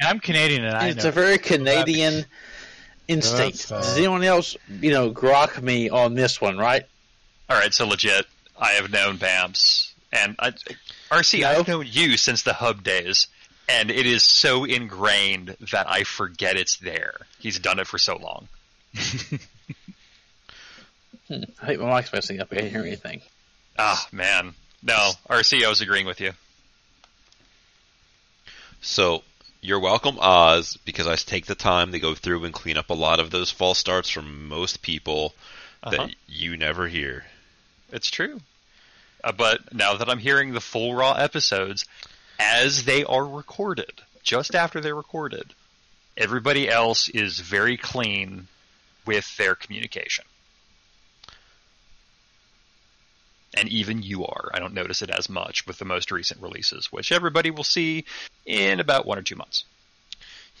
And I'm Canadian, and I it's know. a very Canadian instinct. Uh, Does anyone else, you know, grok me on this one? Right? All right, so legit, I have known Bams, and I, RC, No? I've known you since the hub days, and it is so ingrained that I forget it's there. He's done it for so long. I think my mic's messing up. I can't hear anything. Ah, man. No, RC, I was agreeing with you. So you're welcome, Oz, because I take the time to go through and clean up a lot of those false starts from most people Uh-huh. that you never hear. It's true. Uh, but now that I'm hearing the full raw episodes as they are recorded, just after they're recorded, everybody else is very clean with their communication. And even you are. I don't notice it as much with the most recent releases, which everybody will see in about one or two months.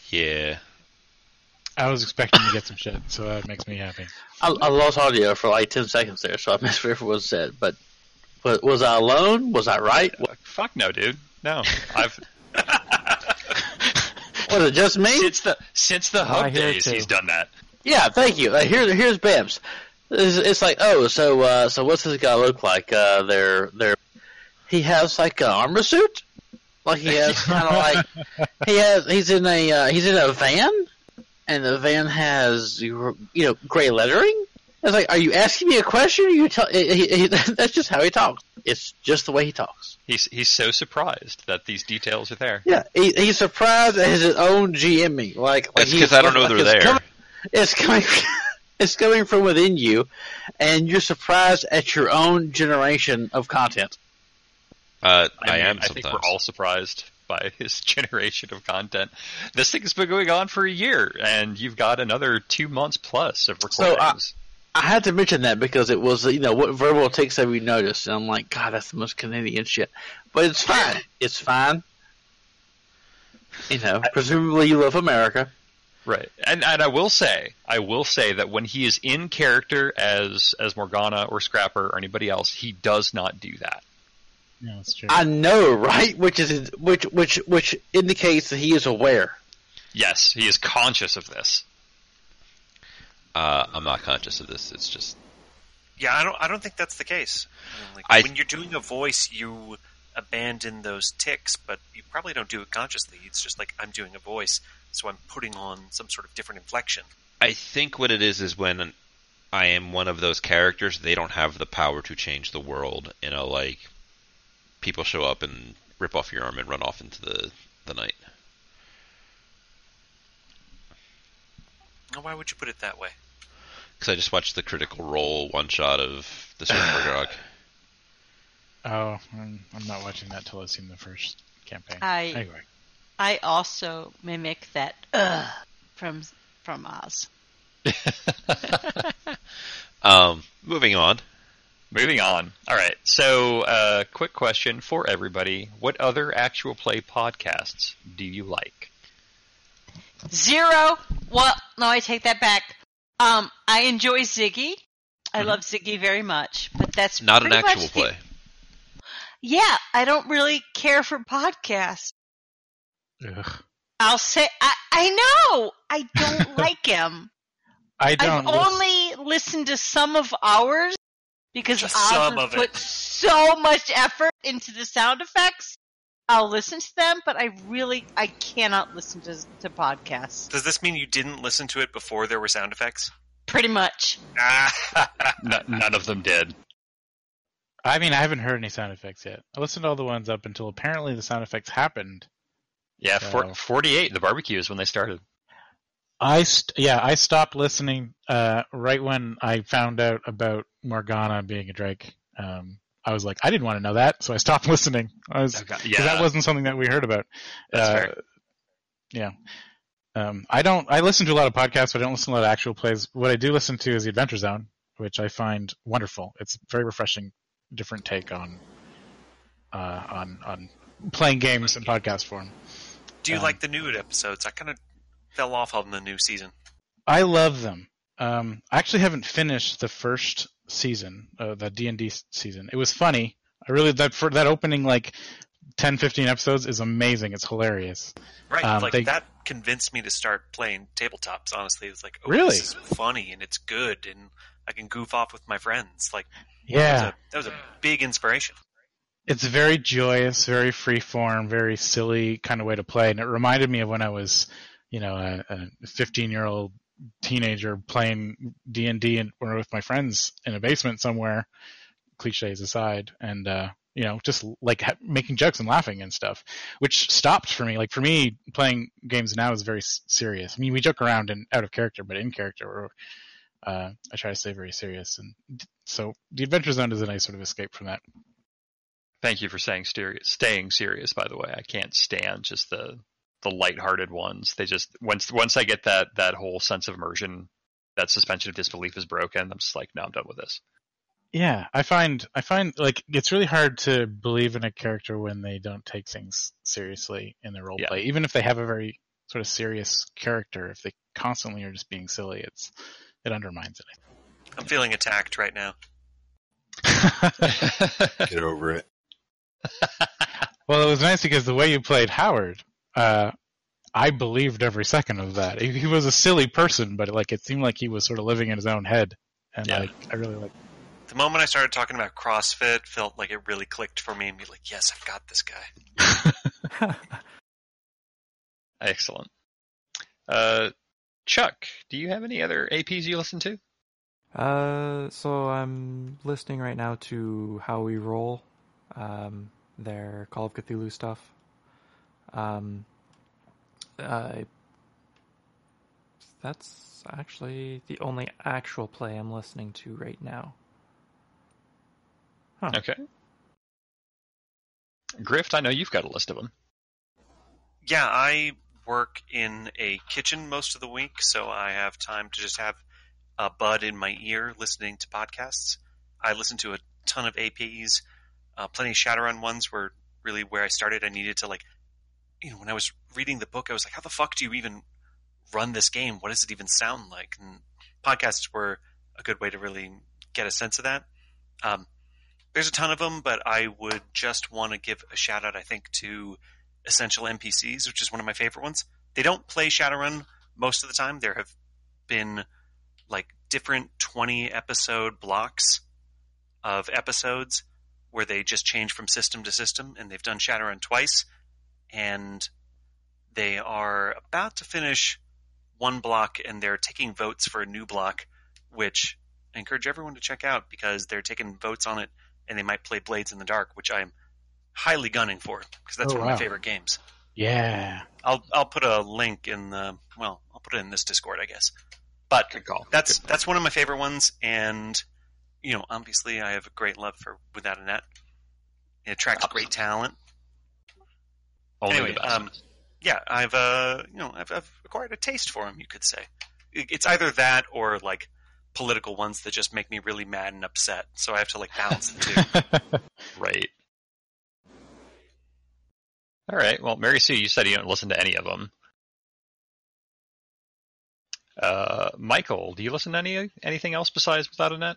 Yeah. I was expecting to get some shit, so that makes me happy. I, I lost audio for like ten seconds there, so I missed whatever was said. But, but was I alone? Was I right? Uh, fuck no, dude. No. I've Was it just me? since the since the I hub days he's done that. Yeah, thank you. Uh, here, here's Babs. It's, it's like, oh, so, uh, so what's this guy look like? Uh, they're, they're, he has like an armor suit? Like he has kind of like, he has, he's in a, uh, he's in a van? And the van has, you know, gray lettering? It's like, are you asking me a question? Or you tell, he, he, he- that's just how he talks. It's just the way he talks. He's he's so surprised that these details are there. Yeah, he, he's surprised at his own GMing. Like, like because I don't know like they're it's there. coming- it's coming it's coming from within you and you're surprised at your own generation of content Uh, I, mean, am I think we're all surprised by his generation of content. This thing's been going on for a year, and you've got another two months plus of recordings. So, uh, recordings. i had to mention that because it was you know what verbal takes have you noticed and i'm like god that's the most canadian shit but it's fine it's fine you know presumably you love america right, and and I will say, I will say that when he is in character as as Morgana or Scrapper or anybody else, he does not do that. Yeah, that's true. i know right which is which which which indicates that he is aware Yes, he is conscious of this. Uh, I'm not conscious of this. It's just Yeah, I don't. I don't think that's the case. You know, like, I- when you're doing a voice, you abandon those ticks, but you probably don't do it consciously. It's just like I'm doing a voice, so I'm putting on some sort of different inflection. I think what it is is when I am one of those characters, they don't have the power to change the world. You know, like people show up and rip off your arm and run off into the the night. Why would you put it that way? Because I just watched the Critical Role one shot of the Super Grog. oh, I'm, I'm not watching that till I've seen the first campaign. I- Anyway, I also mimic that uh from from Oz. Um, moving on. Moving on. All right. So, uh, quick question for everybody: What other actual play podcasts do you like? Zero. Well, no, I take that back. Um, I enjoy Ziggy. I Mhm. love Ziggy very much, but that's Not an actual much the- play. Yeah, I don't really care for podcasts. Ugh. I'll say I, I know I don't like him. I I've don't. only listened to some of ours because Just Oz some has of it. put so much effort into the sound effects. I'll listen to them, but I really I cannot listen to to podcasts. Does this mean you didn't listen to it before there were sound effects? Pretty much. Ah, N- none of them did. I mean, I haven't heard any sound effects yet. I listened to all the ones up until apparently the sound effects happened. Yeah, So- for, 48. The barbecue is when they started. I st- yeah, I stopped listening uh, right when I found out about Morgana being a Drake. Um, I was like, I didn't want to know that, so I stopped listening. I was, Okay, 'cause yeah. that wasn't something that we heard about. Uh. Yeah. Um, I don't. I listen to a lot of podcasts, but I don't listen to a lot of actual plays. What I do listen to is the Adventure Zone, which I find wonderful. It's a very refreshing, different take on uh, on on playing games in podcast form. Do you Um, like the new episodes? I kind of fell off on the new season. I love them. Um, I actually haven't finished the first season, uh, the D and D season. It was funny. I really that for that opening like 10, 15 episodes is amazing. It's hilarious. Right, Um, like they- that convinced me to start playing tabletops. Honestly, it was like, oh, Really? this is funny and it's good, and I can goof off with my friends. Like, Yeah, that, was a, that was a big inspiration. It's very joyous, very free form, very silly kind of way to play, and it reminded me of when I was, you know, a, a 15 year old teenager playing D and D with my friends in a basement somewhere. Cliches aside, and uh, you know, just like ha- making jokes and laughing and stuff, which stopped for me. Like for me, playing games now is very s- serious. I mean, we joke around and out of character, but in character, uh, I try to stay very serious. And so, the Adventure Zone is a nice sort of escape from that. Thank you for saying serious, staying serious. By the way, I can't stand just the the lighthearted ones. They just once once I get that that whole sense of immersion, that suspension of disbelief is broken. I'm just like, no, I'm done with this. Yeah, I find I find like it's really hard to believe in a character when they don't take things seriously in their role Yeah. play. Even if they have a very sort of serious character, if they constantly are just being silly, it's it undermines it. I'm feeling attacked right now. Get over it. well, it was nice because the way you played Howard, uh, I believed every second of that. He, he was a silly person, but like it seemed like he was sort of living in his own head, and Yeah. like I really like. The moment I started talking about CrossFit, felt like it really clicked for me and be like, yes, I've got this guy. Excellent. Uh, Chuck, do you have any other APs you listen to? Uh, so I'm listening right now to How We Roll, um, their Call of Cthulhu stuff. Um, I that's actually the only actual play I'm listening to right now. Huh. Okay. Grift, I know you've got a list of them. Yeah, I work in a kitchen most of the week, so I have time to just have a bud in my ear listening to podcasts. I listen to a ton of APs. Uh, plenty of Shadowrun ones were really where I started. I needed to like, you know, when I was reading the book, I was like, how the fuck do you even run this game? What does it even sound like? And podcasts were a good way to really get a sense of that. Um, there's a ton of them, but I would just want to give a shout out, I think, to Essential NPCs, which is one of my favorite ones. They don't play Shadowrun most of the time. There have been like different 20 episode blocks of episodes where they just change from system to system, and they've done Shadowrun twice, and they are about to finish one block, and they're taking votes for a new block, which I encourage everyone to check out because they're taking votes on it, and they might play Blades in the Dark, which I'm highly gunning for because that's Oh, one of my favorite games. Yeah. I'll I'll put a link in the well, I'll put it in this Discord, I guess. But Good call. that's that's one of my favorite ones, and you know, obviously, I have a great love for Without a Net. It attracts great talent. Only anyway, the best. um, yeah, I've uh, you know, I've, I've acquired a taste for them. You could say it's either that or like political ones that just make me really mad and upset. So I have to like balance the two. Right. All right. Well, Mary Sue, you said you don't listen to any of them. Uh, Michael, do you listen to any anything else besides Without a Net?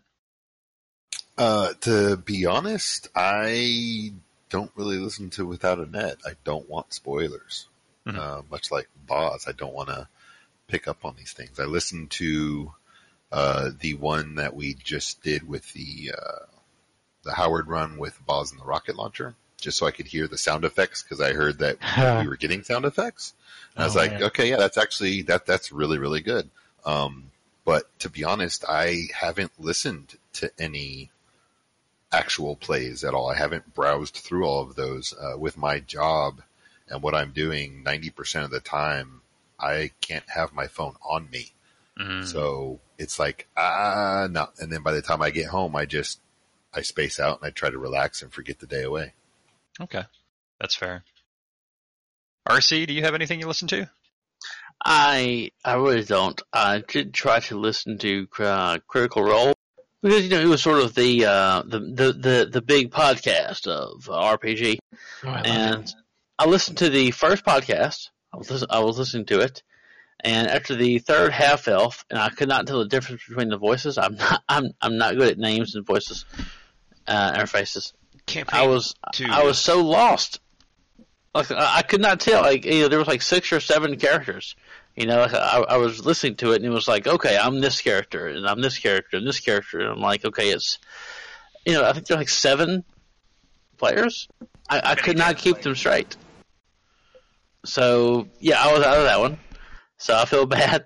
Uh, to be honest, I don't really listen to Without a Net. I don't want spoilers. Mhm. Uh, much like Boz, I don't want to pick up on these things. I listened to uh, the one that we just did with the uh, the Howard run with Boz and the rocket launcher, just so I could hear the sound effects because I heard that we were getting sound effects. And I was Oh, like, man. okay, yeah, that's actually that that's really really good. Um, but to be honest, I haven't listened to any actual plays at all. I haven't browsed through all of those uh, with my job and what I'm doing. Ninety percent of the time, I can't have my phone on me. Mhm. So it's like, ah, no. And then by the time I get home, I just, I space out and I try to relax and forget the day away. Okay, that's fair. RC, do you have anything you listen to? I I really don't. I did try to listen to uh, Critical Role because you know it was sort of the uh, the, the the the big podcast of RPG, Oh, I and it. I listened to the first podcast. I was listen, I was listening to it, and after the third half elf, and I could not tell the difference between the voices. I'm not I'm I'm not good at names and voices uh, I was I was so lost. Like I I could not tell. Like you know, there was like six or seven characters. You know, I, I was listening to it and it was like, okay, I'm this character and I'm this character and this character, and I'm like, okay, it's, you know, I think there are like seven players. I, I could not keep them straight. So yeah, I was out of that one. So I feel bad,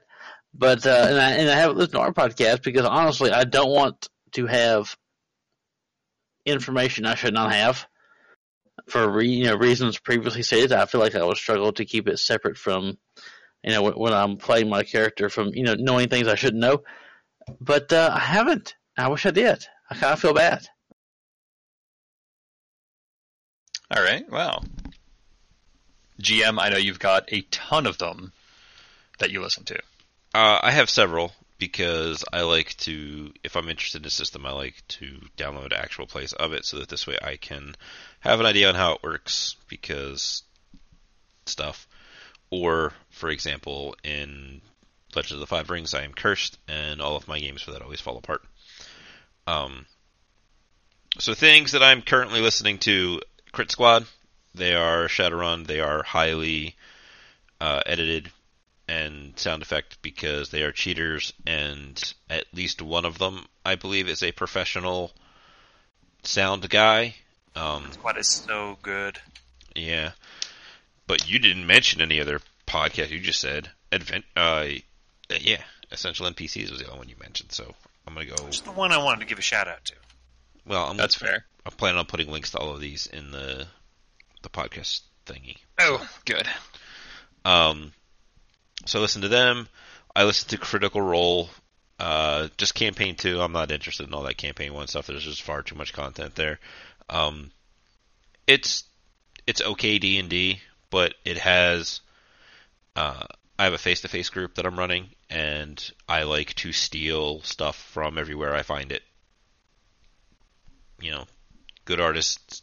but uh, and I and I haven't listened to our podcast because honestly, I don't want to have information I should not have for you know reasons previously stated. I feel like I would struggle to keep it separate from you know when, when I'm playing my character from you know knowing things I shouldn't know. But uh, I haven't. I wish I did. I kind of feel bad. All right, wow. GM, I know you've got a ton of them that you listen to. Uh, I have several because I like to, if I'm interested in a system, I like to download actual plays of it so that this way I can have an idea on how it works because stuff. Or, for example, in Legend of the Five Rings, I am cursed, and all of my games for that always fall apart. Um, so things that I'm currently listening to, Crit Squad, they are Shadowrun, they are highly uh, edited and sound effect because they are cheaters, and at least one of them, I believe, is a professional sound guy. Um, Squad is so good. yeah, but you didn't mention any other podcast. You just said Advent. Uh, yeah, Essential NPCs was the only one you mentioned. So I'm gonna go. It's the one I wanted to give a shout out to. Well, I'm, That's fair. I'm planning on putting links to all of these in the the podcast thingy. Oh, good. Um, so I listen to them. I listen to Critical Role. Uh, just campaign two. I'm not interested in all that campaign one stuff. There's just far too much content there. Um, it's it's okay D and D, but it has. Uh, I have a face-to-face group that I'm running, and I like to steal stuff from everywhere I find it. You know, good artists.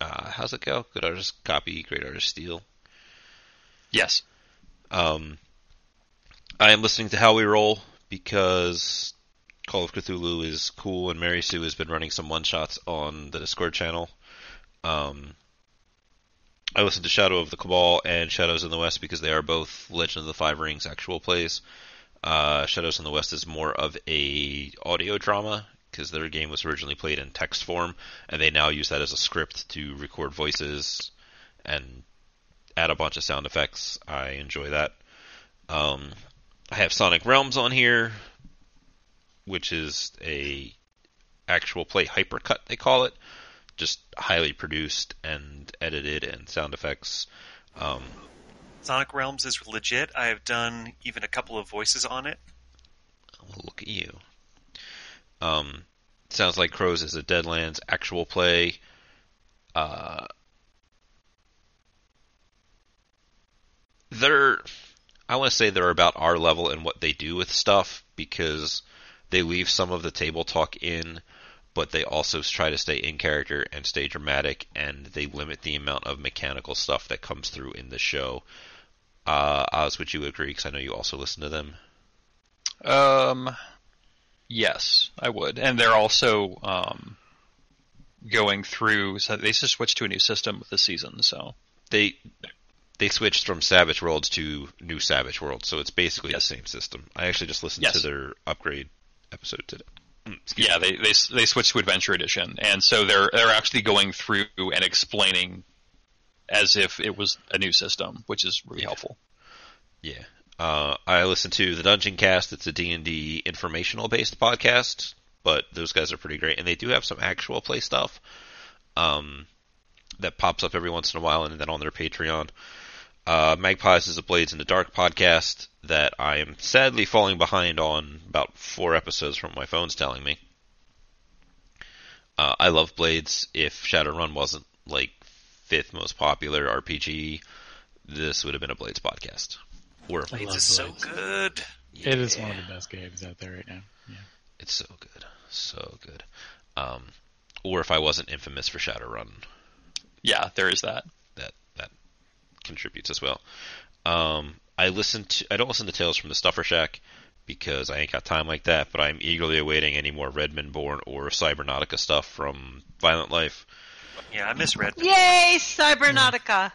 Uh, how's it go? Good artists copy, great artists steal. Yes. Um, I am listening to How We Roll because Call of Cthulhu is cool, and Mary Sue has been running some one shots on the Discord channel. Um, I listen to Shadow of the Cabal and Shadows in the West because they are both Legend of the Five Rings actual plays. Uh, Shadows in the West is more of a audio drama because their game was originally played in text form, and they now use that as a script to record voices and add a bunch of sound effects. I enjoy that. Um, I have Sonic Realms on here, which is a actual play hypercut they call it, just highly produced and edited and sound effects. Um, Sonic Realms is legit. I have done even a couple of voices on it. look at you. Um, sounds like Crows is a Deadlands actual play. Uh, they're I want to say they're about our level in what they do with stuff because they leave some of the table talk in, but they also try to stay in character and stay dramatic, and they limit the amount of mechanical stuff that comes through in the show. Uh, Oz, would you agree? Because I know you also listen to them. Um, yes, I would. And they're also um, going through. So they just switched to a new system with the season. So They they switched from Savage Worlds to New Savage Worlds, so it's basically Yes. the same system. I actually just listened Yes. to their upgrade episode today. Mm, yeah, they they they switched to Adventure Edition, and so they're they're actually going through and explaining as if it was a new system, which is really helpful. Yeah. Uh, I listen to the Dungeon Cast. It's a D&D informational based podcast, but those guys are pretty great, and they do have some actual play stuff um, that pops up every once in a while, and then on their Patreon. Uh, Magpies is a Blades in the Dark podcast that I am sadly falling behind on about four episodes from what my phone's telling me. Uh, I love Blades. If Shadowrun wasn't like fifth most popular RPG, this would have been a Blades podcast. Or Blades love is so Blades. good. It is one of the best games out there right now. Yeah. It's so good, so good. Um, or if I wasn't infamous for Shadowrun, Yeah, there is that. that that contributes as well. Um, I listen to I don't listen to Tales from the Stuffer Shack because I ain't got time like that. But I'm eagerly awaiting any more Redmond Born or Cybernautica stuff from Violent Life. Yeah, I miss misread. Yay, Cybernautica!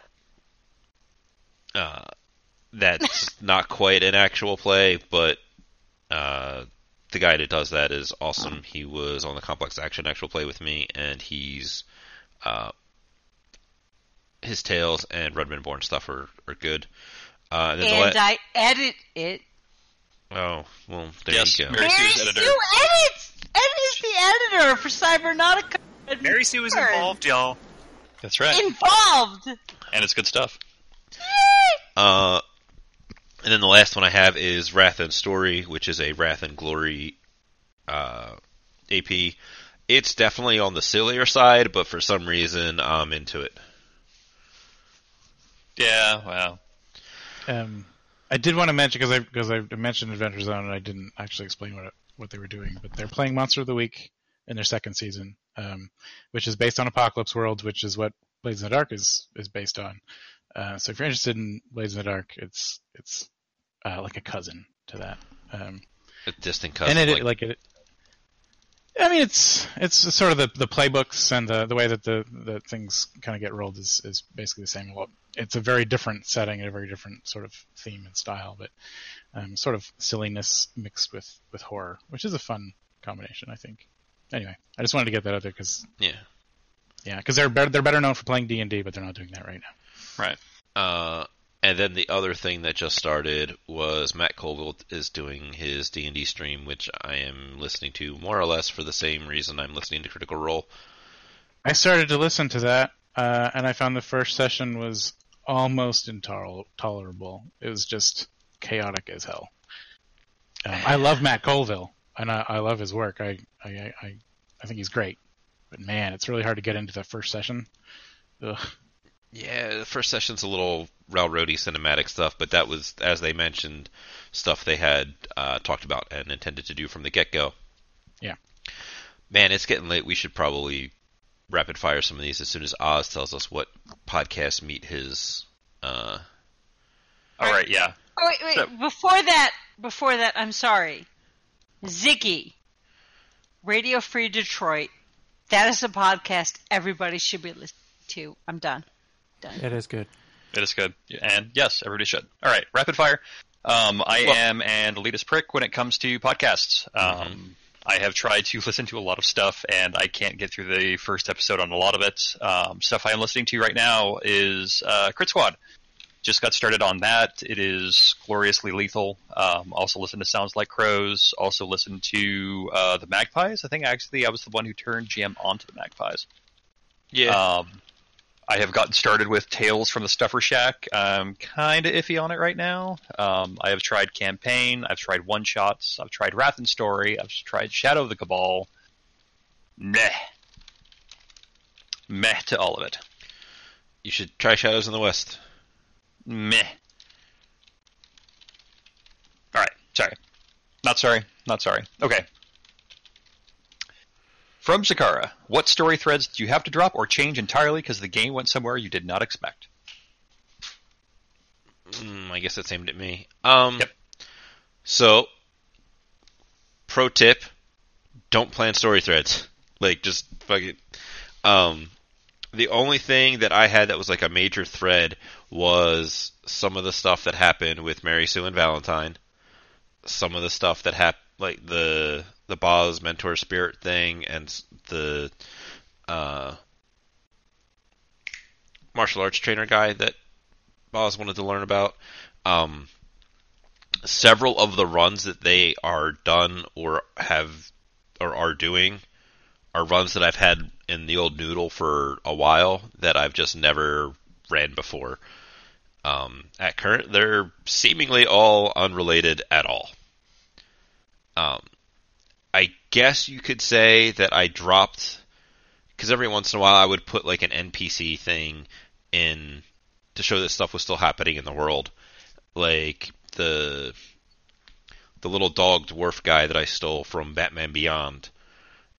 Uh, that's not quite an actual play, but uh, the guy that does that is awesome. He was on the Complex Action actual play with me, and he's uh, his tales and Redmond Born stuff are, are good. Uh, and then la- I edit it. oh well, there Yes, you go. Mary Mary Sue's Sue editor. edits! Ed is the editor for Cybernautica. Mary Sue is involved, y'all. That's right. Involved! And it's good stuff. Uh, and then the last one I have is Wrath and Story, which is a Wrath and Glory uh, AP. It's definitely on the sillier side, but for some reason I'm into it. Yeah, well. Um, I did want to mention because I because I mentioned Adventure Zone and I didn't actually explain what it, what they were doing, but they're playing Monster of the Week in their second season, um, which is based on Apocalypse World, which is what Blades in the Dark is is based on. Uh, so if you're interested in Blades in the Dark, it's it's uh, like a cousin to that. Um, A distant cousin. and it like, like, it. I mean, it's it's sort of the the playbooks and the the way that the the things kind of get rolled is is basically the same. Well, it's a very different setting and a very different sort of theme and style, but um, sort of silliness mixed with with horror, which is a fun combination, I think. Anyway, I just wanted to get that out there because yeah. yeah, because they're better they're better known for playing D and D, but they're not doing that right now. Right. Uh, and then the other thing that just started was Matt Colville is doing his D and D stream, which I am listening to more or less for the same reason I'm listening to Critical Role. I started to listen to that, uh, and I found the first session was almost intolerable. It was just chaotic as hell. Um, I love Matt Colville, and I, I love his work. I, I, I, I think he's great. But man, it's really hard to get into the first session. Ugh. Yeah, the first session's a little railroady cinematic stuff, but that was, as they mentioned, stuff they had uh, talked about and intended to do from the get go. Yeah. Man, it's getting late. We should probably rapid fire some of these as soon as Oz tells us what podcasts meet his. Uh, All right, yeah. Oh, wait, wait. So- Before that, before that, I'm sorry. Ziggy, Radio Free Detroit. That is a podcast everybody should be listening to. I'm done. Done. It is good. It is good. And yes, everybody should. All right, rapid fire. Um, I Well- am an elitist prick when it comes to podcasts. Um, I have tried to listen to a lot of stuff, and I can't get through the first episode on a lot of it. Um, stuff I am listening to right now is uh, Crit Squad. Just got started on that. It is gloriously lethal. Um, also listen to Sounds Like Crows. Also listen to uh, the Magpies. I think actually I was the one who turned GM onto the Magpies. yeah. Um, I have gotten started with Tales from the Stuffer Shack. I'm kind of iffy on it right now. Um, I have tried Campaign. I've tried One Shots. I've tried Wrath and Story. I've tried Shadow of the Cabal. Meh. Meh to all of it. you should try Shadows in the West. Meh. All right. Sorry. Not sorry. Not sorry. Okay. From Zakara, what story threads do you have to drop or change entirely because the game went somewhere you did not expect? Mm, I guess that's aimed at me. Um, Yep. So, pro tip: don't plan story threads. Like, just fuck it. Um, the only thing that I had that was like a major thread was some of the stuff that happened with Mary Sue and Valentine. Some of the stuff that happened, like the the Boz mentor spirit thing, and the uh, martial arts trainer guy that Boz wanted to learn about. Um, several of the runs that they are done or have or are doing are runs that I've had in the old noodle for a while that I've just never ran before. Um, at current, they're seemingly all unrelated at all. Um, I guess you could say that I dropped because every once in a while I would put like an NPC thing in to show that stuff was still happening in the world, like the the little dog dwarf guy that I stole from Batman Beyond.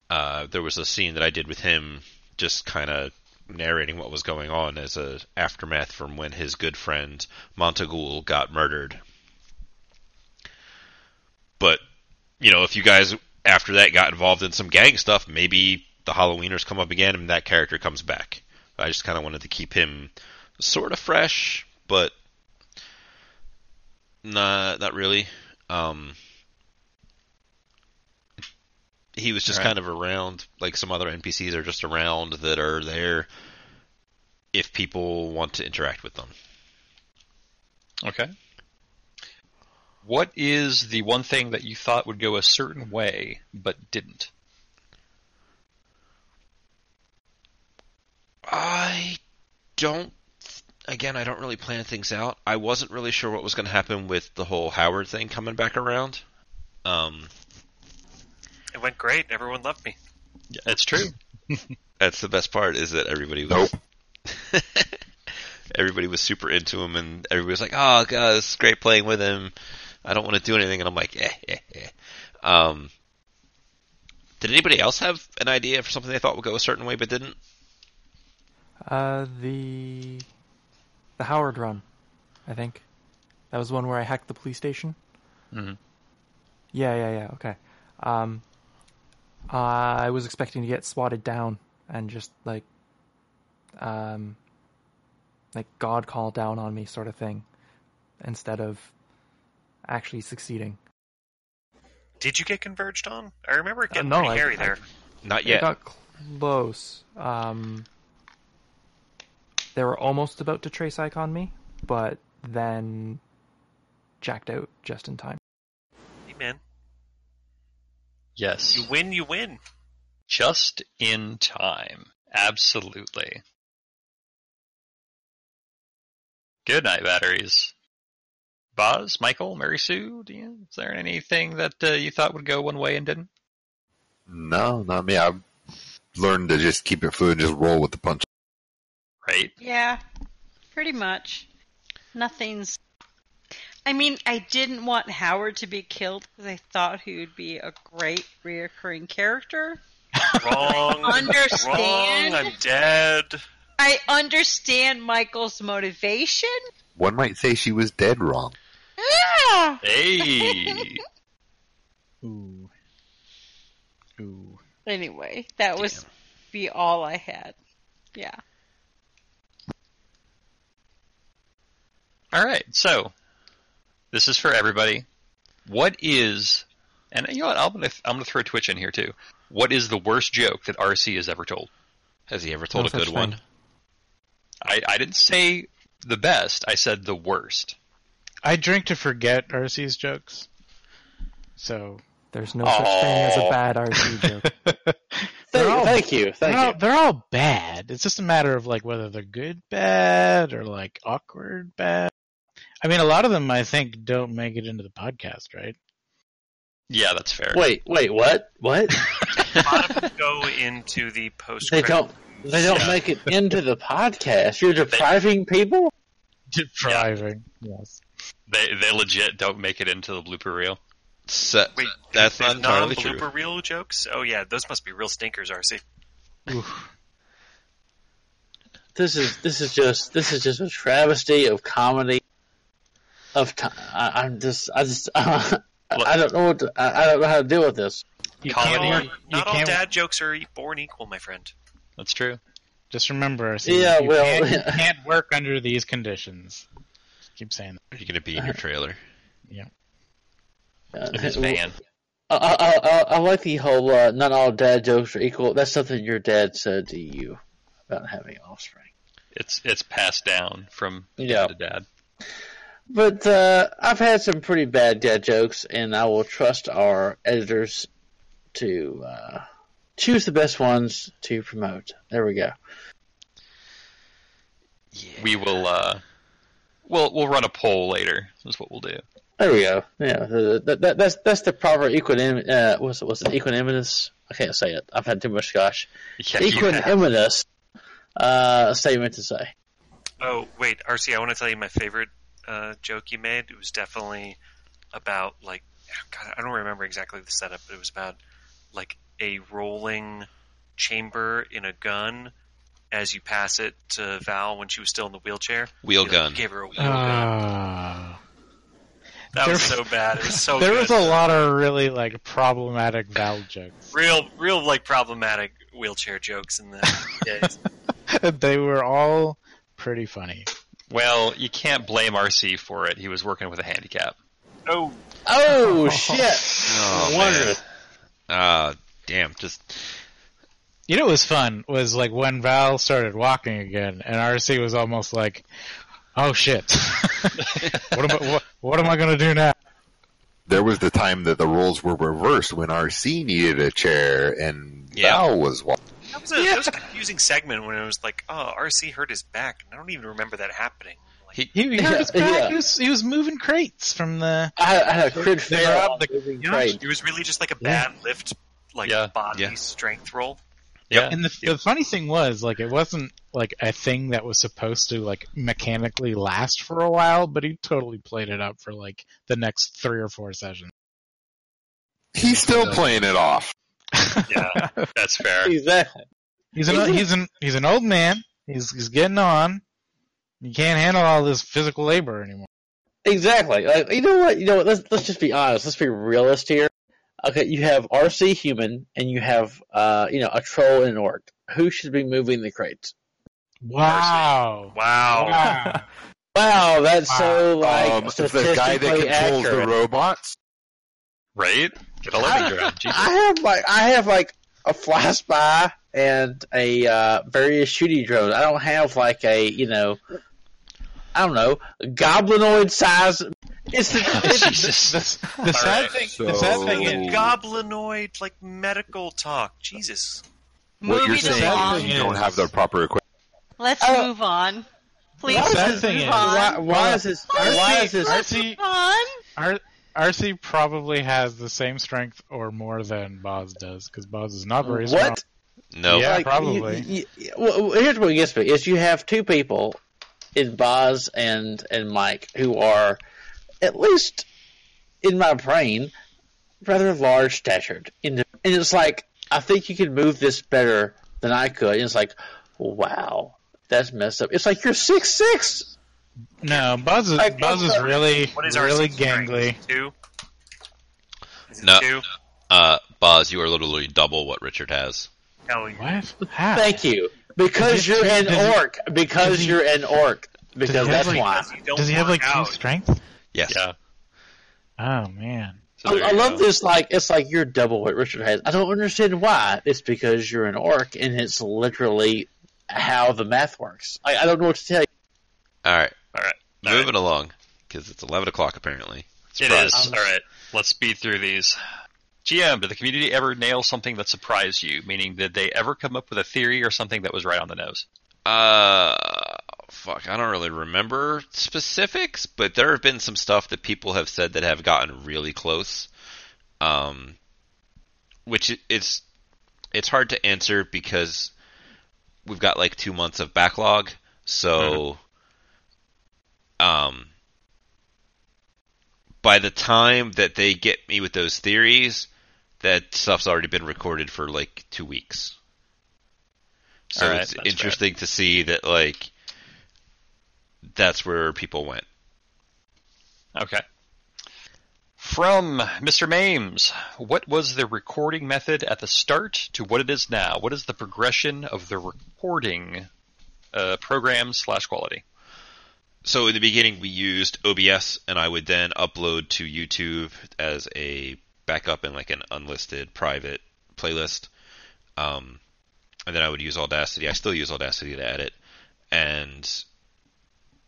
Uh, there was a scene that I did with him, just kind of narrating what was going on as a aftermath from when his good friend Montague got murdered. But you know, if you guys after that got involved in some gang stuff, maybe the Halloweeners come up again and that character comes back. I just kind of wanted to keep him sort of fresh, but not not really. Um, he was just Right. kind of around, like some other NPCs are just around that are there if people want to interact with them. Okay. What is the one thing that you thought would go a certain way but didn't? I don't. Again, I don't really plan things out. I wasn't really sure what was going to happen with the whole Howard thing coming back around. Um, It went great. Everyone loved me. Yeah, it's true. that's the best part is that everybody was. Nope. everybody was super into him, and everybody was like, "Oh, God, it's great playing with him." I don't want to do anything, and I'm like, "Eh, eh, eh." Um, did anybody else have an idea for something they thought would go a certain way but didn't? Uh, the the Howard run, I think. That was one where I hacked the police station. Mhm. Yeah, yeah, yeah. Okay. Um, I was expecting to get swatted down and just like, um, like God call down on me, sort of thing, instead of actually succeeding. Did you get converged on? I remember it getting no, pretty I- hairy I- there. Not It yet. got close. Um, they were almost about to trace icon me, but then jacked out just in time. Hey, man, Yes. you win, you win. Just in time. Absolutely. Good night, batteries. Boz, Michael, Mary Sue, do you, is there anything that uh, you thought would go one way and didn't? No, not me. I've learned to just keep it fluid and just roll with the punch. Right? Yeah, pretty much. Nothing's. I mean, I didn't want Howard to be killed because I thought he would be a great reoccurring character. Wrong. Understand? Wrong. I'm dead. I understand Michael's motivation. One might say she was dead wrong. Ah! Hey! Ooh. Ooh. Anyway, that was be all I had. Yeah. All right, so this is for everybody. What is, and you know what? I'm gonna I'm gonna throw Twitch in here too. What is the worst joke that RC has ever told? Has he ever told No a good such one? I I didn't say the best. I said the worst. I drink to forget RC's jokes. So There's no such thing as a bad RC joke. Thank, all, thank you, they're, thank all, you. they're all bad. It's just a matter of like whether they're good bad or like awkward bad. I mean, a lot of them I think don't make it into the podcast, right? Yeah, that's fair. Wait, wait, what? What? A lot of them go into the post. They don't. They don't Yeah. make it into the podcast. You're depriving people. Depriving. Yes. They they legit don't make it into the blooper reel. So, Wait, that's not entirely non-blooper true. reel jokes. Oh yeah, those must be real stinkers, RC. Oof. This is this is just this is just a travesty of comedy. Of time, I, I'm just I just I, don't know what to, I, I don't know how to deal with this. You Comedy. can't all. You not all can't. dad jokes are e- born equal, my friend. That's true. Just remember, RC, Yeah, you well- can't, you can't work under these conditions. Just keep saying that. Are you going to be in your trailer? Uh, In his van. I, I, I, I like the whole uh, not all dad jokes are equal. That's something your dad said to you about having offspring. It's it's passed down from Yeah. dad to dad. But uh, I've had some pretty bad dad jokes, and I will trust our editors to uh, choose the best ones to promote. There we go. Yeah. We will uh We'll we'll run a poll later. Is what we'll do. There we go. Yeah, the- the- that, that's that's the proper equanim. Uh, what's it? What's it? Equanimous. I can't say it. I've had too much scotch. Yeah, you have. Equanimous uh, statement to say. Oh wait, RC, I want to tell you my favorite uh, joke you made. It was definitely about like God, I don't remember exactly the setup, but it was about like a rolling chamber in a gun as you pass it to Val when she was still in the wheelchair. Wheel You, like, gun. gave her a wheel gun. Ah. That was so bad. It was so there good. was a lot of really like problematic Val jokes. real, real like problematic wheelchair jokes in the days. they were all pretty funny. Well, you can't blame RC for it. He was working with a handicap. Oh, Oh shit! Oh, man. Wonderful. Ah, damn. Just You know what was fun was like when Val started walking again, and RC was almost like, "Oh shit, what am I, what, what am I gonna do now?" There was the time that the roles were reversed when RC needed a chair and Yeah. Val was walking. that was, a, that was a confusing segment when it was like, oh, RC hurt his back. And I don't even remember that happening. He, He, he hurt his back. Yeah. He was he was moving crates from the. I had, I had a crit fail. robbed the- moving Yeah, crate. it was really just like a bad lift, like Yeah. body Yeah. strength roll. Yeah. And the, the funny thing was, like, it wasn't like a thing that was supposed to like mechanically last for a while, but he totally played it up for like the next three or four sessions. He's still playing it off. Yeah, that's fair. Exactly. He's an he's an he's an old man. He's he's getting on. He can't handle all this physical labor anymore. Exactly. Like, you know what? You know what? Let's let's just be honest. Let's be realist here. Okay, you have RC human and you have uh you know a troll and an orc. Who should be moving the crates? Wow. Wow. Wow. Wow, that's so like Um, the guy that controls the robots. Right? Get a living ground. I have like I have like a fly spy and a uh, various shooting drones. I don't have like a you know I don't know goblinoid size. It's the, it's, Jesus. The, the sad right. thing. So- the sad thing Like is, goblinoid, like medical talk. Jesus. What you're saying along. is you don't have the proper equipment. Let's Oh. move on. Please, Why sad move thing is- on. why, why is this? Why is this? Let's RC move on. R- RC probably has the same strength or more than Boz does because Boz is not very strong. What? no. Yeah. Like, probably. you- you- well, here's what gets me: is you have two people in Boz and and Mike who are at least in my brain rather large statured, and and it's like I think you can move this better than I could. And it's like, wow, that's messed up. It's like you're six six. No, Boz is Like, Boz is really What is really gangly. Two. No. two? Uh, Boz, you are literally double what Richard has. Hell yeah. What? How? Thank you, because you're an orc. Because you're an orc. Because that's like- why. Because you don't Does he have like two out. strength? Yes. Yeah. Oh man. So I, I love this. Like it's like you're double what Richard has. I don't understand why. It's because you're an orc, and it's literally how the math works. I, I don't know what to tell you. All right. All right. All Moving along because it's 11 o'clock apparently. It Surprise. is. All right. Let's speed through these. GM, did the community ever nail something that surprised you? Meaning, did they ever come up with a theory or something that was right on the nose? Uh, fuck, I don't really remember specifics, but there have been some stuff that people have said that have gotten really close. Um, which it's it's hard to answer because we've got like two months of backlog, so um, by the time that they get me with those theories, that stuff's already been recorded for like two weeks. So right, it's that's fair. interesting to see that like that's where people went. Okay. From Mr. Mames, what was the recording method at the start to what it is now? What is the progression of the recording uh, program slash quality? So in the beginning we used OBS and I would then upload to YouTube as a backup in like an unlisted private playlist. Um, and then I would use Audacity. I still use Audacity to edit. And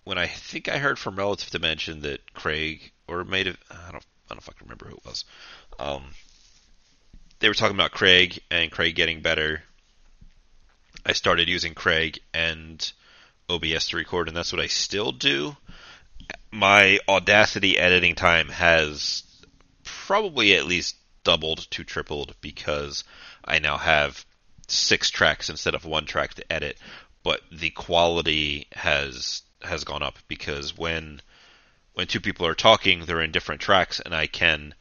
when I think I heard from Relative Dimension that Craig or made it I don't I don't fucking remember who it was. Um, they were talking about Craig and Craig getting better. I started using Craig and OBS to record, and that's what I still do. my Audacity editing time has probably at least doubled to tripled because I now have six tracks instead of one track to edit, but the quality has has gone up because when when two people are talking, they're in different tracks, and I can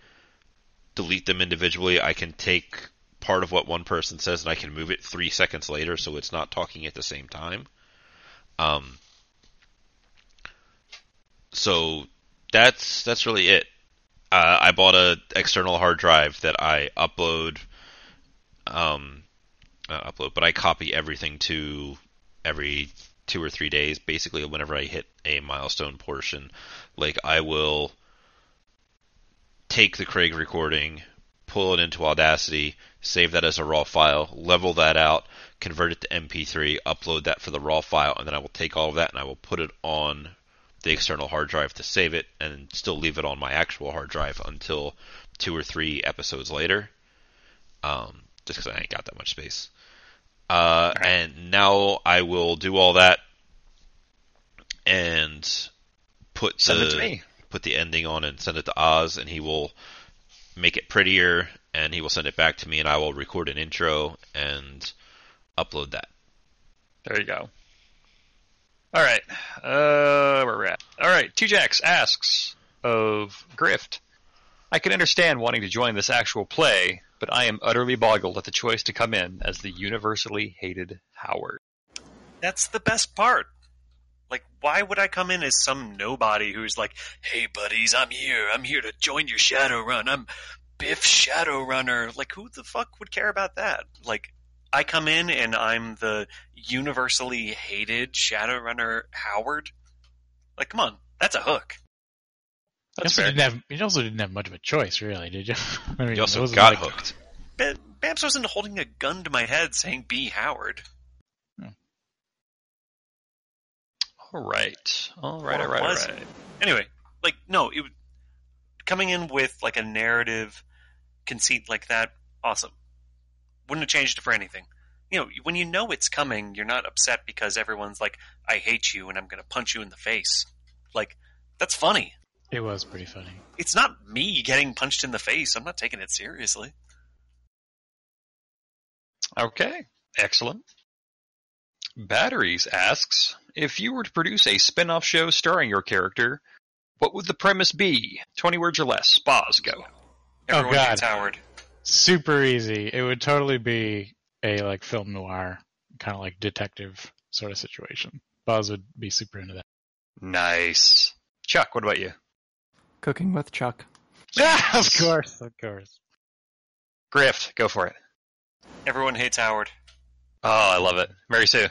delete them individually. I can take part of what one person says and I can move it three seconds later, so it's not talking at the same time. Um, so that's that's really it. Uh, I bought a external hard drive that I upload, um, uh, upload, but I copy everything to every two or three days. Basically, whenever I hit a milestone portion, like I will take the Craig recording, pull it into Audacity, save that as a raw file, level that out, convert it to MP3, upload that for the raw file, and then I will take all of that and I will put it on the external hard drive to save it and still leave it on my actual hard drive until two or three episodes later. Um, just because I ain't got that much space. Uh, and now I will do all that and put Send the it to me. put the ending on and send it to Oz, and he will make it prettier, and he will send it back to me, and I will record an intro and upload that. There you go. All right. Uh, where we're at. All right. Two Jacks asks of Grift. I can understand wanting to join this actual play, but I am utterly boggled at the choice to come in as the universally hated Howard. That's the best part. Like, why would I come in as some nobody who's like, "Hey, buddies, I'm here. I'm here to join your Shadowrun. I'm Biff Shadowrunner." Like, who the fuck would care about that? Like, I come in and I'm the universally hated Shadowrunner Howard. Like, come on, that's a hook. You That's also, fair. didn't have, you also didn't have much of a choice, really, did you? I mean, You also wasn't got like- hooked. Ba- Babs wasn't holding a gun to my head saying "Be Howard." Hmm. All right. All right. All Or right. All was right. Anyway, like no, it coming in with like a narrative conceit like that, awesome. Wouldn't have changed it for anything. You know, when you know it's coming, you're not upset because everyone's like, "I hate you" and I'm going to punch you in the face. Like that's funny. It was pretty funny. It's not me getting punched in the face. I'm not taking it seriously. Okay. Excellent. Batteries asks if you were to produce a spin-off show starring your character, what would the premise be? Twenty words or less. Boz, go. Everyone oh, God. Howard. Super easy. It would totally be a like film noir, kind of like detective sort of situation. Boz would be super into that. Nice. Chuck, what about you? Cooking with Chuck. Ah, of course, of course. Grift, go for it. Everyone hates Howard. Oh, I love it. Mary Sue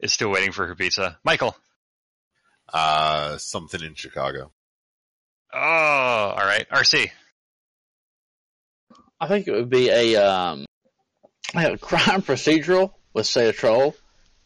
is still waiting for her pizza. Michael. Uh, something in Chicago. Oh, all right. RC. I think it would be a um, a crime procedural with say a troll,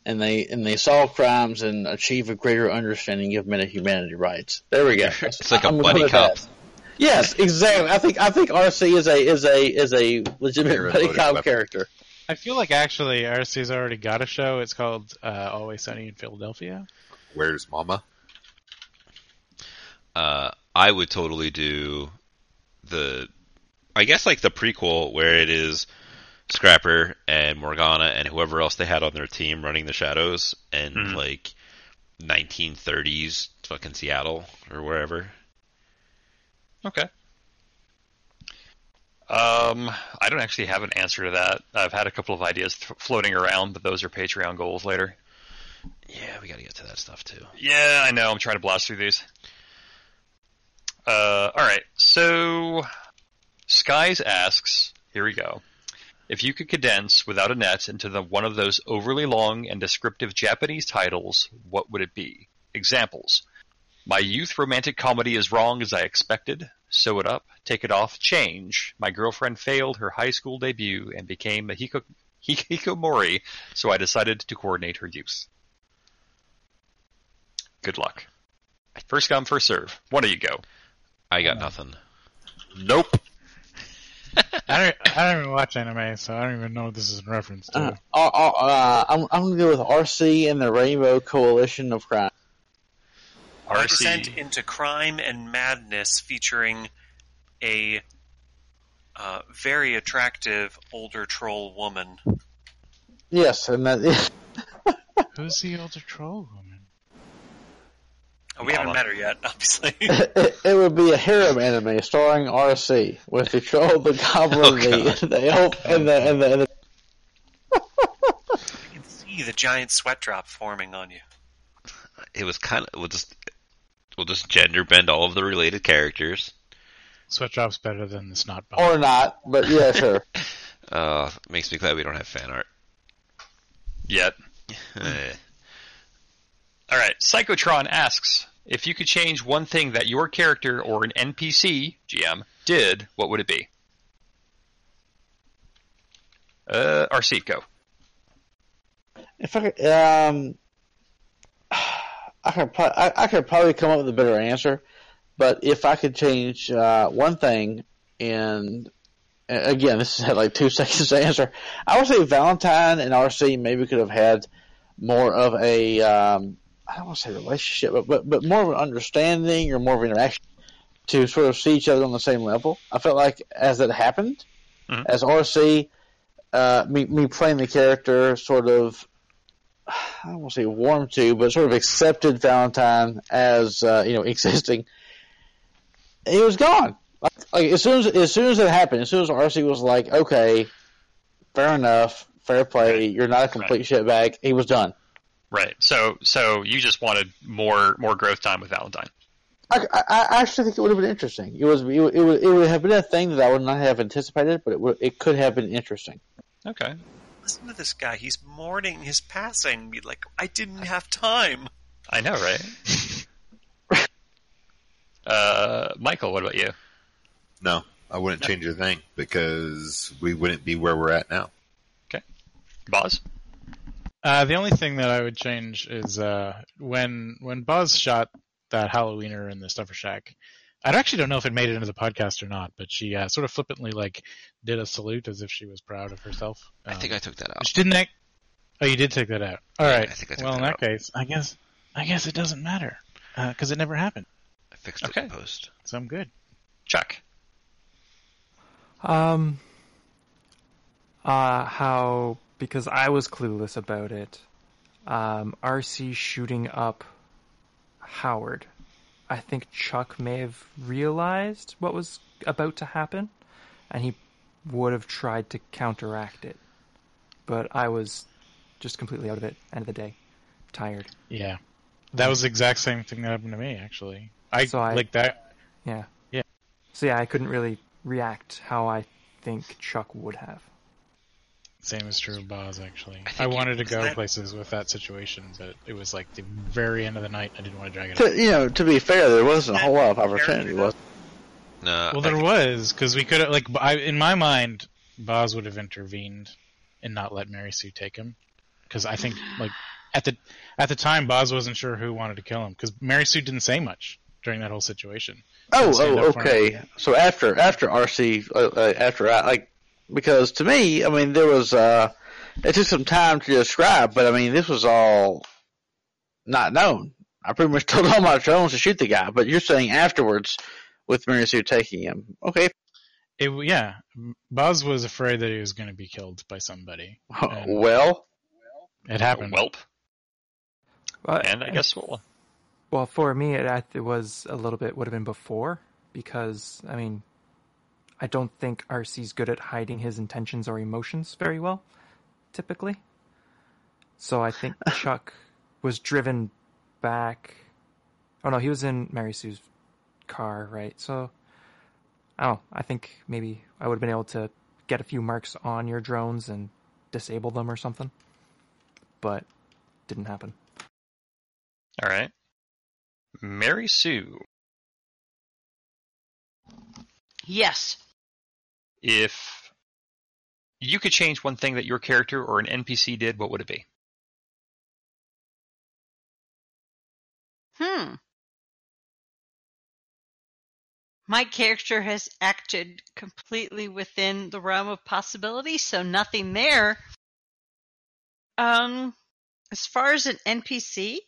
and they and they solve crimes and achieve a greater understanding of meta humanity rights. There we go. It's like a I'm buddy cop. that. Yes, exactly. I think I think RC is a is a is a legitimate buddy cop weapon. character. I feel like actually RC's already got a show. It's called uh, Always Sunny in Philadelphia. Where's Mama? Uh, I would totally do the, I guess like the prequel where it is Scrapper and Morgana and whoever else they had on their team running the shadows and Mhm. like 1930s fucking Seattle or wherever. Okay. Um, I don't actually have an answer to that. I've had a couple of ideas th- floating around, but those are Patreon goals later. Yeah, we got to get to that stuff too. Yeah, I know. I'm trying to blast through these. Uh, all right. So, Skies asks, here we go. If you could condense without a net into the one of those overly long and descriptive Japanese titles, what would it be? Examples. My youth romantic comedy is wrong as I expected. Sew it up, take it off, change. My girlfriend failed her high school debut and became a hiko- hikikomori, so I decided to coordinate her use. Good luck. First come, first serve. One of you go. I got nothing. Nope. I don't, I don't even watch anime, so I don't even know what this is in reference to. Uh, uh, uh, I'm, I'm going to go with RC and the Rainbow Coalition of Crime. Our RC. descent into crime and madness, featuring a uh, very attractive older troll woman. Yes, and that, Who's the older troll woman? We haven't met her yet, obviously. it, it would be a harem anime starring RC with the troll, the goblin, Oh, the, the elf, and the and the, and the you can see the giant sweat drop forming on you. It was kind of we'll just we'll just gender bend all of the related characters. Sweatdrop's better than the snot bomb. or not, but yeah, sure. Uh, makes me glad we don't have fan art. Yet. All right. Psychotron asks if you could change one thing that your character or an NPC GM did, what would it be? Uh, RC, go. If I could, um, I could, pro- I, I could probably come up with a better answer, but if I could change uh, one thing, and again, this had like two seconds to answer, I would say Valentine and RC maybe could have had more of a, um, I don't want to say relationship, but, but but more of an understanding or more of an interaction to sort of see each other on the same level. I felt like as it happened, Mhm. as RC, uh, me me playing the character sort of I don't want to say warm to, but sort of accepted Valentine as uh, you know existing. He was gone. Like, like as soon as as soon as it happened, as soon as RC was like, okay, fair enough, fair play, you're not a complete shitbag. He was done. Right. So, so you just wanted more more growth time with Valentine. I, I, I actually think it would have been interesting. It was it would, it would, it would have been a thing that I would not have anticipated, but it would it could have been interesting. Okay. Listen to this guy. He's mourning his passing. Be like, I didn't have time. I know, right? uh, Michael, what about you? No, I wouldn't change a thing because we wouldn't be where we're at now. Okay. Boz? Uh, the only thing that I would change is uh, when when Boz shot that Halloweener in the Stuffer Shack. I actually don't know if it made it into the podcast or not, but she uh, sort of flippantly like did a salute as if she was proud of herself. I think Um, I took that out. She didn't. Act- oh, you did take that out. All Yeah, right. I think I took well, in that that case, I guess I guess it doesn't matter because it never happened. I fixed it Okay. in post. So I'm good. Chuck. Um, uh, how because I was clueless about it. Um, RC shooting up Howard. I think Chuck may have realized what was about to happen, and he would have tried to counteract it. But I was just completely out of it. End of the day, tired. Yeah, that was the exact same thing that happened to me actually. I, So I- like that. Yeah. Yeah. So yeah, I couldn't really react how I think Chuck would have. Same is true of Boz, actually. I I, wanted to go that- places with that situation, but it was like the very end of the night. I didn't want to drag it. To, out. you know, to be fair, there wasn't a whole lot of opportunity. Was No, Well, I there think- was because we could have like I, in my mind, Boz would have intervened and not let Mary Sue take him because I think like at the at the time Boz wasn't sure who wanted to kill him because Mary Sue didn't say much during that whole situation. Oh, oh, okay. So after after RC, uh, uh, after I like, because to me, I mean, there was uh, it took some time to describe, but I mean, this was all not known. I pretty much told all my drones to shoot the guy, but you're saying afterwards with Mary Sue taking him. Okay, It yeah, Boz was afraid that he was going to be killed by somebody. And well, it happened. Welp. Well, And I guess we'll. Well, for me, it, it was a little bit would have been before because I mean, I don't think RC's good at hiding his intentions or emotions very well, typically. So I think Chuck was driven back. Oh no, he was in Mary Sue's car, right? So oh, I think maybe I would have been able to get a few marks on your drones and disable them or something, but didn't happen. All right. Mary Sue, Yes. If you could change one thing that your character or an NPC did, what would it be? Hmm. my character has acted completely within the realm of possibility, so nothing there. Um, as far as an NPC,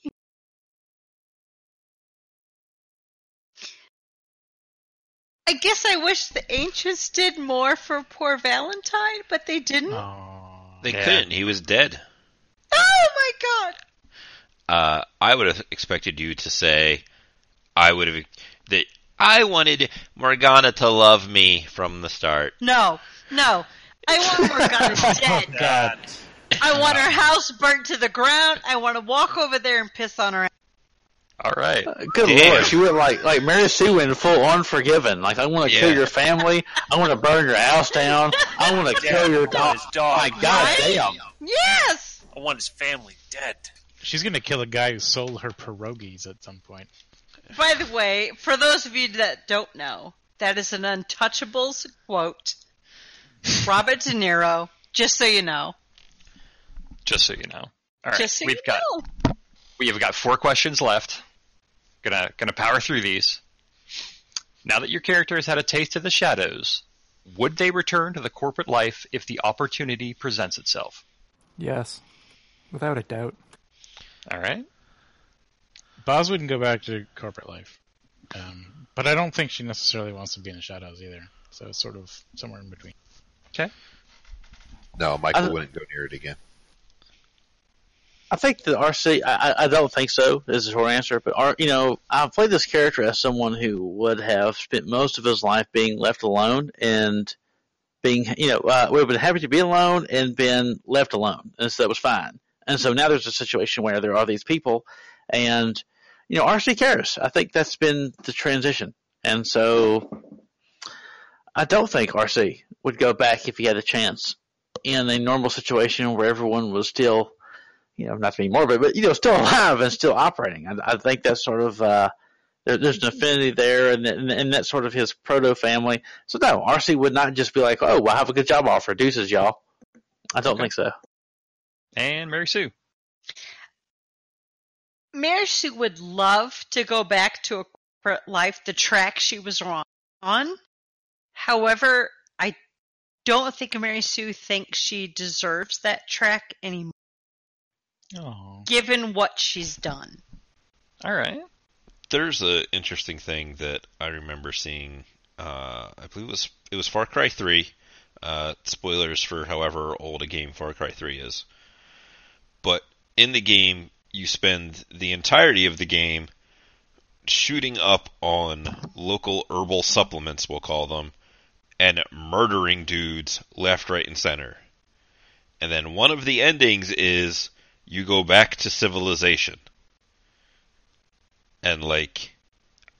I guess I wish the ancients did more for poor Valentine, but they didn't. Oh. They Yeah. couldn't. He was dead. Oh my god! Uh, I would have expected you to say, I would have that I wanted Morgana to love me from the start. No, no. I want Morgana dead. God. I want her house burnt to the ground. I want to walk over there and piss on her. All right. Uh, good Damn. lord, she went like like Mary Sue went full unforgiven. Like I want to kill your family. I want to burn your house down. I want to kill your dog. his dog. My God Right? damn! Yes. I want his family dead. She's gonna kill a guy who sold her pierogies at some point. By the way, for those of you that don't know, that is an Untouchables quote. Robert De Niro. Just so you know. Just so you know. All right. Just so We've you got know. we have got four questions left. Gonna gonna power through these. Now that your character has had a taste of the shadows, would they return to the corporate life if the opportunity presents itself? Yes, without a doubt. All right. Boz wouldn't go back to corporate life, um, but I don't think she necessarily wants to be in the shadows either. So it's sort of somewhere in between. Okay. No, Michael I- wouldn't go near it again. I think the RC. I, I- I don't think so. Is the short answer. But R, you know, I've played this character as someone who would have spent most of his life being left alone and being, you know, uh, would have been happy to be alone and been left alone, and so that was fine. And so now there's a situation where there are these people, and you know, RC cares. I think that's been the transition, and so I don't think RC would go back if he had a chance in a normal situation where everyone was still you know, not to be morbid, but you know, still alive and still operating. I, I think that's sort of uh, there, there's an affinity there, and, and and that's sort of his proto family. So no, RC would not just be like, oh, well, I have a good job offer, deuces, y'all. I don't think so. And Mary Sue. Mary Sue would love to go back to a corporate life, the track she was wrong on. However, I don't think Mary Sue thinks she deserves that track anymore, Oh, given what she's done. All right. There's an interesting thing that I remember seeing. Uh, I believe it was it was Far Cry 3. Uh, spoilers for however old a game Far Cry 3 is. But in the game, you spend the entirety of the game shooting up on local herbal supplements, we'll call them, and murdering dudes left, right, and center. And then one of the endings is you go back to civilization. And, like,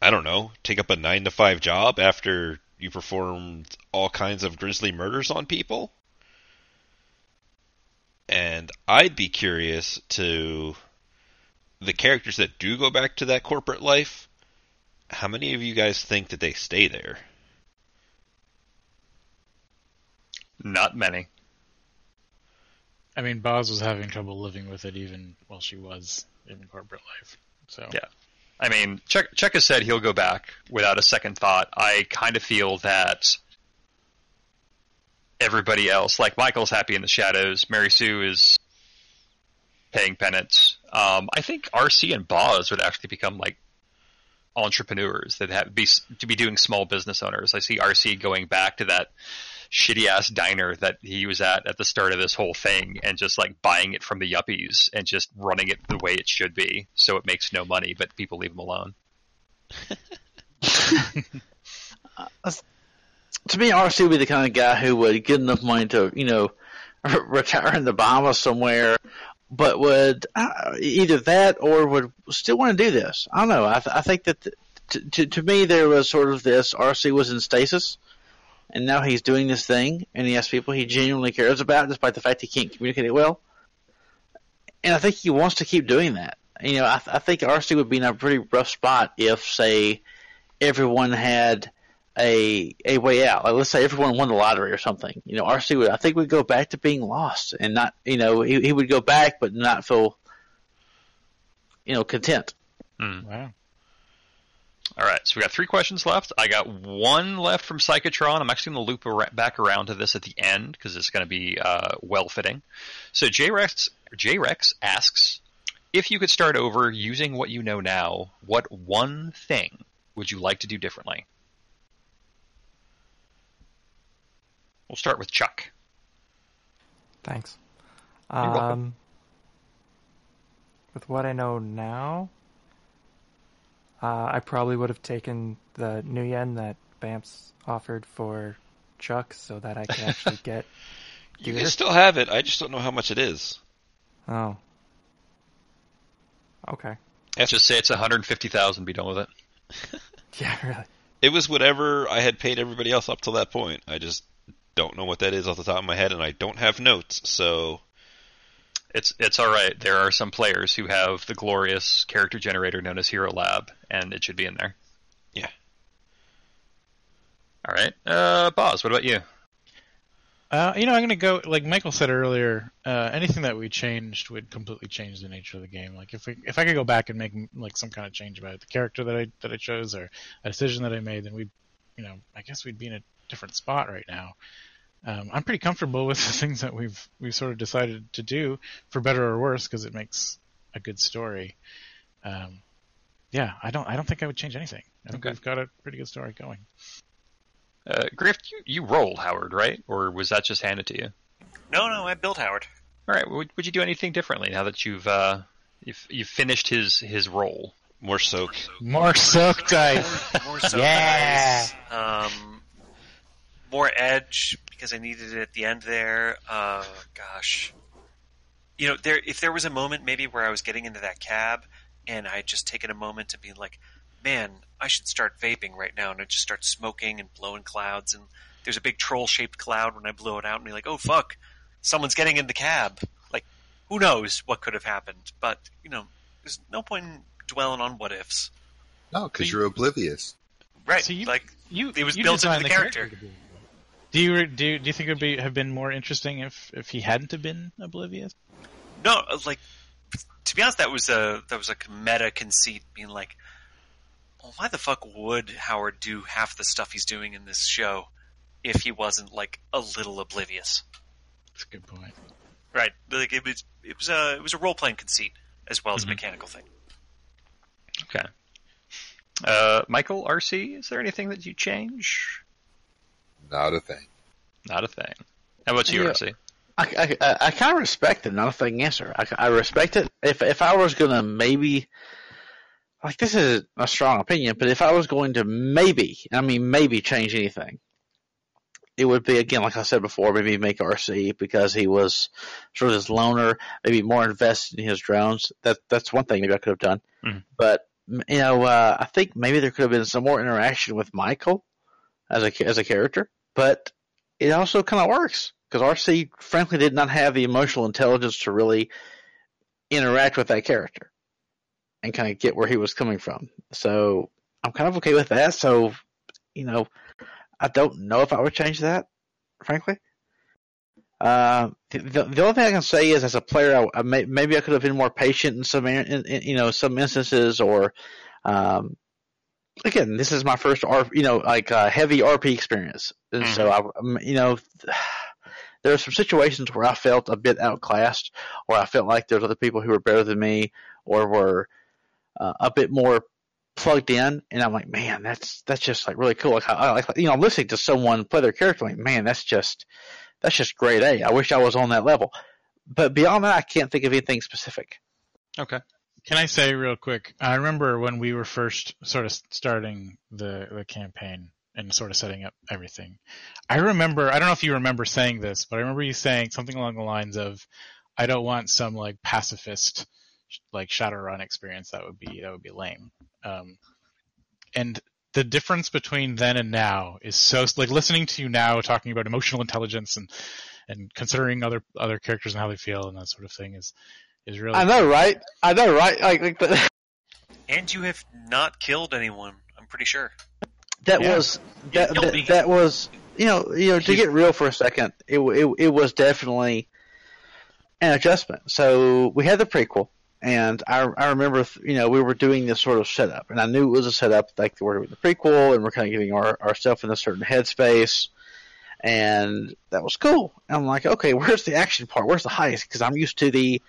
I don't know, take up a 9 to 5 job after you performed all kinds of grisly murders on people? And I'd be curious to the characters that do go back to that corporate life. How many of you guys think that they stay there? Not many. I mean, Boz was having trouble living with it even while she was in corporate life. So Yeah. I mean, Chuck has said he'll go back without a second thought. I kind of feel that everybody else, like Michael's happy in the shadows, Mary Sue is paying penance. Um, I think RC and Boz would actually become like entrepreneurs that have be to be doing small business owners. I see RC going back to that shitty ass diner that he was at at the start of this whole thing and just like buying it from the yuppies and just running it the way it should be so it makes no money but people leave him alone. To me, RC would be the kind of guy who would get enough money to, you know, retire in the Bahamas somewhere, but would uh, either that or would still want to do this. I don't know. I, th- I think that th- to, to to me there was sort of this RC was in stasis, and now he's doing this thing, and he has people he genuinely cares about, despite the fact he can't communicate it well. And I think he wants to keep doing that. You know, I, th- I think RC would be in a pretty rough spot if, say, everyone had a a way out. Like let's say everyone won the lottery or something. You know, RC would I think would go back to being lost and not you know, he he would go back but not feel you know, content. Hmm. wow. All right, so we got three questions left. I got one left from Psychotron. I'm actually going to loop ar- back around to this at the end because it's going to be uh, well fitting. So J-Rex, J-Rex asks, if you could start over using what you know now, what one thing would you like to do differently? We'll start with Chuck. Thanks. You're welcome. Um, with what I know now, uh, I probably would have taken the new yen that Bams offered for Chuck so that I could actually get. You can still have it. I just don't know how much it is. Oh. Okay. Let's Just say it's 150,000. Be done with it. Yeah, really. It was whatever I had paid everybody else up till that point. I just don't know what that is off the top of my head, and I don't have notes. So It's it's all right. There are some players who have the glorious character generator known as Hero Lab, and it should be in there. Yeah. All right, uh, Boz. What about you? Uh, you know, I'm gonna go like Michael said earlier. Uh, anything that we changed would completely change the nature of the game. Like if we, if I could go back and make like some kind of change about it, the character that I that I chose or a decision that I made, then we'd, you know, I guess we'd be in a different spot right now. Um, I'm pretty comfortable with the things that we've we've sort of decided to do, for better or worse, because it makes a good story. Um, yeah, I don't I don't think I would change anything. I think Okay. we've got a pretty good story going. Uh, Griff, you, you rolled Howard, right? Or was that just handed to you? No, no, I built Howard. All right. Would, would you do anything differently now that you've uh, you've, you've finished his his role? more soak. More soak dice. More so Yeah. Um, more edge because I needed it at the end there. Uh, gosh, you know, there if there was a moment maybe where I was getting into that cab and I had just taken a moment to be like, man, I should start vaping right now, and I just start smoking and blowing clouds, and there's a big troll shaped cloud when I blow it out, and be like, oh fuck, someone's getting in the cab. Like, who knows what could have happened? But you know, there's no point in dwelling on what ifs. No, because So you- you're oblivious. Right? So you- like You It was you built into designed the character. to be- Do you do do you think it would be have been more interesting if if he hadn't have been oblivious? No, uh, like to be honest, that was a that was like a meta conceit, being like, well, why the fuck would Howard do half the stuff he's doing in this show if he wasn't like a little oblivious? That's a good point. Right? Like it was it was a it was a role playing conceit as well as Mhm. a mechanical thing. Okay. Uh, Michael, RC, is there anything that you change? Not a thing. Not a thing. How about you, Yeah. RC? I, I, I kind of respect it. Not a thing answer. I, I respect it. If if I was gonna maybe, like this is a strong opinion, but if I was going to maybe, I mean maybe change anything, it would be again like I said before, maybe make RC because he was sort of this loner, maybe more invested in his drones. That that's one thing maybe I could have done. Mhm. But you know, uh, I think maybe there could have been some more interaction with Michael as a as a character, but it also kind of works because RC frankly did not have the emotional intelligence to really interact with that character and kind of get where he was coming from. So I'm kind of okay with that. So you know, I don't know if I would change that, frankly. Uh, the, the only thing I can say is, as a player, I, I may, maybe I could have been more patient in some, in, in, you know, some instances, or um, again, this is my first R, you know, like uh, heavy RP experience, and so I, um, you know, there are some situations where I felt a bit outclassed, or I felt like there's other people who were better than me, or were uh, a bit more plugged in, and I'm like, man, that's that's just like really cool. Like, I, I like, you know, I'm listening to someone play their character, like, man, that's just that's just grade A. I wish I was on that level. But beyond that, I can't think of anything specific. Okay. Can I say real quick? I remember when we were first sort of starting the the campaign and sort of setting up everything. I remember I don't know if you remember saying this, but I remember you saying something along the lines of, "I don't want some like pacifist like Shadowrun experience. That would be that would be lame." Um, and the difference between then and now is so like listening to you now talking about emotional intelligence and and considering other other characters and how they feel and that sort of thing is is really I know, right? I know, right? Like, like the, And you have not killed anyone. I'm pretty sure. That Yeah. was that, that, that was you know you know to get real for a second it, it it was definitely an adjustment so we had the prequel And I, I remember, you know, we were doing this sort of setup, and I knew it was a setup, like we're doing the prequel, and we're kind of getting our, ourselves in a certain headspace, and that was cool. And I'm like, okay, where's the action part? Where's the heist? Because I'm used to the,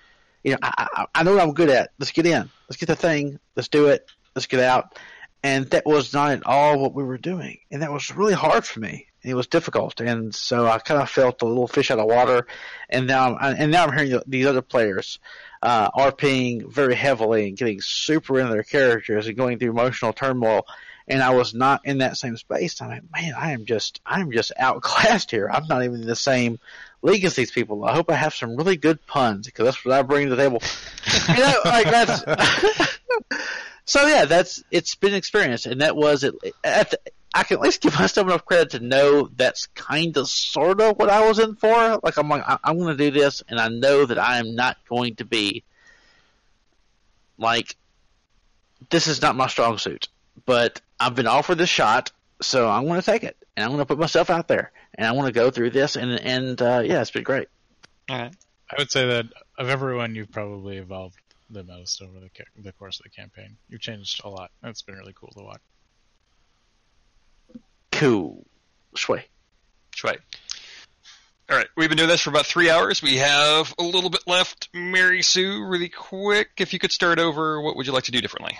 you know, I, I, I know what I'm good at. Let's get in. Let's get the thing. Let's do it. Let's get out. And that was not at all what we were doing, and that was really hard for me. It was difficult, and so I kind of felt a little fish out of water. And now, I'm, and now I'm hearing these other players uh, RPing very heavily and getting super into their characters and going through emotional turmoil. And I was not in that same space. I'm like, man, I am just, I'm just outclassed here. I'm not even in the same league as these people. I hope I have some really good puns because that's what I bring to the table. you know, like that's. so yeah, that's it's been an experience, and that was it. At the, I can at least give myself enough credit to know that's kind of sort of what I was in for. Like I'm like I'm going to do this, and I know that I am not going to be like this is not my strong suit, but I've been offered this shot, so I'm going to take it, and I'm going to put myself out there, and I want to go through this, and and uh, yeah, it's been great. All right. I would say that of everyone, you've probably evolved the most over the ca- the course of the campaign. You've changed a lot. It's been really cool to watch. Cool, Sway. Shui. All right, we've been doing this for about three hours. We have a little bit left. Mary Sue, really quick, if you could start over, what would you like to do differently?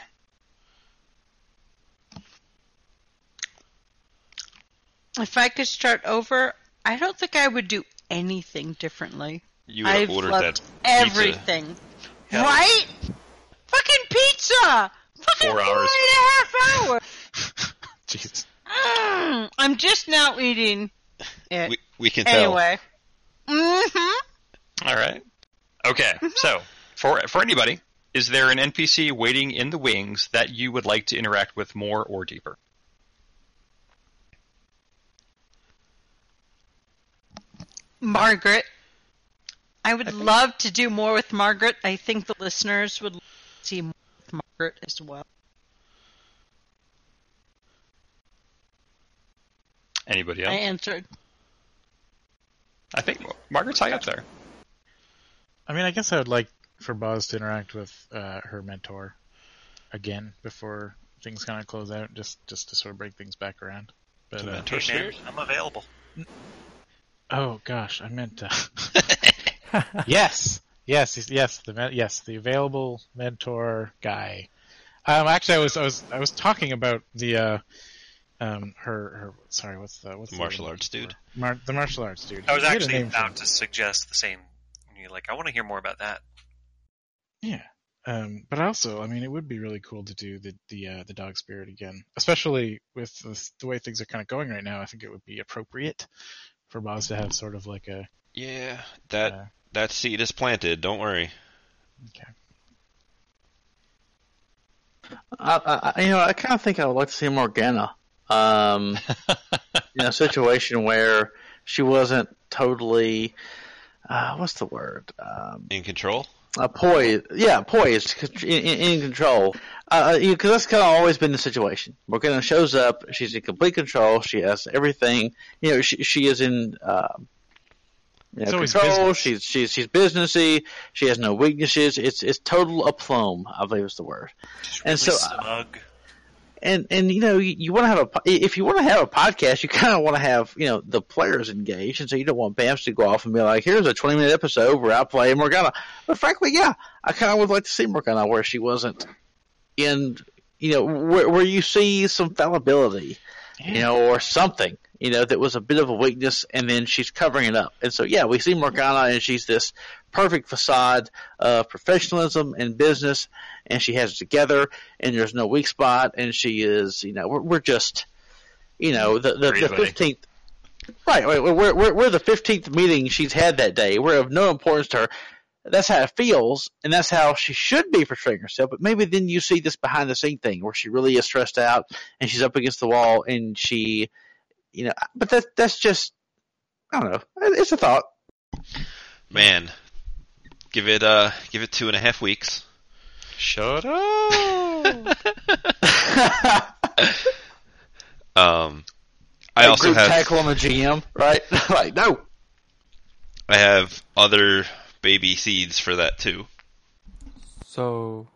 If I could start over, I don't think I would do anything differently. You would have I've ordered loved that pizza. Hell. Right? Fucking pizza! Fucking Four four hours. and a half hours. Jeez. Mm, I'm just now eating it. We, we can tell. anyway. Mm-hmm. All right. Okay, so for for anybody, is there an NPC waiting in the wings that you would like to interact with more or deeper? Margaret. I would love to do more with Margaret. I think the listeners would see more with Margaret as well. Anybody else? I answered. I think Margaret's high up there. I mean, I guess I would like for Boz to interact with uh, her mentor again before things kind of close out, just just to sort of break things back around. But The uh, mentor Hey, man. I'm available. oh gosh, I meant uh, yes, yes, yes, the yes, the available mentor guy. Um, actually, I was I was I was talking about the uh, um, her her sorry, what's the what's The the martial word arts for? dude. Mar- the martial arts dude. I was He actually name for him. about to suggest the same. You're like, I want to hear more about that. Yeah. Um, but also, I mean, it would be really cool to do the the uh, the dog spirit again, especially with the, the way things are kind of going right now. I think it would be appropriate for Boz to have sort of like a Yeah, that uh, that seed is planted. Don't worry. I, I, you know, I kind of think I would like to see Morgana. Um, in a situation where she wasn't totally, uh, what's the word? Um, In control. uh, poised. Yeah, poised, in, in, in control. Uh, because that's kind of always been the situation. Morgana shows up. She's in complete control. She has everything. You know, she she is in. Uh, you know, always control. She's she's she's businessy. She has no weaknesses. It's it's total aplomb. I believe is the word. Just And really so, uh, smug. and and you know you, you want to have a if you want to have a podcast you kind of want to have you know the players engaged and so you don't want Bams to go off and be like here's a 20 minute episode where I play Morgana but frankly yeah I kind of would like to see Morgana where she wasn't in you know where, where you see some fallibility you know or something you know that was a bit of a weakness and then she's covering it up. And so yeah we see Morgana and she's this perfect facade of professionalism and business and she has it together and there's no weak spot and she is you know we're, we're just you know the the, the 15th right right, we're, we're, we're the 15th meeting she's had that day. We're of no importance to her. That's how it feels and that's how she should be portraying herself but maybe then you see this behind the scene thing where she really is stressed out and she's up against the wall and she you know but that that's just i don't know it's a thought Man, give it uh give it two and a half weeks. Shut up. Um, I A also group have tackle on the gm right like no I have other baby seeds for that too. So,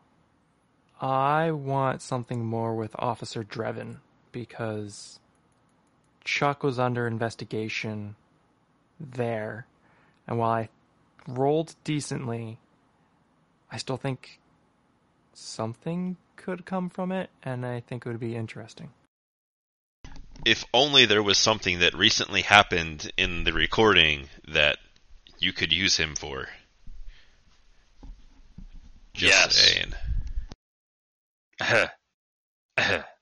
I want something more with Officer Drevin because Chuck was under investigation there, and while I rolled decently, I still think something could come from it, and I think it would be interesting. If only there was something that recently happened in the recording that you could use him for. Just Yes. saying.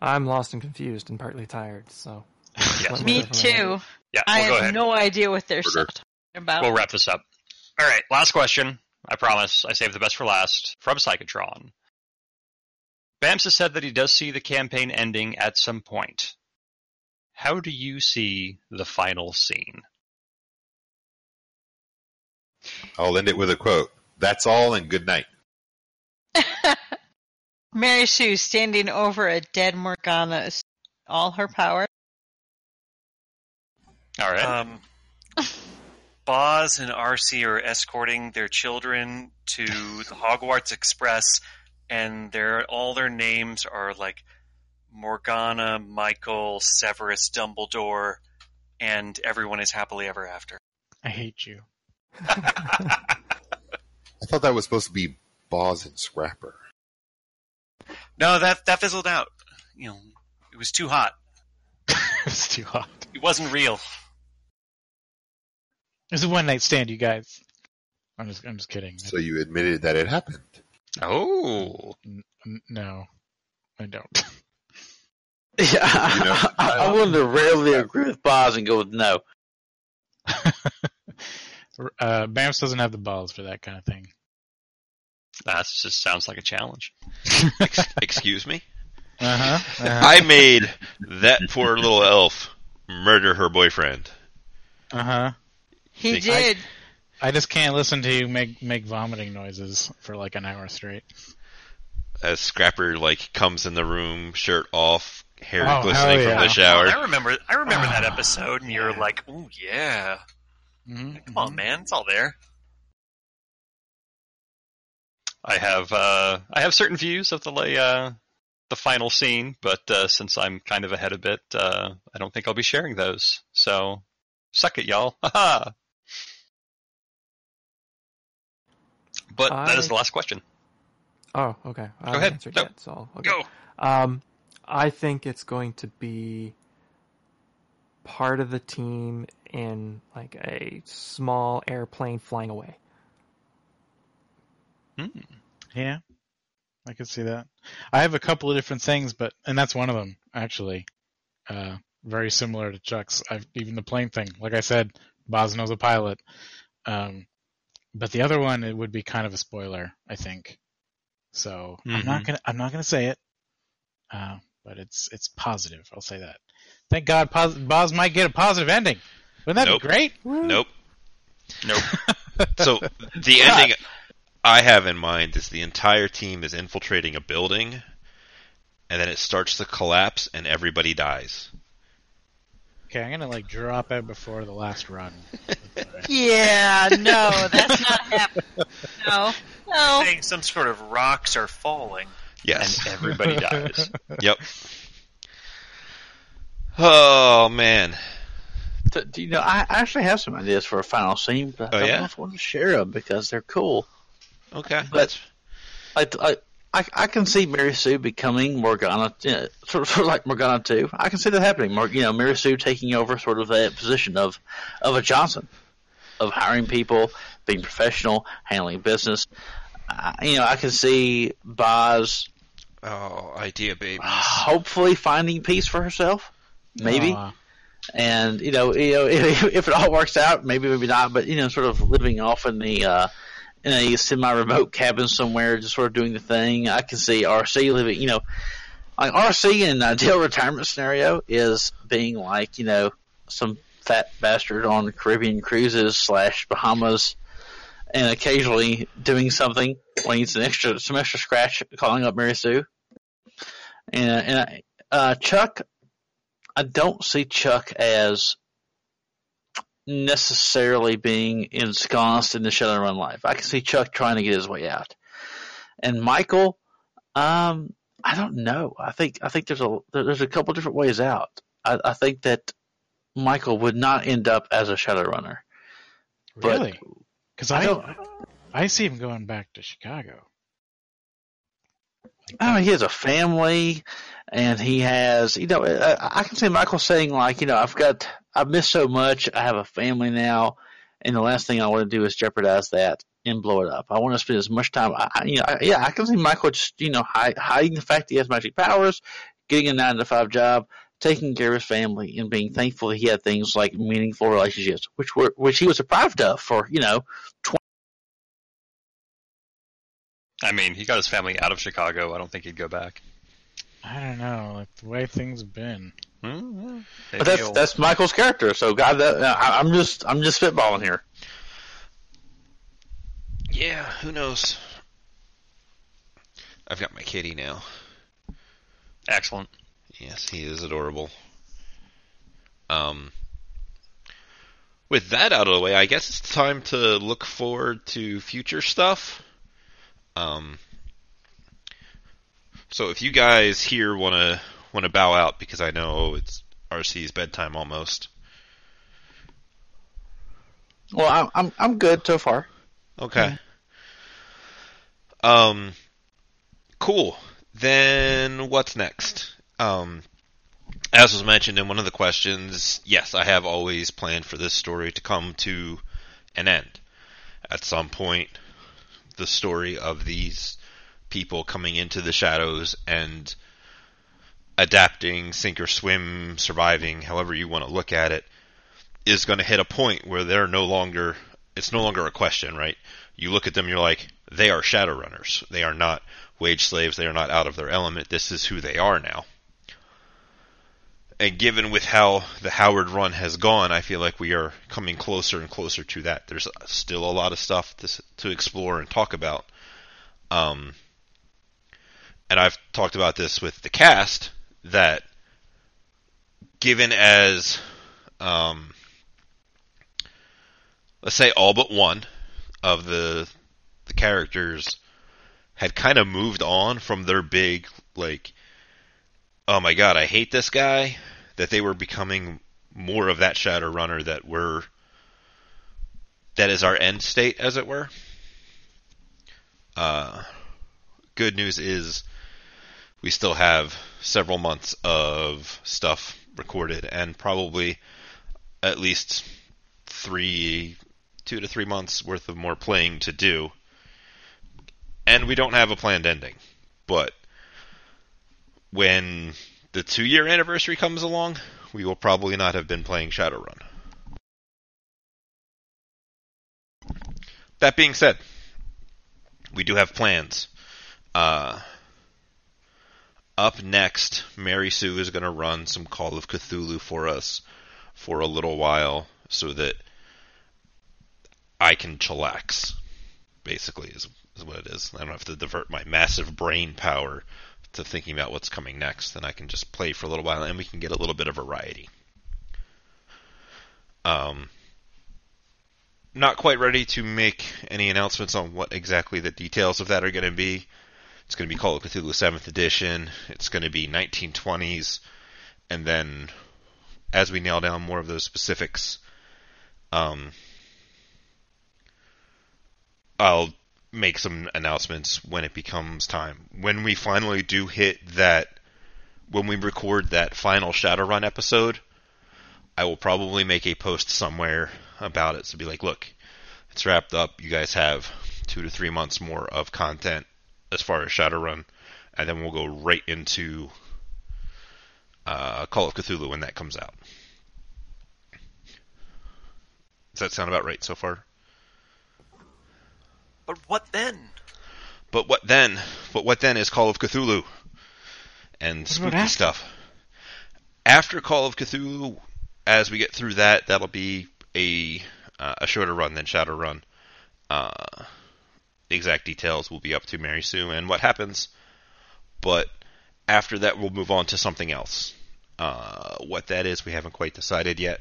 I'm lost and confused and partly tired, so. Yes. let Me know if I'm too. Yeah, I we'll go have ahead. no idea what they're Order. talking about. We'll wrap this up. All right, last question. I promise. I saved the best for last. From Psychotron. Bams has said that he does see the campaign ending at some point. How do you see the final scene? I'll end it with a quote. That's all and good night. Mary Sue standing over a dead Morgana, is all her power. All right. Um, Boz and RC are escorting their children to the Hogwarts Express, and their all their names are like Morgana, Michael, Severus, Dumbledore, and everyone is happily ever after. I hate you. I thought that was supposed to be Boz and Scrapper. No, that that fizzled out. You know, it was too hot. it was too hot. It wasn't real. It was a one night stand, you guys. I'm just, I'm just kidding. So you admitted that it happened. oh. N- n- no, I don't. Yeah, You know, I, I wanted to rarely agree with Boz and go with no. uh, Bams doesn't have the balls for that kind of thing. That just sounds like a challenge. Ex- excuse me? Uh huh. I made that poor little elf murder her boyfriend. Uh huh. He Think- did. I just can't listen to you make make vomiting noises for like an hour straight. As Scrapper like comes in the room, shirt off, hair Oh, glistening hell from the shower. I remember. I remember that Ah, episode, and you're like, "Oh yeah, Mm-hmm. come on, man, it's all there." I have uh, I have certain views of the uh, the final scene, but uh, since I'm kind of ahead a bit, uh, I don't think I'll be sharing those. So, suck it, y'all. Haha. but that is the last question. Oh, okay. I haven't ahead. answered No. yet, so okay. Go. Um, I think it's going to be part of the team in like a small airplane flying away. Hmm. Yeah, I could see that. I have a couple of different things, but and that's one of them actually. Uh, very similar to Chuck's. I've even the plane thing. Like I said, Bosno's a pilot. Um, but the other one it would be kind of a spoiler, I think. So I'm not Mhm. gonna I'm not gonna say it. Uh, but it's it's positive. I'll say that. Thank God, pos- Boz might get a positive ending. Wouldn't that Nope. be great? Nope. Nope. So the ending I have in mind is the entire team is infiltrating a building, and then it starts to collapse, and everybody dies. Okay, I'm gonna like drop out before the last run. Yeah, no, that's not happening. No, no. Saying some sort of rocks are falling. Yes. and everybody dies. yep. Oh man. T- do you know, I I actually have some ideas for a final scene, but I Oh, don't yeah? know if I want to share them because they're cool. Okay. But- I, I, I, I can see Mary Sue becoming Morgana, you know, sort, of, sort of like Morgana too. I can see that happening. Mor- you know, Mary Sue taking over sort of that position of, of a Johnson, of hiring people, being professional, handling business. Uh, you know, I can see Boz oh, idea babies. hopefully finding peace for herself, maybe. Aw. and you know, you know, if, if it all works out, maybe maybe not, but you know, sort of living off in the uh, in a semi-remote cabin somewhere, just sort of doing the thing. I can see RC living, you know, like RC in an ideal retirement scenario is being like you know some fat bastard on Caribbean cruises slash Bahamas, and occasionally doing something when he needs an extra extra scratch, calling up Mary Sue, and and uh, Chuck I don't see Chuck as necessarily being ensconced in the Shadowrun life. I can see Chuck trying to get his way out. And Michael, um, I don't know. I think I think there's a there's a couple different ways out. I, I think that Michael would not end up as a Shadowrunner. Really? Because I I, don't. I see him going back to Chicago. I don't he has a family, and he has, you know, I, I can see Michael saying like, you know, I've got, I've missed so much. I have a family now, and the last thing I want to do is jeopardize that and blow it up. I want to spend as much time, I, I- you know, I, yeah, I can see Michael just, you know, hide, hiding the fact he has magic powers, getting a nine to five job, taking care of his family, and being thankful that he had things like meaningful relationships, which were, which he was deprived of for, you know, twenty. I mean, he got his family out of Chicago. I don't think he'd go back. I don't know, like the way things have been. Hmm, but that's Maybe that's Michael's character. So God, that, I, I'm just, I'm just spitballing here. Yeah, who knows? I've got my kitty now. excellent. Yes, he is adorable. Um, with that out of the way, I guess it's time to look forward to future stuff. Um, so if you guys here want to want to bow out because I know it's RC's bedtime almost. Well, I'm, I'm, I'm good so far. Okay. Um, cool. Then what's next? Um, as was mentioned in one of the questions, yes, I have always planned for this story to come to an end. At some point, the story of these people coming into the shadows and adapting, sink or swim, surviving, however you want to look at it, is going to hit a point where they're no longer, it's no longer a question, right? You look at them, you're like, they are Shadowrunners. They are not wage slaves. They are not out of their element. This is who they are now. And given with how the Howard run has gone, I feel like we are coming closer and closer to that. There's still a lot of stuff to, to explore and talk about. Um, and I've talked about this with the cast that given as um, let's say all but one of the the characters had kind of moved on from their big like oh my god I hate this guy that they were becoming more of that shadow runner that we're that is our end state as it were. Uh good news is we still have several months of stuff recorded and probably at least three, two to three months worth of more playing to do. And we don't have a planned ending. But when the two year anniversary comes along, we will probably not have been playing Shadowrun. That being said, we do have plans. Uh, up next, Mary Sue is going to run some Call of Cthulhu for us for a little while so that I can chillax, basically, is, is what it is. I don't have to divert my massive brain power to thinking about what's coming next, and I can just play for a little while and we can get a little bit of variety. Um, not quite ready to make any announcements on what exactly the details of that are going to be. It's going to be Call of Cthulhu 7th Edition. It's going to be 1920s. And then, as we nail down more of those specifics, um, I'll make some announcements when it becomes time. When we finally do hit that, when we record that final Shadowrun episode, I will probably make a post somewhere about it. So be like, look, it's wrapped up. You guys have two to three months more of content as far as Shadowrun, and then we'll go right into uh, Call of Cthulhu when that comes out. Does that sound about right so far? But what then? But what then? But what then is Call of Cthulhu and spooky after? stuff? After Call of Cthulhu, as we get through that, that'll be a uh, a shorter run than Shadowrun. Uh, the exact details will be up to Mary Sue and what happens. But after that, we'll move on to something else. Uh, what that is, we haven't quite decided yet.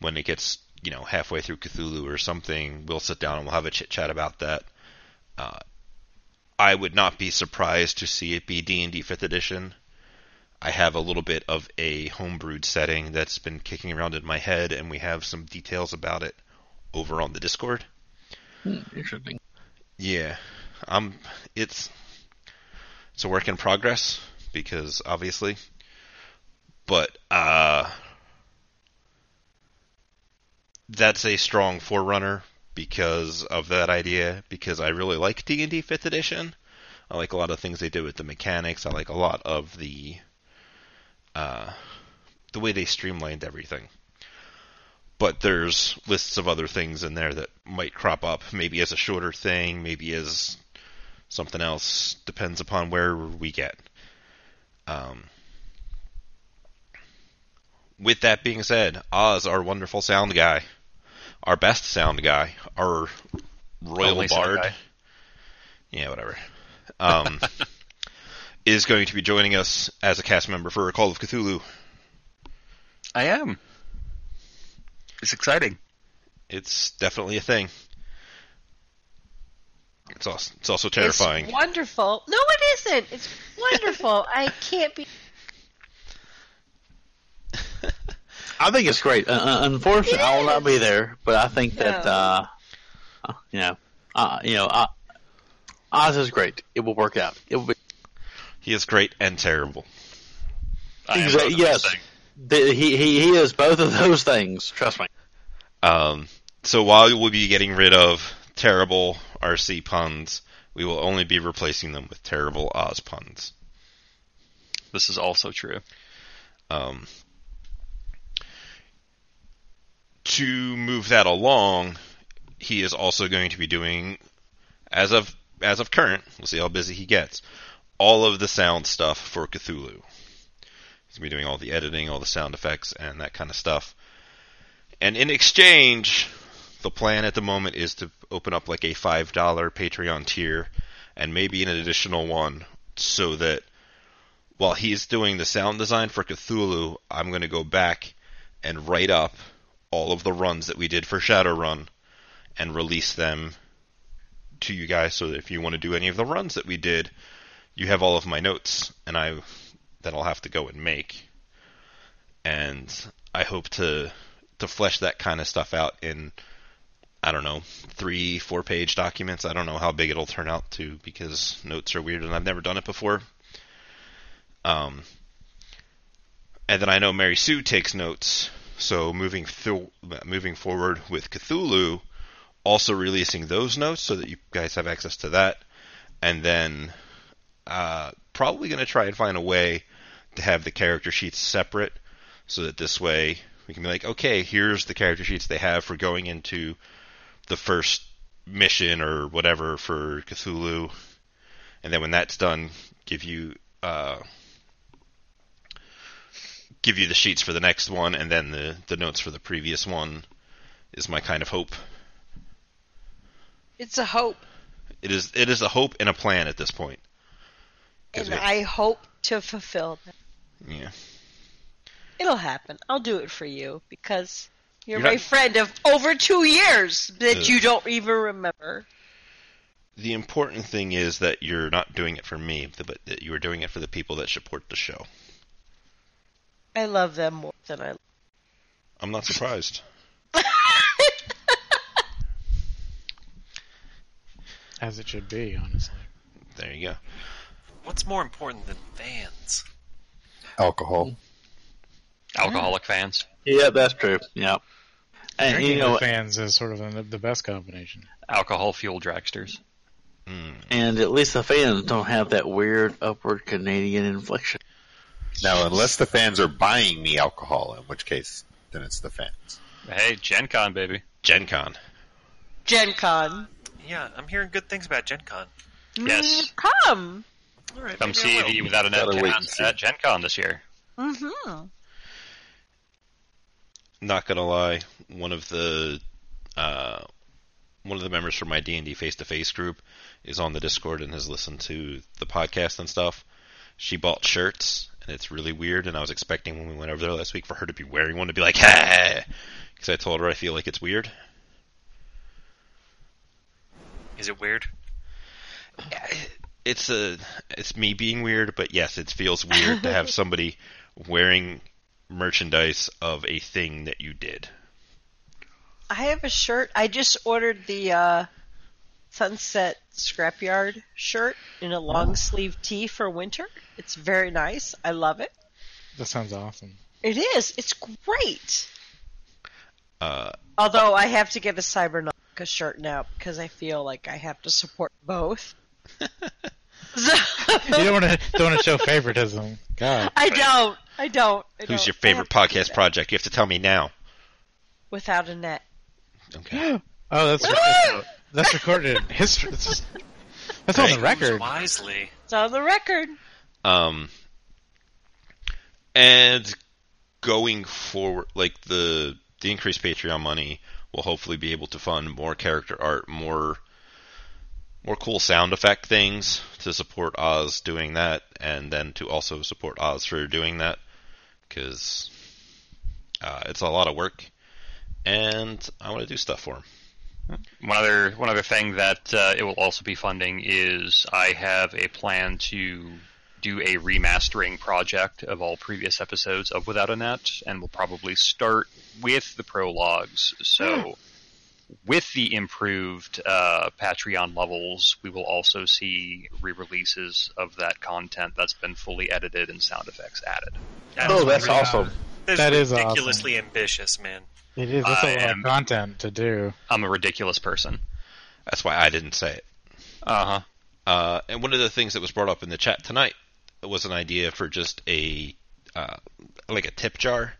When it gets, you know, halfway through Cthulhu or something, we'll sit down and we'll have a chit chat about that. Uh, I would not be surprised to see it be D&D 5th edition. I have a little bit of a homebrewed setting that's been kicking around in my head, and we have some details about it over on the Discord. Hmm, interesting. Yeah, um, it's it's a work in progress because obviously, but uh, that's a strong forerunner because of that idea. Because I really like D and D Fifth Edition. I like a lot of things they did with the mechanics. I like a lot of the uh, the way they streamlined everything. But there's lists of other things in there that might crop up, maybe as a shorter thing, maybe as something else. Depends upon where we get. Um, with that being said, Oz, our wonderful sound guy, our best sound guy, our royal Only bard, yeah, whatever, um, is going to be joining us as a cast member for a Call of Cthulhu. I am. It's exciting. It's definitely a thing. It's also, it's also terrifying. It's wonderful. No, it isn't. It's wonderful. I can't be. I think it's great. Uh, uh, unfortunately, It I will not be there, but I think that No. uh, uh, you know, uh, you know, uh, Oz is great. It will work out. It will be. He is great and terrible. I am Exa- both of those yes. things. The- He he he is both of those things. Trust me. Um, so while we'll be getting rid of terrible RC puns, we will only be replacing them with terrible Oz puns. This is also true. Um, to move that along, he is also going to be doing, as of as of current, we'll see how busy he gets, all of the sound stuff for Cthulhu. Gonna be doing all the editing, all the sound effects, and that kind of stuff. And in exchange, the plan at the moment is to open up like a five dollar Patreon tier, and maybe an additional one, so that while he's doing the sound design for Cthulhu, I'm going to go back and write up all of the runs that we did for Shadowrun and release them to you guys so that if you want to do any of the runs that we did, you have all of my notes and I that I'll have to go and make. And I hope to to flesh that kind of stuff out in I don't know, three, four page documents. I don't know how big it'll turn out to because notes are weird and I've never done it before. Um, and then I know Mary Sue takes notes, so moving through, moving forward with Cthulhu, also releasing those notes so that you guys have access to that, and then uh, probably going to try and find a way to have the character sheets separate, so that this way we can be like, okay, here's the character sheets they have for going into the first mission or whatever for Cthulhu, and then when that's done, give you. Uh, give you the sheets for the next one and then the, the notes for the previous one is my kind of hope. It's a hope, It is it is a hope and a plan at this point. and I hope to fulfill them. Yeah. It'll happen. I'll do it for you because you're, You're my not- friend of over two years that Ugh. you don't even remember. The important thing is that you're not doing it for me, but that you are doing it for the people that support the show. I love them more than I. I'm not surprised. As it should be, honestly. There you go. What's more important than fans? Alcohol. Alcoholic fans. Yeah, that's true. Yeah. And Drinking you know, with fans is sort of the, the best combination. Alcohol fuel dragsters. Mm. and at least the fans don't have that weird upward Canadian inflection. Now, unless the fans are buying me alcohol, in which case, then it's the fans. Hey, Gen Con, baby. Gen Con. Gen Con. Yeah, I'm hearing good things about Gen Con. Yes. Mm, come. All right, Come I see will. the Without a Net Gotta wait and cast see. at Gen Con this year. Mm-hmm. Not gonna lie, one of the uh, one of the members from my D and D face to face group is on the Discord and has listened to the podcast and stuff. She bought shirts and it's really weird. And I was expecting when we went over there last week for her to be wearing one to be like, "Hey," because I told her I feel like it's weird. Is it weird? It's a it's me being weird, but yes, it feels weird to have somebody wearing merchandise of a thing that you did. I have a shirt. I just ordered the uh, Sunset Scrapyard shirt in a long sleeve tee for winter. It's very nice. I love it. That sounds awesome. It is. It's great. Uh, Although I have to get a Cybernautics shirt now because I feel like I have to support both. So- You don't want to don't want to show favoritism. God. I don't. I don't. I who's don't. your favorite have to do podcast project? You have to tell me now. Without a net. Okay. Oh, that's recorded. that's recorded in history. That's, just- that's on the record. wisely. It's on the record. Um, and going forward, like the the increased Patreon money will hopefully be able to fund more character art, more more cool sound effect things to support Oz doing that, and then to also support Oz for doing that, because uh, it's a lot of work, and I want to do stuff for him. One other one other thing that uh, it will also be funding is I have a plan to do a remastering project of all previous episodes of Without a Net, and we'll probably start with the prologues. So, with the improved uh, Patreon levels, we will also see re-releases of that content that's been fully edited and sound effects added. Oh, that's awesome. That's That is ridiculously ambitious, man. It is. That's I a lot am- of content to do. I'm a ridiculous person. That's why I didn't say it. Uh huh. Uh, and one of the things that was brought up in the chat tonight was an idea for just a uh, like a tip jar,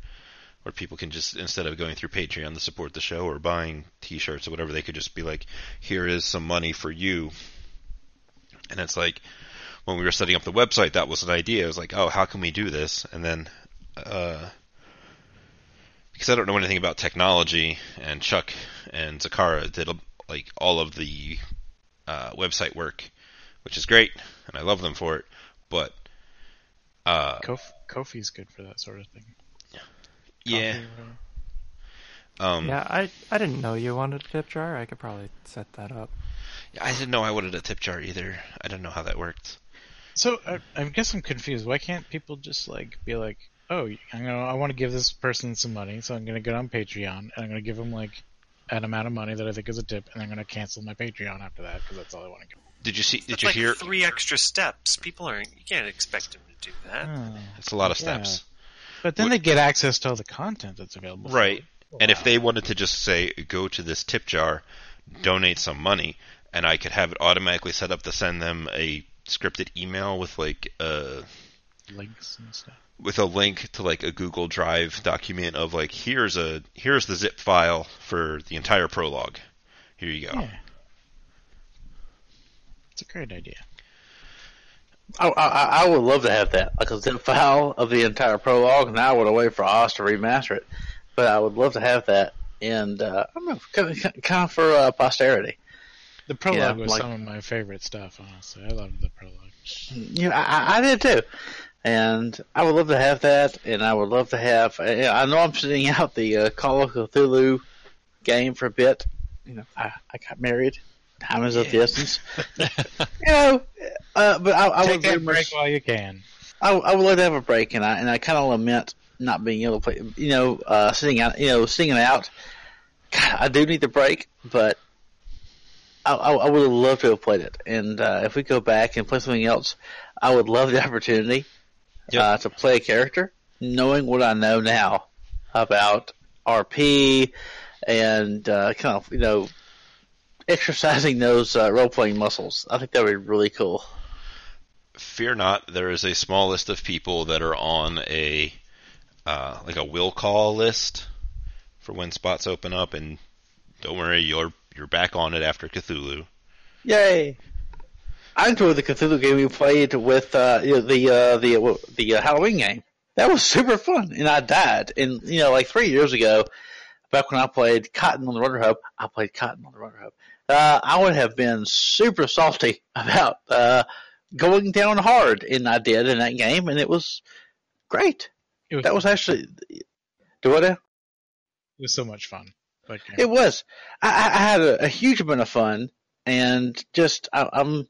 where people can just instead of going through Patreon to support the show or buying T-shirts or whatever, they could just be like, "Here is some money for you." And it's like when we were setting up the website, that was an idea. It was like, "Oh, how can we do this?" And then uh, because I don't know anything about technology, and Chuck and Zakara did like all of the uh, website work, which is great, and I love them for it. But uh, Kof- Ko-fi's good for that sort of thing. Yeah, um, Yeah, I I didn't know you wanted a tip jar. I could probably set that up. I didn't know I wanted a tip jar either. I don't know how that worked. So I, I guess I'm confused. Why can't people just like be like, oh, I know I want to give this person some money, so I'm going to get on Patreon and I'm going to give them like an amount of money that I think is a tip, and I'm going to cancel my Patreon after that because that's all I want to give. Did you see? Did That's you like hear? three extra steps. People are you can't expect them to do that. Oh. It's a lot of Yeah. Steps, But then What- they get access to all the content that's available. for right? them. And if they wanted to just say, "Go to this tip jar, donate some money," and I could have it automatically set up to send them a scripted email with like a links and stuff. with a link to like a Google Drive document of like here's a here's the zip file for the entire prologue. Here you go. Yeah. It's a great idea. I, I, I would love to have that, like a zip file of the entire prologue, and I would wait for Oz to remaster it. But I would love to have that, and uh, I don't know, kind of, kind of for uh, posterity. The prologue Yeah, was like- some of my favorite stuff. Honestly, I loved the prologue. You know, I, I- did too, and I would love to have that, and I would love to have. I I know I'm sitting out the uh, Call of Cthulhu game for a bit. You know, I, I got married. Time is of the essence. you know, uh, but I, I Take would that break much. while you can. I, I would like to have a break, and I and I kind of lament not being able to play. You know, uh, sitting out, you know, sitting out. God, I do need the break, but I, I, I would have loved to have played it. And uh, if we go back and play something else, I would love the opportunity Yep. uh, to play a character, knowing what I know now about RP and uh, kind of you know exercising those uh, role playing muscles. I think that would be really cool. Fear not, there is a small list of people that are on a uh, like a will call list for when spots open up, and don't worry, you're you're back on it after Cthulhu. Yay! I enjoyed the Cthulhu game we played with uh, you know, the uh, the uh, the uh, Halloween game. That was super fun, and I died. And you know, like three years ago, back when I played Cotton on the Runner Hub, I played Cotton on the Runner Hub. Uh, I would have been super salty about uh, going down hard, and I did in that game, and it was great. It was, That was actually do what? it was so much fun. Uh, It was. I, I had a, a huge amount of fun, and just I, I'm.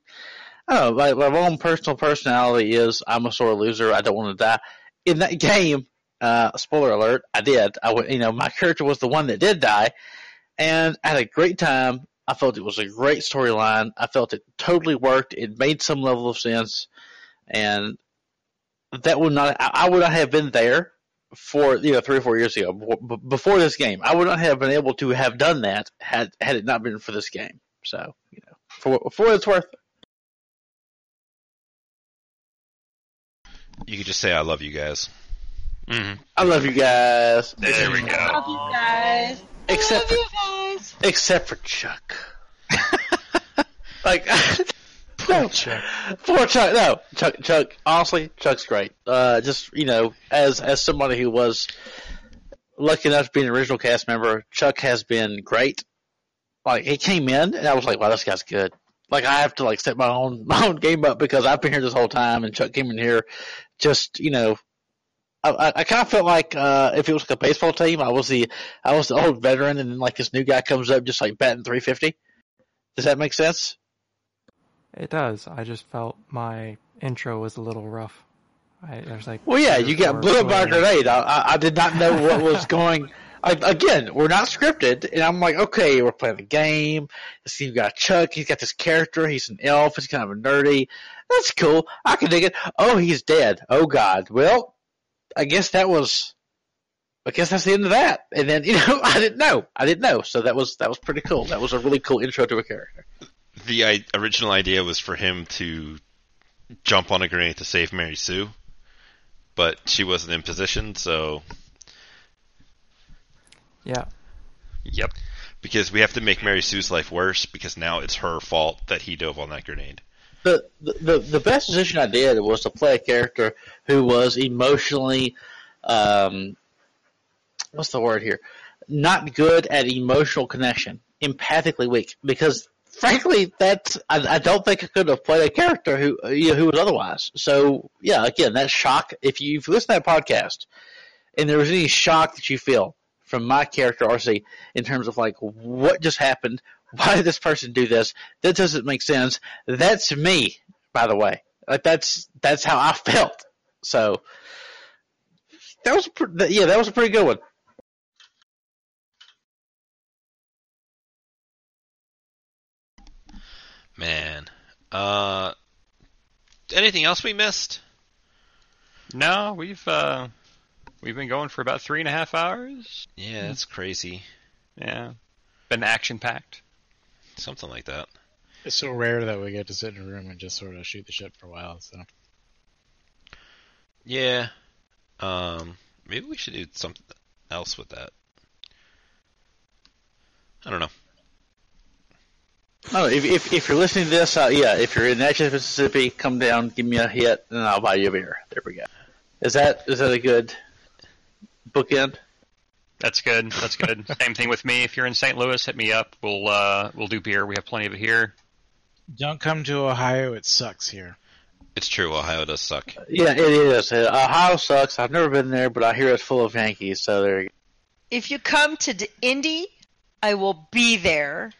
I don't know, my, my own personal personality is I'm a sore loser. I don't want to die. In that game, uh, spoiler alert, I did. I you know, my character was the one that did die, and I had a great time. I felt it was a great storyline. I felt it totally worked. It made some level of sense, and that would not. I, I would not have been there for you know three or four years ago b- before this game. I would not have been able to have done that had had it not been for this game. So you know, for for what it's worth, You could just say I love you guys. Mhm. I love you guys. There we go. Love you guys. Except Love for you guys. Except for Chuck. like no, Chuck. poor Chuck. No, Chuck. Chuck. Honestly, Chuck's great. Uh, just you know, as as somebody who was lucky enough to be an original cast member, Chuck has been great. Like he came in, and I was like, "Wow, this guy's good." Like I have to like set my own my own game up because I've been here this whole time, and Chuck came in here, just you know. I, I, I kind of felt like uh, if it was like a baseball team, I was the I was the old veteran, and then like this new guy comes up just like batting three fifty. Does that make sense? It does. I just felt my intro was a little rough. I, there's like Well, yeah, you got blew up by a grenade. I, I, I did not know what was going. I, again, we're not scripted, and I'm like, okay, we're playing the game. This you got Chuck. He's got this character. He's an elf. He's kind of a nerdy. That's cool. I can dig it. Oh, he's dead. Oh God. Well, I guess that was. I guess that's the end of that. And then you know, I didn't know. I didn't know. So that was that was pretty cool. That was a really cool intro to a character. The I- original idea was for him to jump on a grenade to save Mary Sue, but she wasn't in position, so Yeah. Yep. because we have to make Mary Sue's life worse because now it's her fault that he dove on that grenade. The, the the best decision I did was to play a character who was emotionally, um, what's the word here? Not good at emotional connection, empathically weak. Because frankly, that's I, I don't think I could have played a character who you know, who was otherwise. So yeah, again, that shock. If you if you listen to that podcast, and there was any shock that you feel from my character RC in terms of like what just happened, why did this person do this? That doesn't make sense. That's me, by the way. Like that's that's how I felt. So that was a yeah, that was a pretty good one. Man, uh, anything else we missed? No, we've uh, we've been going for about three and a half hours. Yeah, that's crazy. Yeah, been action packed. Something like that. It's so rare that we get to sit in a room and just sort of shoot the shit for a while. So Yeah. Um, maybe we should do something else with that. I don't know. Oh, if, if if you're listening to this, uh, yeah, if you're in Natchez, Mississippi, come down, give me a hit, and I'll buy you a beer. There we go. Is that is that a good bookend? That's good. That's good. Same thing with me. If you're in St. Louis, hit me up. We'll uh, we'll do beer. We have plenty of it here. don't come to Ohio. It sucks here. It's true. Ohio does suck. Yeah, it is. Uh, Ohio sucks. I've never been there, but I hear it's full of Yankees. So there you go. If you come to D- Indy, I will be there.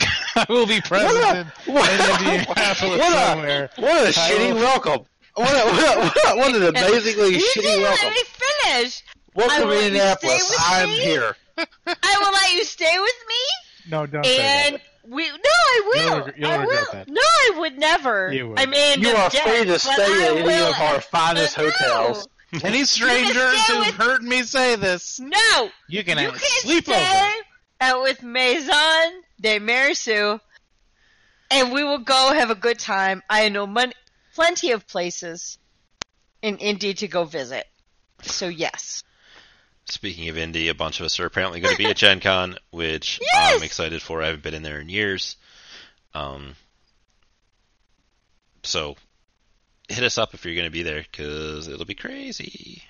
I will be present What in a, Indianapolis what a, somewhere. what a I shitty welcome. What, a, what, a, what, a, what an amazingly You shitty didn't welcome. let me finish. I Welcome to Indianapolis. I'm me. here. I will let you stay with me, No, don't say and that. we. No, I will. You'll you'll I regret will. that. No, I would never. You would. I mean, You are free to stay I at any will. of our finest No. hotels. Any strangers who've with- heard me say this, No, you can you have can't sleep stay over. out with Maison de Mary Sue, and we will go have a good time. I know mon- plenty of places in Indy to go visit. So yes, Speaking of indie, a bunch of us are apparently going to be at Gen Con, which Yes! I'm excited for. I haven't been in there in years. Um, so hit us up if you're going to be there because it'll be crazy.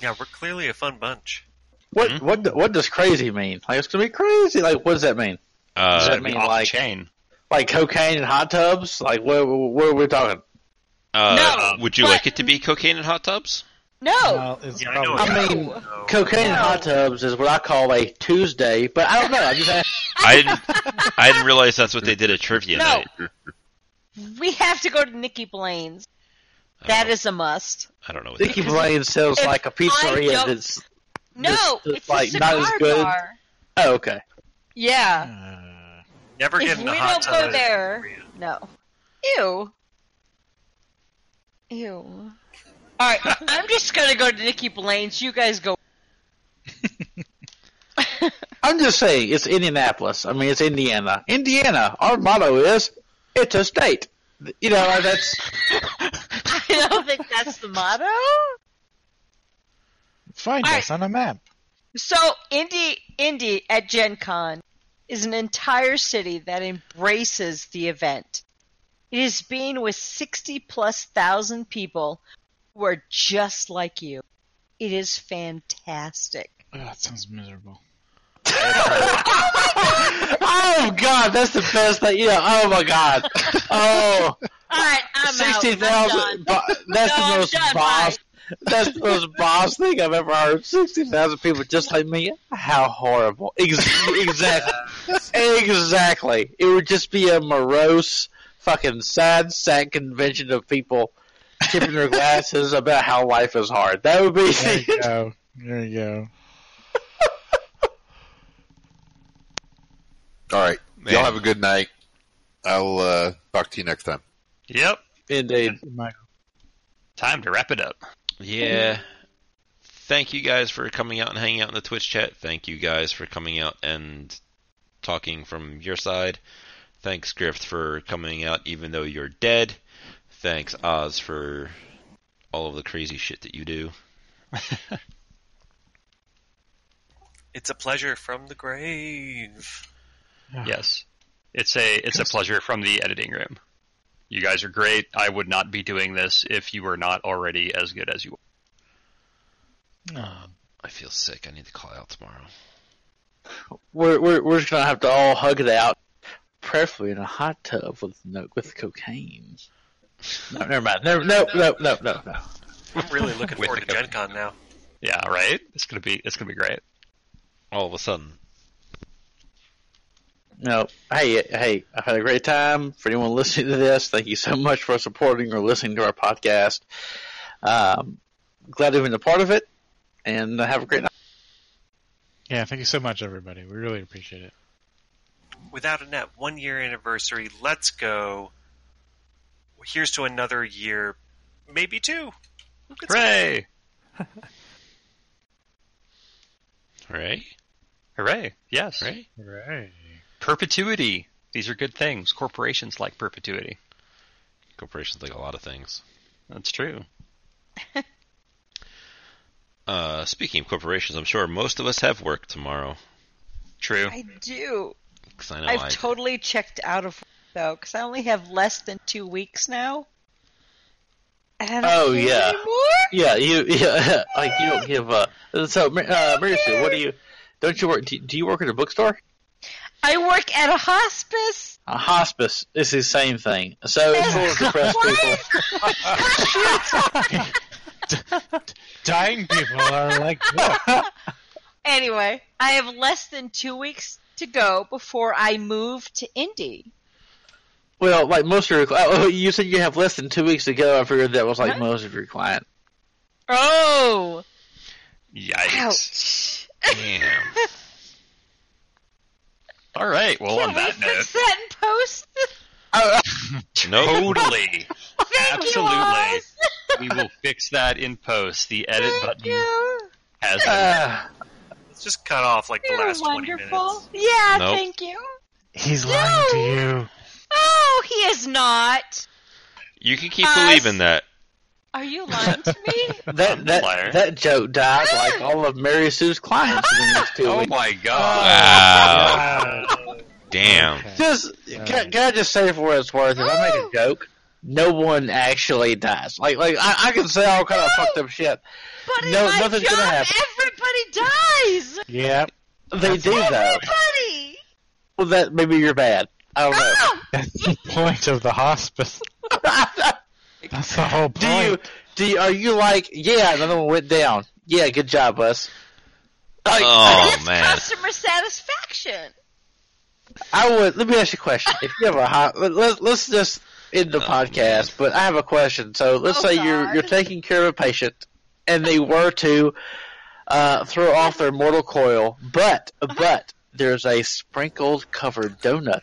Yeah, we're clearly a fun bunch. What Mhm. what what does crazy mean? Like it's gonna be crazy. Like what does that mean? Does Uh, that mean Off like chain. like cocaine and hot tubs? Like what what are we talking? uh, No, would you but- like it to be cocaine and hot tubs? No. Well, it's Yeah, I know I mean, No. cocaine in hot tubs is what I call a Tuesday, but I don't know. I just I didn't. I didn't realize that's what they did at trivia No. night. We have to go to Nicky Blaine's. I That know- is a must. I don't know. What Nicky that is. Blaine sounds If like a pizzeria don't- that's. No, Just- just it's like a not cigar as good. bar. Oh, okay. Yeah. Uh, Never If get in we a hot don't go there, no. Ew. Ew. All right, I'm just gonna go to Nicky Blaine's. You guys go. I'm just saying, it's Indianapolis. I mean, it's Indiana. Indiana. Our motto is, it's a state. You know, that's. I don't think that's the motto. find All us on a map. So, Indy, Indy at Gen Con is an entire city that embraces the event. It is being with 60 plus thousand people who are just like you. It is fantastic. Oh, that sounds miserable. oh, God, that's the best thing. Yeah, oh, my God. Oh, All right, I'm out. 60,000. I'm done. bo- That's No, the I'm most done. boss. That's the most boss thing I've ever heard. 60,000 people just like me. How horrible. Ex- exactly. exactly. It would just be a morose, fucking sad sack convention of people tipping their glasses about how life is hard. That would be. There you go. There you go. All right. Man. Y'all have a good night. I'll uh, talk to you next time. Yep. Indeed. Time to wrap it up. Yeah. Thank you guys for coming out and hanging out in the Twitch chat. Thank you guys for coming out and talking from your side. Thanks, Grift, for coming out even though you're dead. Thanks, Oz, for all of the crazy shit that you do. It's a pleasure from the grave. Yes. It's a it's a pleasure from the editing room. You guys are great. I would not be doing this if you were not already as good as you are. Oh, I feel sick. I need to call out tomorrow. We're, we're, we're just going to have to all hug it out, preferably in a hot tub with no, with cocaine. No, never mind. No, no, no, no, no, no. I'm really looking forward to Gen Con now. Yeah, right? It's gonna be it's gonna be great. All of a sudden. No. Hey, hey, I've had a great time. For anyone listening to this, thank you so much for supporting or listening to our podcast. Um, glad to have been a part of it, and have a great night. yeah, thank you so much, everybody. We really appreciate it. Without a net, one year anniversary. Let's go. Here's to another year, maybe two. Who could? Hooray! Hooray? Hooray! Yes. Hooray? Right. Perpetuity. These are good things. Corporations like perpetuity. Corporations like a lot of things. That's true. Uh, speaking of corporations, I'm sure most of us have work tomorrow. True. I do. I know I've I, totally checked out of work, though, because I only have less than two weeks now. And Oh, yeah. anymore. Yeah, you, yeah, like you don't give up. So, uh, Mary Sue, what do you? Don't you work? Do do you work at a bookstore? I work at a hospice. A hospice is the same thing. So, it's for depressed people. Dying people are like, what? Anyway, I have less than two weeks to go before I move to Indy. Well, like most of your, cli- oh, you said you have less than two weeks to go. I figured that was like Huh? most of your client. Oh, Yikes. ouch! Damn. All right. Well, Can on we that fix note, that in post? Nope. totally, Thank you, absolutely, we will fix that in post. The edit Thank button you. has been. Uh, Let's just cut off like the You're last 20 wonderful. minutes. Yeah, Nope. thank you. He's lying to you. Oh, he is not. You can keep Us. believing that. Are you lying to me? that that that joke died like all of Mary Sue's clients in the next two Oh weeks. my uh, god! Wow. Damn. Just can, can I just say for what it's worth, if I make a oh. joke, no one actually dies. Like like I, I can say all kind of fucked up shit. But in No, my nothing's job, gonna happen. everybody dies. Yep. They do though. Everybody. Well, that maybe you're bad. I don't know. That's the point of the hospice. That's the whole point. do you Do you, are you like, yeah, another one went down. Yeah, good job, Bus. Like, Oh It's man. customer satisfaction. I would. Let me ask you a question. If you have a hot, let, let, let's just end the Oh, podcast. But I have a question. So let's Oh, say you're you're taking care of a patient, and they were to uh, throw off their mortal coil, but but there's a sprinkled covered donut.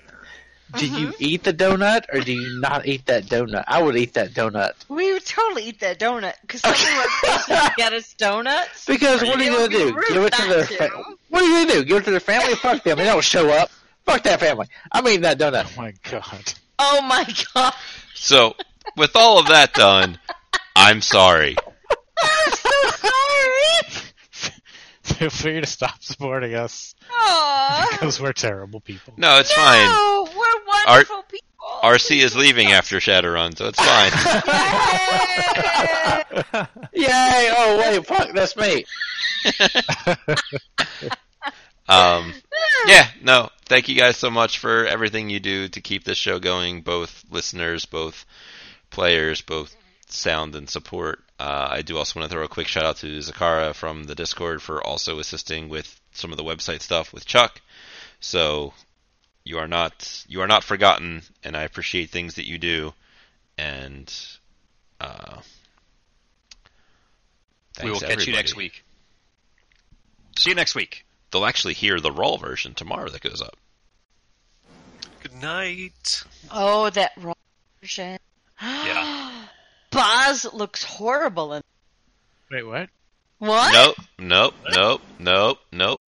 Do you Mm-hmm. eat the donut or do you not eat that donut? I would eat that donut We would totally eat that donut because some of our patients get us donuts. because what are you gonna do? rude Give it to not their fa- what are you gonna do? Give it to their family? Fuck them. They don't show up. Fuck that family. I'm eating that donut. Oh my god. Oh my god! So, with all of that done, I'm sorry. I'm so sorry. Feel free to stop supporting us Aww. because we're terrible people. No, it's fine. No, we're wonderful people. RC is leaving after Shadowrun, so it's fine. Yay! Yay! Oh wait, fuck, that's me. Um, yeah, no, thank you guys so much for everything you do to keep this show going, both listeners, both players, both sound and support. Uh, I do also want to throw a quick shout out to Zakara from the Discord for also assisting with some of the website stuff with Chuck. So you are not you are not forgotten, and I appreciate things that you do. And uh, we will catch you next week. See you next week. They'll actually hear the raw version tomorrow that goes up. Good night. Oh, that raw version. Yeah. Boz looks horrible in. Wait, what? What? Nope, nope, nope, nope, nope.